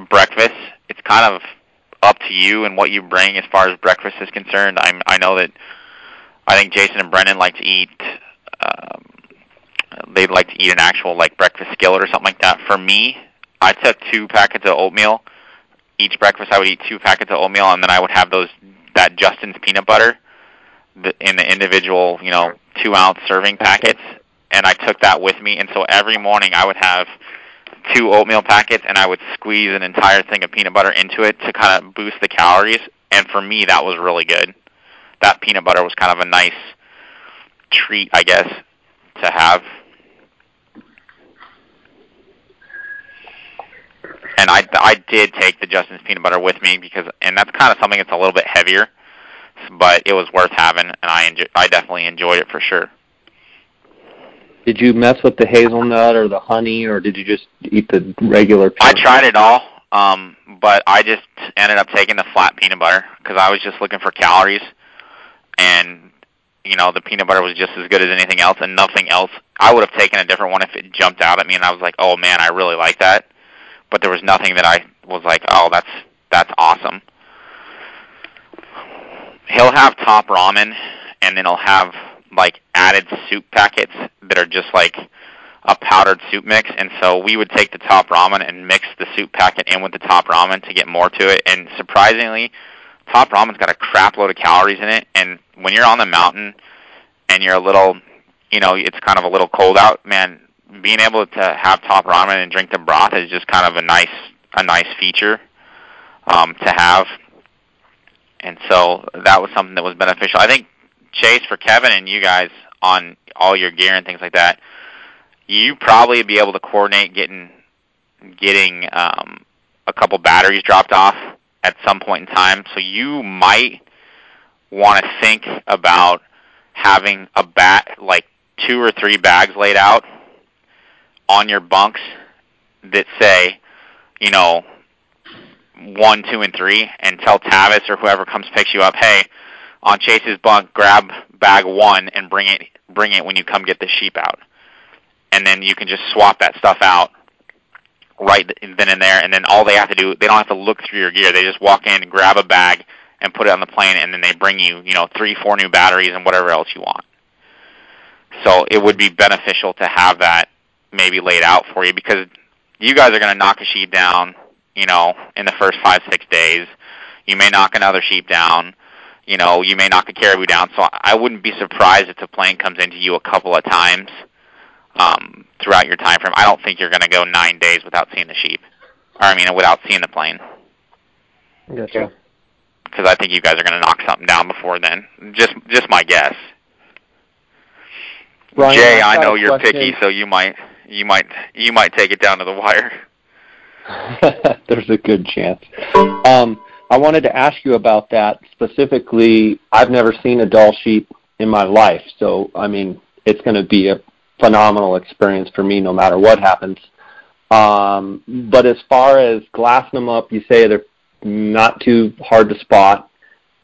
breakfast. It's kind of up to you and what you bring as far as breakfast is concerned. I'm I know that I think Jason and Brennan like to eat um, they'd like to eat an actual like breakfast skillet or something like that. For me, I took two packets of oatmeal. Each breakfast, I would eat two packets of oatmeal, and then I would have those that Justin's peanut butter in the individual, you know, two ounce serving packets, and I took that with me. And so every morning, I would have two oatmeal packets, and I would squeeze an entire thing of peanut butter into it to kind of boost the calories. And for me, that was really good. That peanut butter was kind of a nice treat, I guess, to have and I I did take the Justin's peanut butter with me because and that's kind of something that's a little bit heavier, but it was worth having, and I enjoy, I definitely enjoyed it for sure. Did you mess with the hazelnut or the honey, or did you just eat the regular? Peanut I tried it all, um, but I just ended up taking the flat peanut butter because I was just looking for calories, and you know the peanut butter was just as good as anything else, and nothing else. I would have taken a different one if it jumped out at me, and I was like, oh man, I really like that but there was nothing that I was like, oh, that's that's awesome. He'll have top ramen, and then he'll have like added soup packets that are just like a powdered soup mix. And so we would take the top ramen and mix the soup packet in with the top ramen to get more to it. And surprisingly, top ramen's got a crap load of calories in it. And when you're on the mountain and you're a little, you know, it's kind of a little cold out, man, being able to have top ramen and drink the broth is just kind of a nice a nice feature um, to have. And so that was something that was beneficial. I think Chase for Kevin and you guys on all your gear and things like that, you probably be able to coordinate getting getting um, a couple batteries dropped off at some point in time. So you might want to think about having a bat like two or three bags laid out on your bunks that say, you know, one, two, and three, and tell Tavis or whoever comes picks you up, hey, on Chase's bunk, grab bag one and bring it bring it when you come get the sheep out, and then you can just swap that stuff out right then and there, and then all they have to do, they don't have to look through your gear. They just walk in, and grab a bag, and put it on the plane, and then they bring you, you know, three, four new batteries and whatever else you want. So it would be beneficial to have that maybe laid out for you because you guys are going to knock a sheep down, you know, in the first five six days. You may knock another sheep down. You know, you may knock a caribou down. So I wouldn't be surprised if the plane comes into you a couple of times um, throughout your time frame. I don't think you're going to go nine days without seeing the sheep, or I mean, without seeing the plane. Gotcha. Because I think you guys are going to knock something down before then. Just, just my guess. Ryan, Jay, I've I know you're question. picky, so you might, you might, you might take it down to the wire. There's a good chance. Um, I wanted to ask you about that specifically. I've never seen a Dall sheep in my life, so I mean, it's going to be a phenomenal experience for me, no matter what happens. Um, but as far as glassing them up, you say they're not too hard to spot.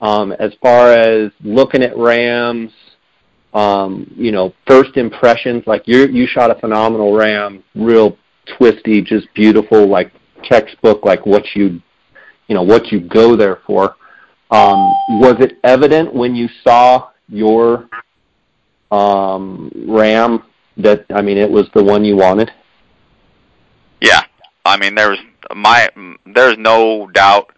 Um, as far as looking at rams, um, you know, first impressions, like you you shot a phenomenal ram, real twisty, just beautiful, like textbook, like what you, you know, what you go there for. Um, was it evident when you saw your um, ram that I mean it was the one you wanted? Yeah, I mean, there's my, there's no doubt.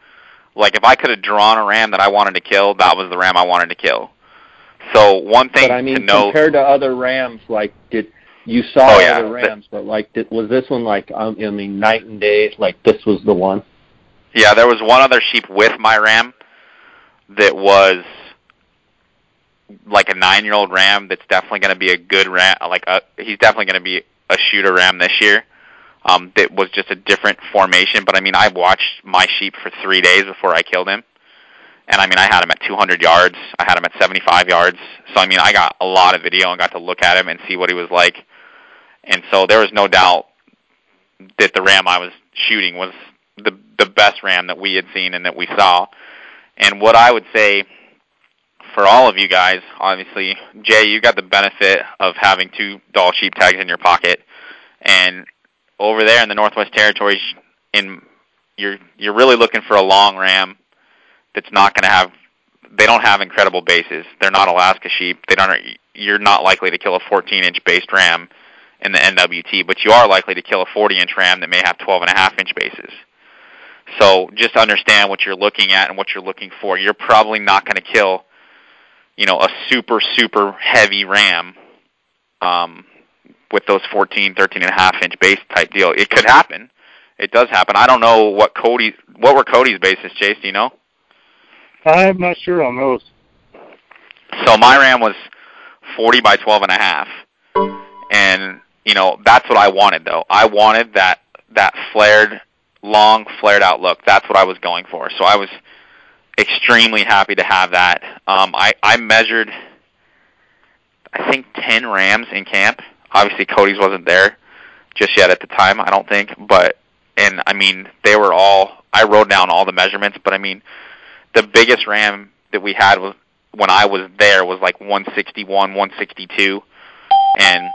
Like if I could have drawn a ram that I wanted to kill, that was the ram I wanted to kill. So one thing But I mean, to know, compared to other rams, like did you saw Oh, yeah. other rams, but like did, was this one like um, I mean night and day? Like this was the one. Yeah, there was one other sheep with my ram that was like a nine-year-old ram. That's definitely going to be a good ram. Like a, he's definitely going to be a shooter ram this year. Um, that was just a different formation. But I mean, I watched my sheep for three days before I killed him, and I mean, I had him at 200 yards. I had him at 75 yards. So I mean, I got a lot of video and got to look at him and see what he was like. And so there was no doubt that the ram I was shooting was the the best ram that we had seen and that we saw. And what I would say for all of you guys, obviously, Jay, you got the benefit of having two Dall sheep tags in your pocket, and over there in the Northwest Territories, in you're you're really looking for a long ram that's not going to have. They don't have incredible bases. They're not Alaska sheep. They don't. You're not likely to kill a 14-inch based ram in the NWT, but you are likely to kill a 40-inch ram that may have 12 and a half inch bases. So just understand what you're looking at and what you're looking for. You're probably not going to kill, you know, a super super heavy ram um, with those 14, 13 and a half inch base type deal. It could happen. It does happen. I don't know what Cody. What were Cody's bases, Chase? Do you know? I'm not sure on those. So my ram was 40 by 12 and a half, and you know that's what I wanted though. I wanted that that flared, long flared out look. That's what I was going for. So I was extremely happy to have that. Um, I I measured, I think 10 rams in camp. Obviously Cody's wasn't there just yet at the time. I don't think, but and I mean they were all. I wrote down all the measurements, but I mean the biggest ram that we had was when I was there was like 161, 162, and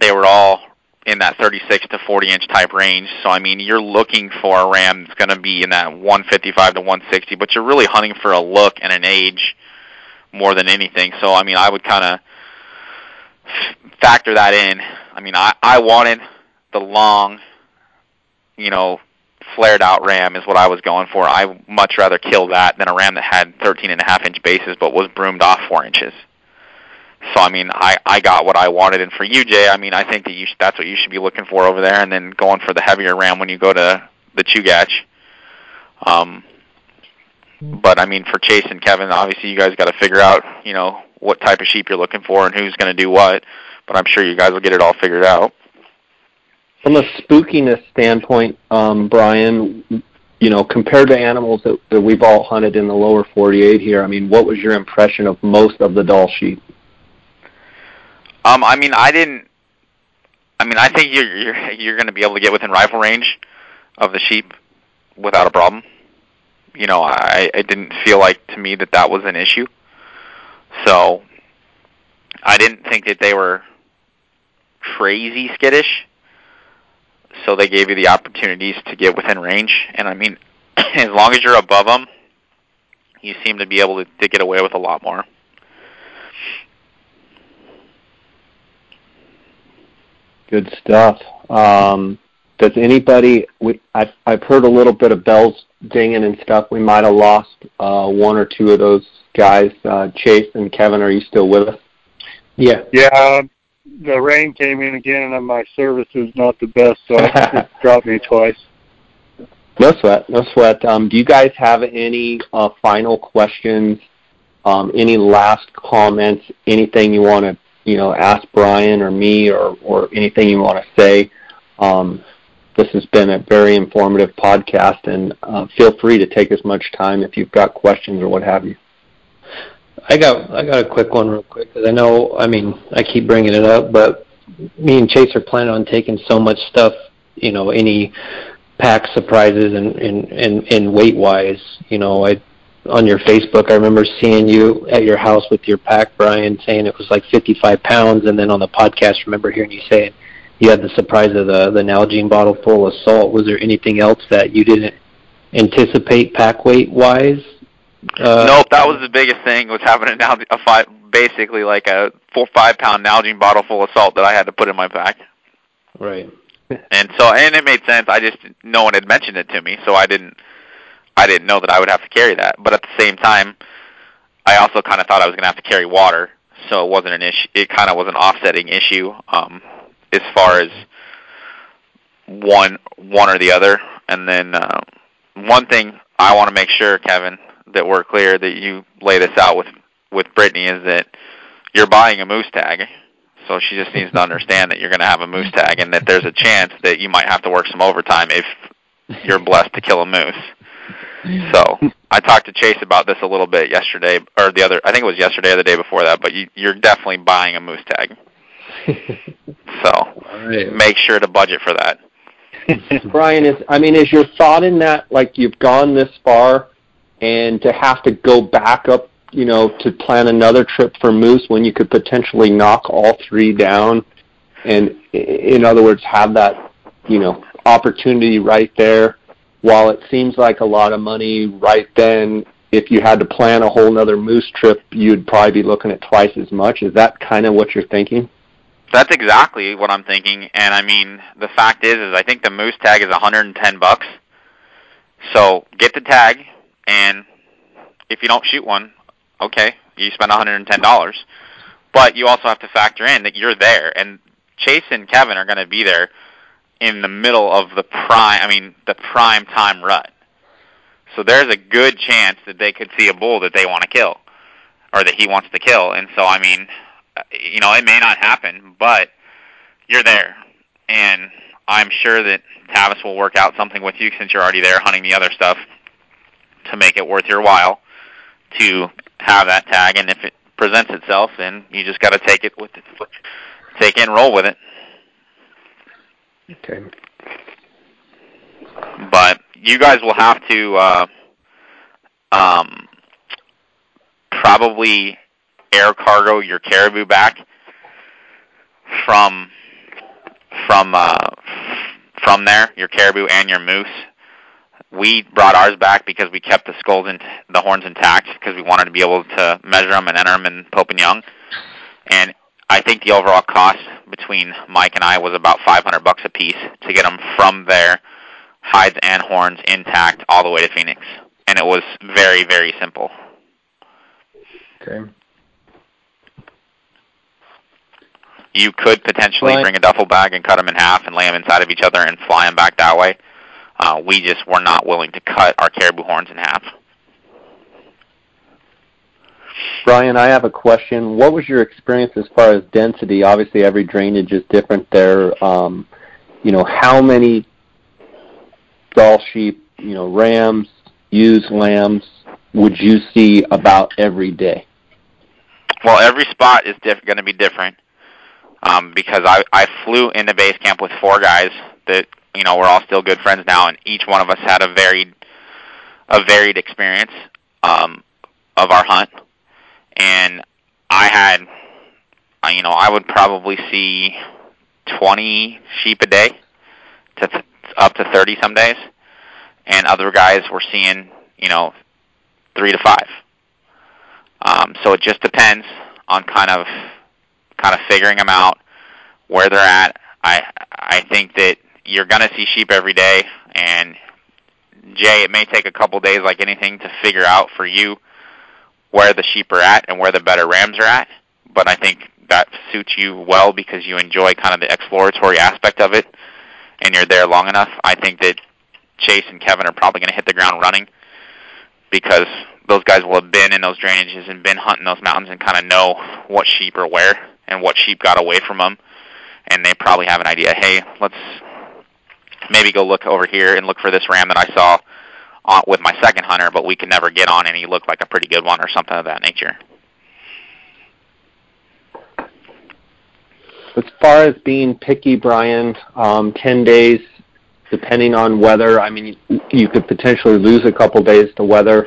they were all in that 36 to 40 inch type range. So I mean, you're looking for a ram that's going to be in that 155 to 160, but you're really hunting for a look and an age more than anything. So I mean, I would kind of factor that in. I mean, I I wanted the long, you know, flared out ram is what I was going for. I much rather kill that than a ram that had 13 and a half inch bases but was broomed off four inches. So I mean, I I got what I wanted, and for you, Jay, I mean, I think that you sh- that's what you should be looking for over there, and then going for the heavier ram when you go to the Chugach. Um, but I mean, for Chase and Kevin, obviously you guys got to figure out, you know, what type of sheep you're looking for and who's going to do what. But I'm sure you guys will get it all figured out. From a spookiness standpoint, um, Brian, you know, compared to animals that, that we've all hunted in the lower 48 here, I mean, what was your impression of most of the Dall sheep? Um, I mean, I didn't. I mean, I think you're you're you're going to be able to get within rifle range of the sheep without a problem. You know, I I didn't feel like to me that that was an issue. So I didn't think that they were crazy skittish. So they gave you the opportunities to get within range, and I mean, as long as you're above them, you seem to be able to, to get away with a lot more. Good stuff. Um, does anybody? We, I've, I've heard a little bit of bells dinging and stuff. We might have lost uh, one or two of those guys. Uh, Chase and Kevin, are you still with us? Yeah. Yeah, the rain came in again, and my service is not the best, so it dropped me twice. No sweat, no sweat. Um, do you guys have any uh, final questions? Um, any last comments? Anything you want to, you know, ask Brian or me, or or anything you want to say? Um, this has been a very informative podcast, and uh, feel free to take as much time if you've got questions or what have you. I got I got a quick one real quick because I know I mean I keep bringing it up, but me and Chase are planning on taking so much stuff, you know, any pack surprises and and and, and weight wise, you know, I on your Facebook I remember seeing you at your house with your pack, Brian, saying it was like 55 pounds, and then on the podcast, I remember hearing you saying you had the surprise of the the Nalgene bottle full of salt. Was there anything else that you didn't anticipate pack weight wise? Uh, nope, that was the biggest thing. Was having a, a five, basically like a four five pound Nalgene bottle full of salt that I had to put in my pack. Right. And so, and it made sense. I just no one had mentioned it to me, so I didn't. I didn't know that I would have to carry that. But at the same time, I also kind of thought I was going to have to carry water, so it wasn't an issue. It kind of was an offsetting issue um, as far as one one or the other. And then uh, one thing I want to make sure, Kevin, that we're clear that you lay this out with with Brittany is that you're buying a moose tag. So she just needs to understand that you're going to have a moose tag and that there's a chance that you might have to work some overtime if you're blessed to kill a moose. So I talked to Chase about this a little bit yesterday, or the other. I think it was yesterday or the day before that. But you, you're definitely buying a moose tag. so right. make sure to budget for that. Brian, is I mean, is your thought in that like you've gone this far, and to have to go back up, you know, to plan another trip for moose when you could potentially knock all three down, and in other words, have that, you know, opportunity right there. While it seems like a lot of money right then, if you had to plan a whole other moose trip, you'd probably be looking at twice as much. Is that kind of what you're thinking? That's exactly what I'm thinking. And I mean, the fact is, is I think the moose tag is 110 bucks. So get the tag, and if you don't shoot one, okay, you spend 110 dollars. But you also have to factor in that you're there, and Chase and Kevin are going to be there in the middle of the prime. I mean, the prime time rut. So there's a good chance that they could see a bull that they want to kill, or that he wants to kill. And so, I mean, uh, you know, it may not happen, but you're there, and I'm sure that Tavis will work out something with you since you're already there hunting the other stuff to make it worth your while to have that tag. And if it presents itself, then you just got to take it with it, take it and roll with it. Okay. But you guys will have to uh, um, probably air cargo your caribou back from from uh, from there, your caribou and your moose. We brought ours back because we kept the skulls and the horns intact because we wanted to be able to measure them and enter them in Pope and Young. And I think the overall cost between Mike and I was about 500 bucks a piece to get them from there, hides and horns intact, all the way to Phoenix. And it was very, very simple. Okay. You could potentially Right. bring a duffel bag and cut them in half and lay them inside of each other and fly them back that way. Uh, we just were not willing to cut our caribou horns in half. Brian, I have a question. What was your experience as far as density? Obviously, every drainage is different there. Um, you know, how many Dall sheep, you know, rams, ewes, lambs would you see about every day? Well, every spot is diff- going to be different um, because I, I flew into base camp with four guys that you know we're all still good friends now, and each one of us had a varied a varied experience um, of our hunt. And I had, uh, you know, I would probably see 20 sheep a day to th- up to 30 some days, and other guys were seeing, you know, three to five. Um, so it just depends on kind of kind of figuring them out where they're at. I I think that you're to see sheep every day, and Jay, it may take a couple days, like anything, to figure out for you where the sheep are at and where the better rams are at. But I think that suits you well because you enjoy kind of the exploratory aspect of it, and you're there long enough. I think that Chase and Kevin are probably going to hit the ground running because those guys will have been in those drainages and been hunting those mountains and kind of know what sheep are where and what sheep got away from them, and they probably have an idea. Hey, let's maybe go look over here and look for this ram that I saw on, with my second hunter, but we could never get on, and he looked like a pretty good one or something of that nature. As far as being picky, Brian, um, 10 days, depending on weather, I mean, you, could potentially lose a couple days to weather.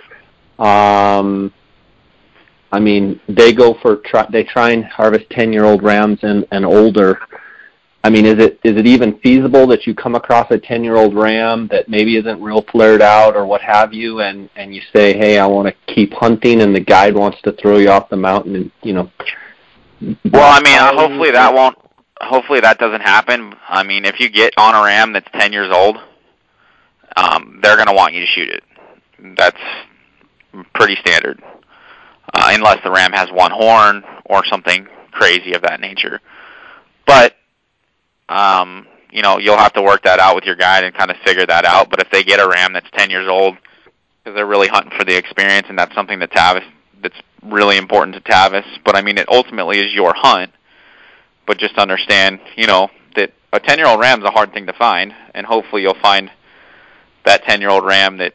Um, I mean, they go for try, they try and harvest 10-year-old rams and, and older. I mean, is it is it even feasible that you come across a 10-year-old ram that maybe isn't real flared out or what have you, and and you say, hey, I want to keep hunting, and the guide wants to throw you off the mountain, and you know. Well, I mean, hopefully that won't. Hopefully that doesn't happen. I mean, if you get on a ram that's 10 years old, um, they're going to want you to shoot it. That's pretty standard, uh, unless the ram has one horn or something crazy of that nature. But um, you know, you'll have to work that out with your guide and kind of figure that out. But if they get a ram that's 10 years old, because they're really hunting for the experience, and that's something that Tavis that's really important to Tavis. But I mean, it ultimately is your hunt. But just understand, you know, that a 10 year old ram is a hard thing to find, and hopefully you'll find that 10 year old ram that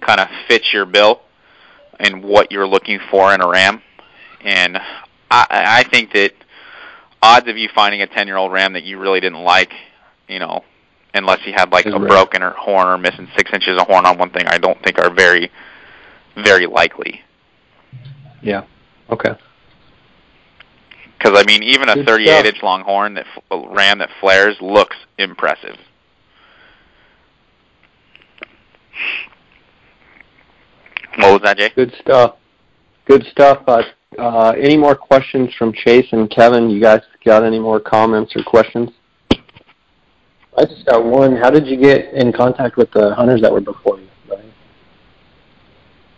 kind of fits your bill and what you're looking for in a ram. And I, I think that odds of you finding a 10 year old ram that you really didn't like, you know, unless he had like a broken or horn or missing six inches of horn on one thing, I don't think are very, very likely. Yeah. Okay. Because I mean, even a Good 38 stuff. inch longhorn that f- ram that flares looks impressive. What was that, Jay? Good stuff. Good stuff. Uh, uh, any more questions from Chase and Kevin? You guys got any more comments or questions? I just got one. How did you get in contact with the hunters that were before you? Brian?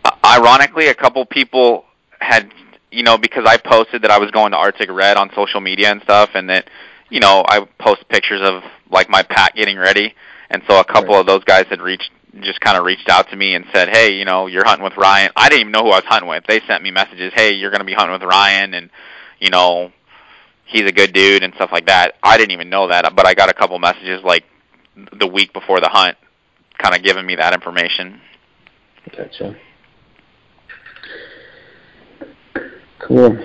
Uh, ironically, a couple people had, you know, because I posted that I was going to Arctic Red on social media and stuff, and that, you know, I post pictures of like my pack getting ready, and so a couple Right. of those guys had reached, just kind of reached out to me and said, hey, you know, you're hunting with Ryan. I didn't even know who I was hunting with. They sent me messages, hey, you're going to be hunting with Ryan, and you know, he's a good dude and stuff like that. I didn't even know that, but I got a couple messages like the week before the hunt, kind of giving me that information. Gotcha. Cool.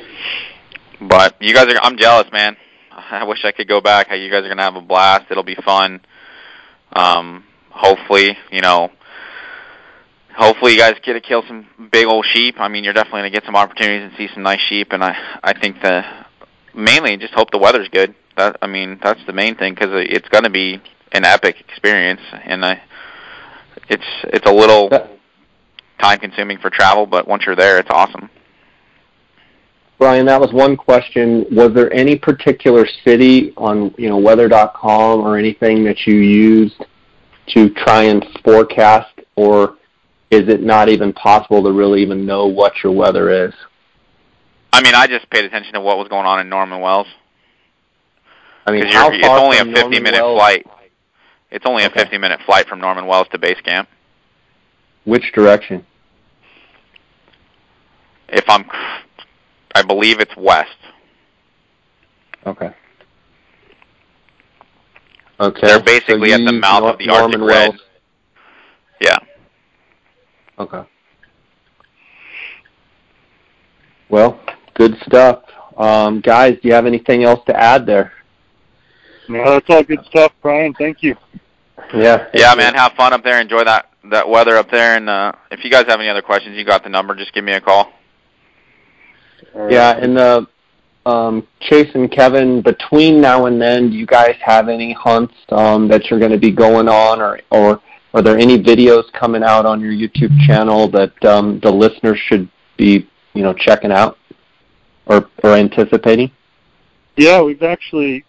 But you guys are I'm jealous, man. I wish I could go back. You guys are going to have a blast. It'll be fun. Um hopefully, you know, hopefully you guys get to kill some big old sheep. I mean, you're definitely going to get some opportunities and see some nice sheep and I I think the mainly just hope the weather's good. That I mean, that's the main thing cuz it's going to be an epic experience and I it's it's a little time consuming for travel, but once you're there, it's awesome. Brian, that was one question. Was there any particular city on you know weather.com or anything that you used to try and forecast, or is it not even possible to really even know what your weather is? I mean, I just paid attention to what was going on in Norman Wells. I mean, how it's far only a from 50 Norman minute Wells- flight. It's only Okay. a 50 minute flight from Norman Wells to base camp. Which direction? If I'm, I believe it's west. Okay. Okay. They're basically so at the mouth Nor- of the Arctic Norman Red. Yeah. Okay. Well, good stuff. Um, guys, do you have anything else to add there? No, that's all good stuff, Brian. Thank you. Yeah. Yeah, man. Have fun up there. Enjoy that that weather up there. And uh, if you guys have any other questions, you got the number. Just give me a call. Yeah, and the um, Chase and Kevin, between now and then, do you guys have any hunts um, that you're going to be going on, or or are there any videos coming out on your YouTube channel that um, the listeners should be, you know, checking out or or anticipating? Yeah, we've actually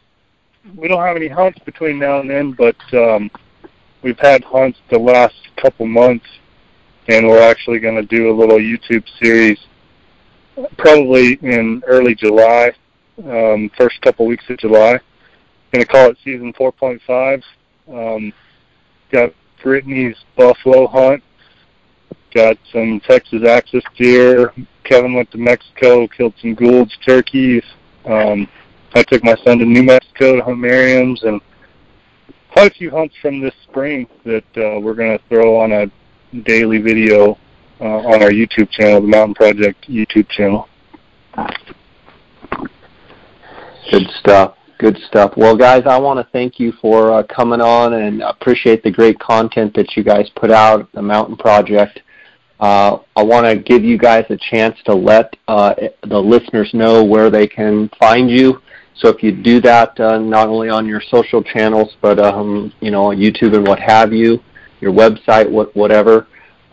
we don't have any hunts between now and then, but um, we've had hunts the last couple months, and we're actually going to do a little YouTube series probably in early July, um, first couple weeks of July. Going to call it season 4.5. Um, got Brittany's buffalo hunt. Got some Texas axis deer. Kevin went to Mexico, killed some Gould's turkeys. Um, I took my son to New Mexico to hunt Merriam's and quite a few hunts from this spring that uh, we're going to throw on a daily video uh, on our YouTube channel, the Mountain Project YouTube channel. Good stuff. Good stuff. Well, guys, I want to thank you for uh, coming on and appreciate the great content that you guys put out, the Mountain Project. Uh, I want to give you guys a chance to let uh, the listeners know where they can find you. So if you do that, uh, not only on your social channels, but um, you know, on YouTube and what have you, your website, what, whatever.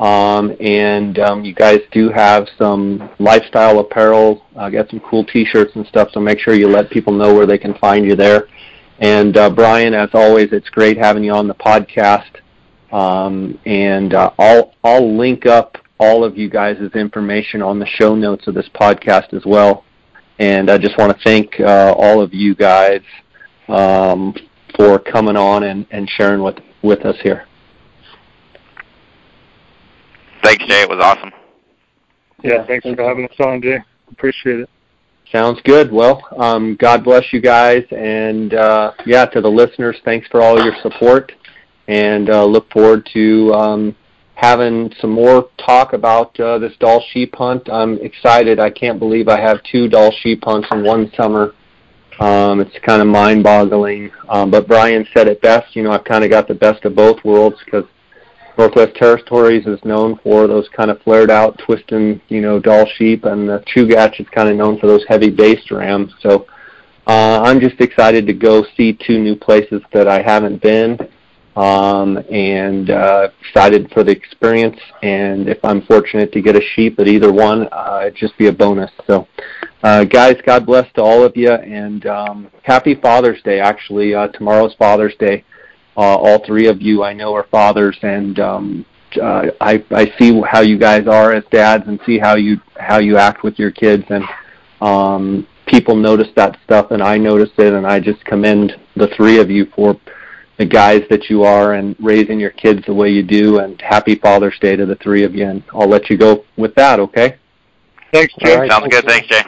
Um, and um, you guys do have some lifestyle apparel. Uh, got some cool T-shirts and stuff. So make sure you let people know where they can find you there. And uh, Brian, as always, it's great having you on the podcast. Um, and uh, I'll I'll link up all of you guys' information on the show notes of this podcast as well. And I just want to thank uh, all of you guys um, for coming on and, and sharing with with us here. Thanks, Jay. It was awesome. Yeah, thanks for having us on, Jay. Appreciate it. Sounds good. Well, um, God bless you guys, and uh, yeah, to the listeners, thanks for all your support, and uh, look forward to um, having some more talk about uh, this Dall sheep hunt. I'm excited. I can't believe I have two Dall sheep hunts in one summer. Um, it's kind of mind-boggling. Um, but Brian said it best. You know, I've kind of got the best of both worlds because Northwest Territories is known for those kind of flared out, twisting, you know, Dall sheep, and the Chugach is kind of known for those heavy based rams. So uh, I'm just excited to go see two new places that I haven't been, um, and uh, excited for the experience. And if I'm fortunate to get a sheep at either one, uh, it'd just be a bonus. So, uh, guys, God bless to all of you, and um, happy Father's Day. Actually, uh, tomorrow's Father's Day. Uh, all three of you I know are fathers, and um, uh, I I see how you guys are as dads, and see how you how you act with your kids, and um, people notice that stuff, and I notice it, and I just commend the three of you for the guys that you are and raising your kids the way you do. And happy Father's Day to the three of you. And I'll let you go with that. Okay. Thanks, Jay. Sounds good. Thanks, Jay.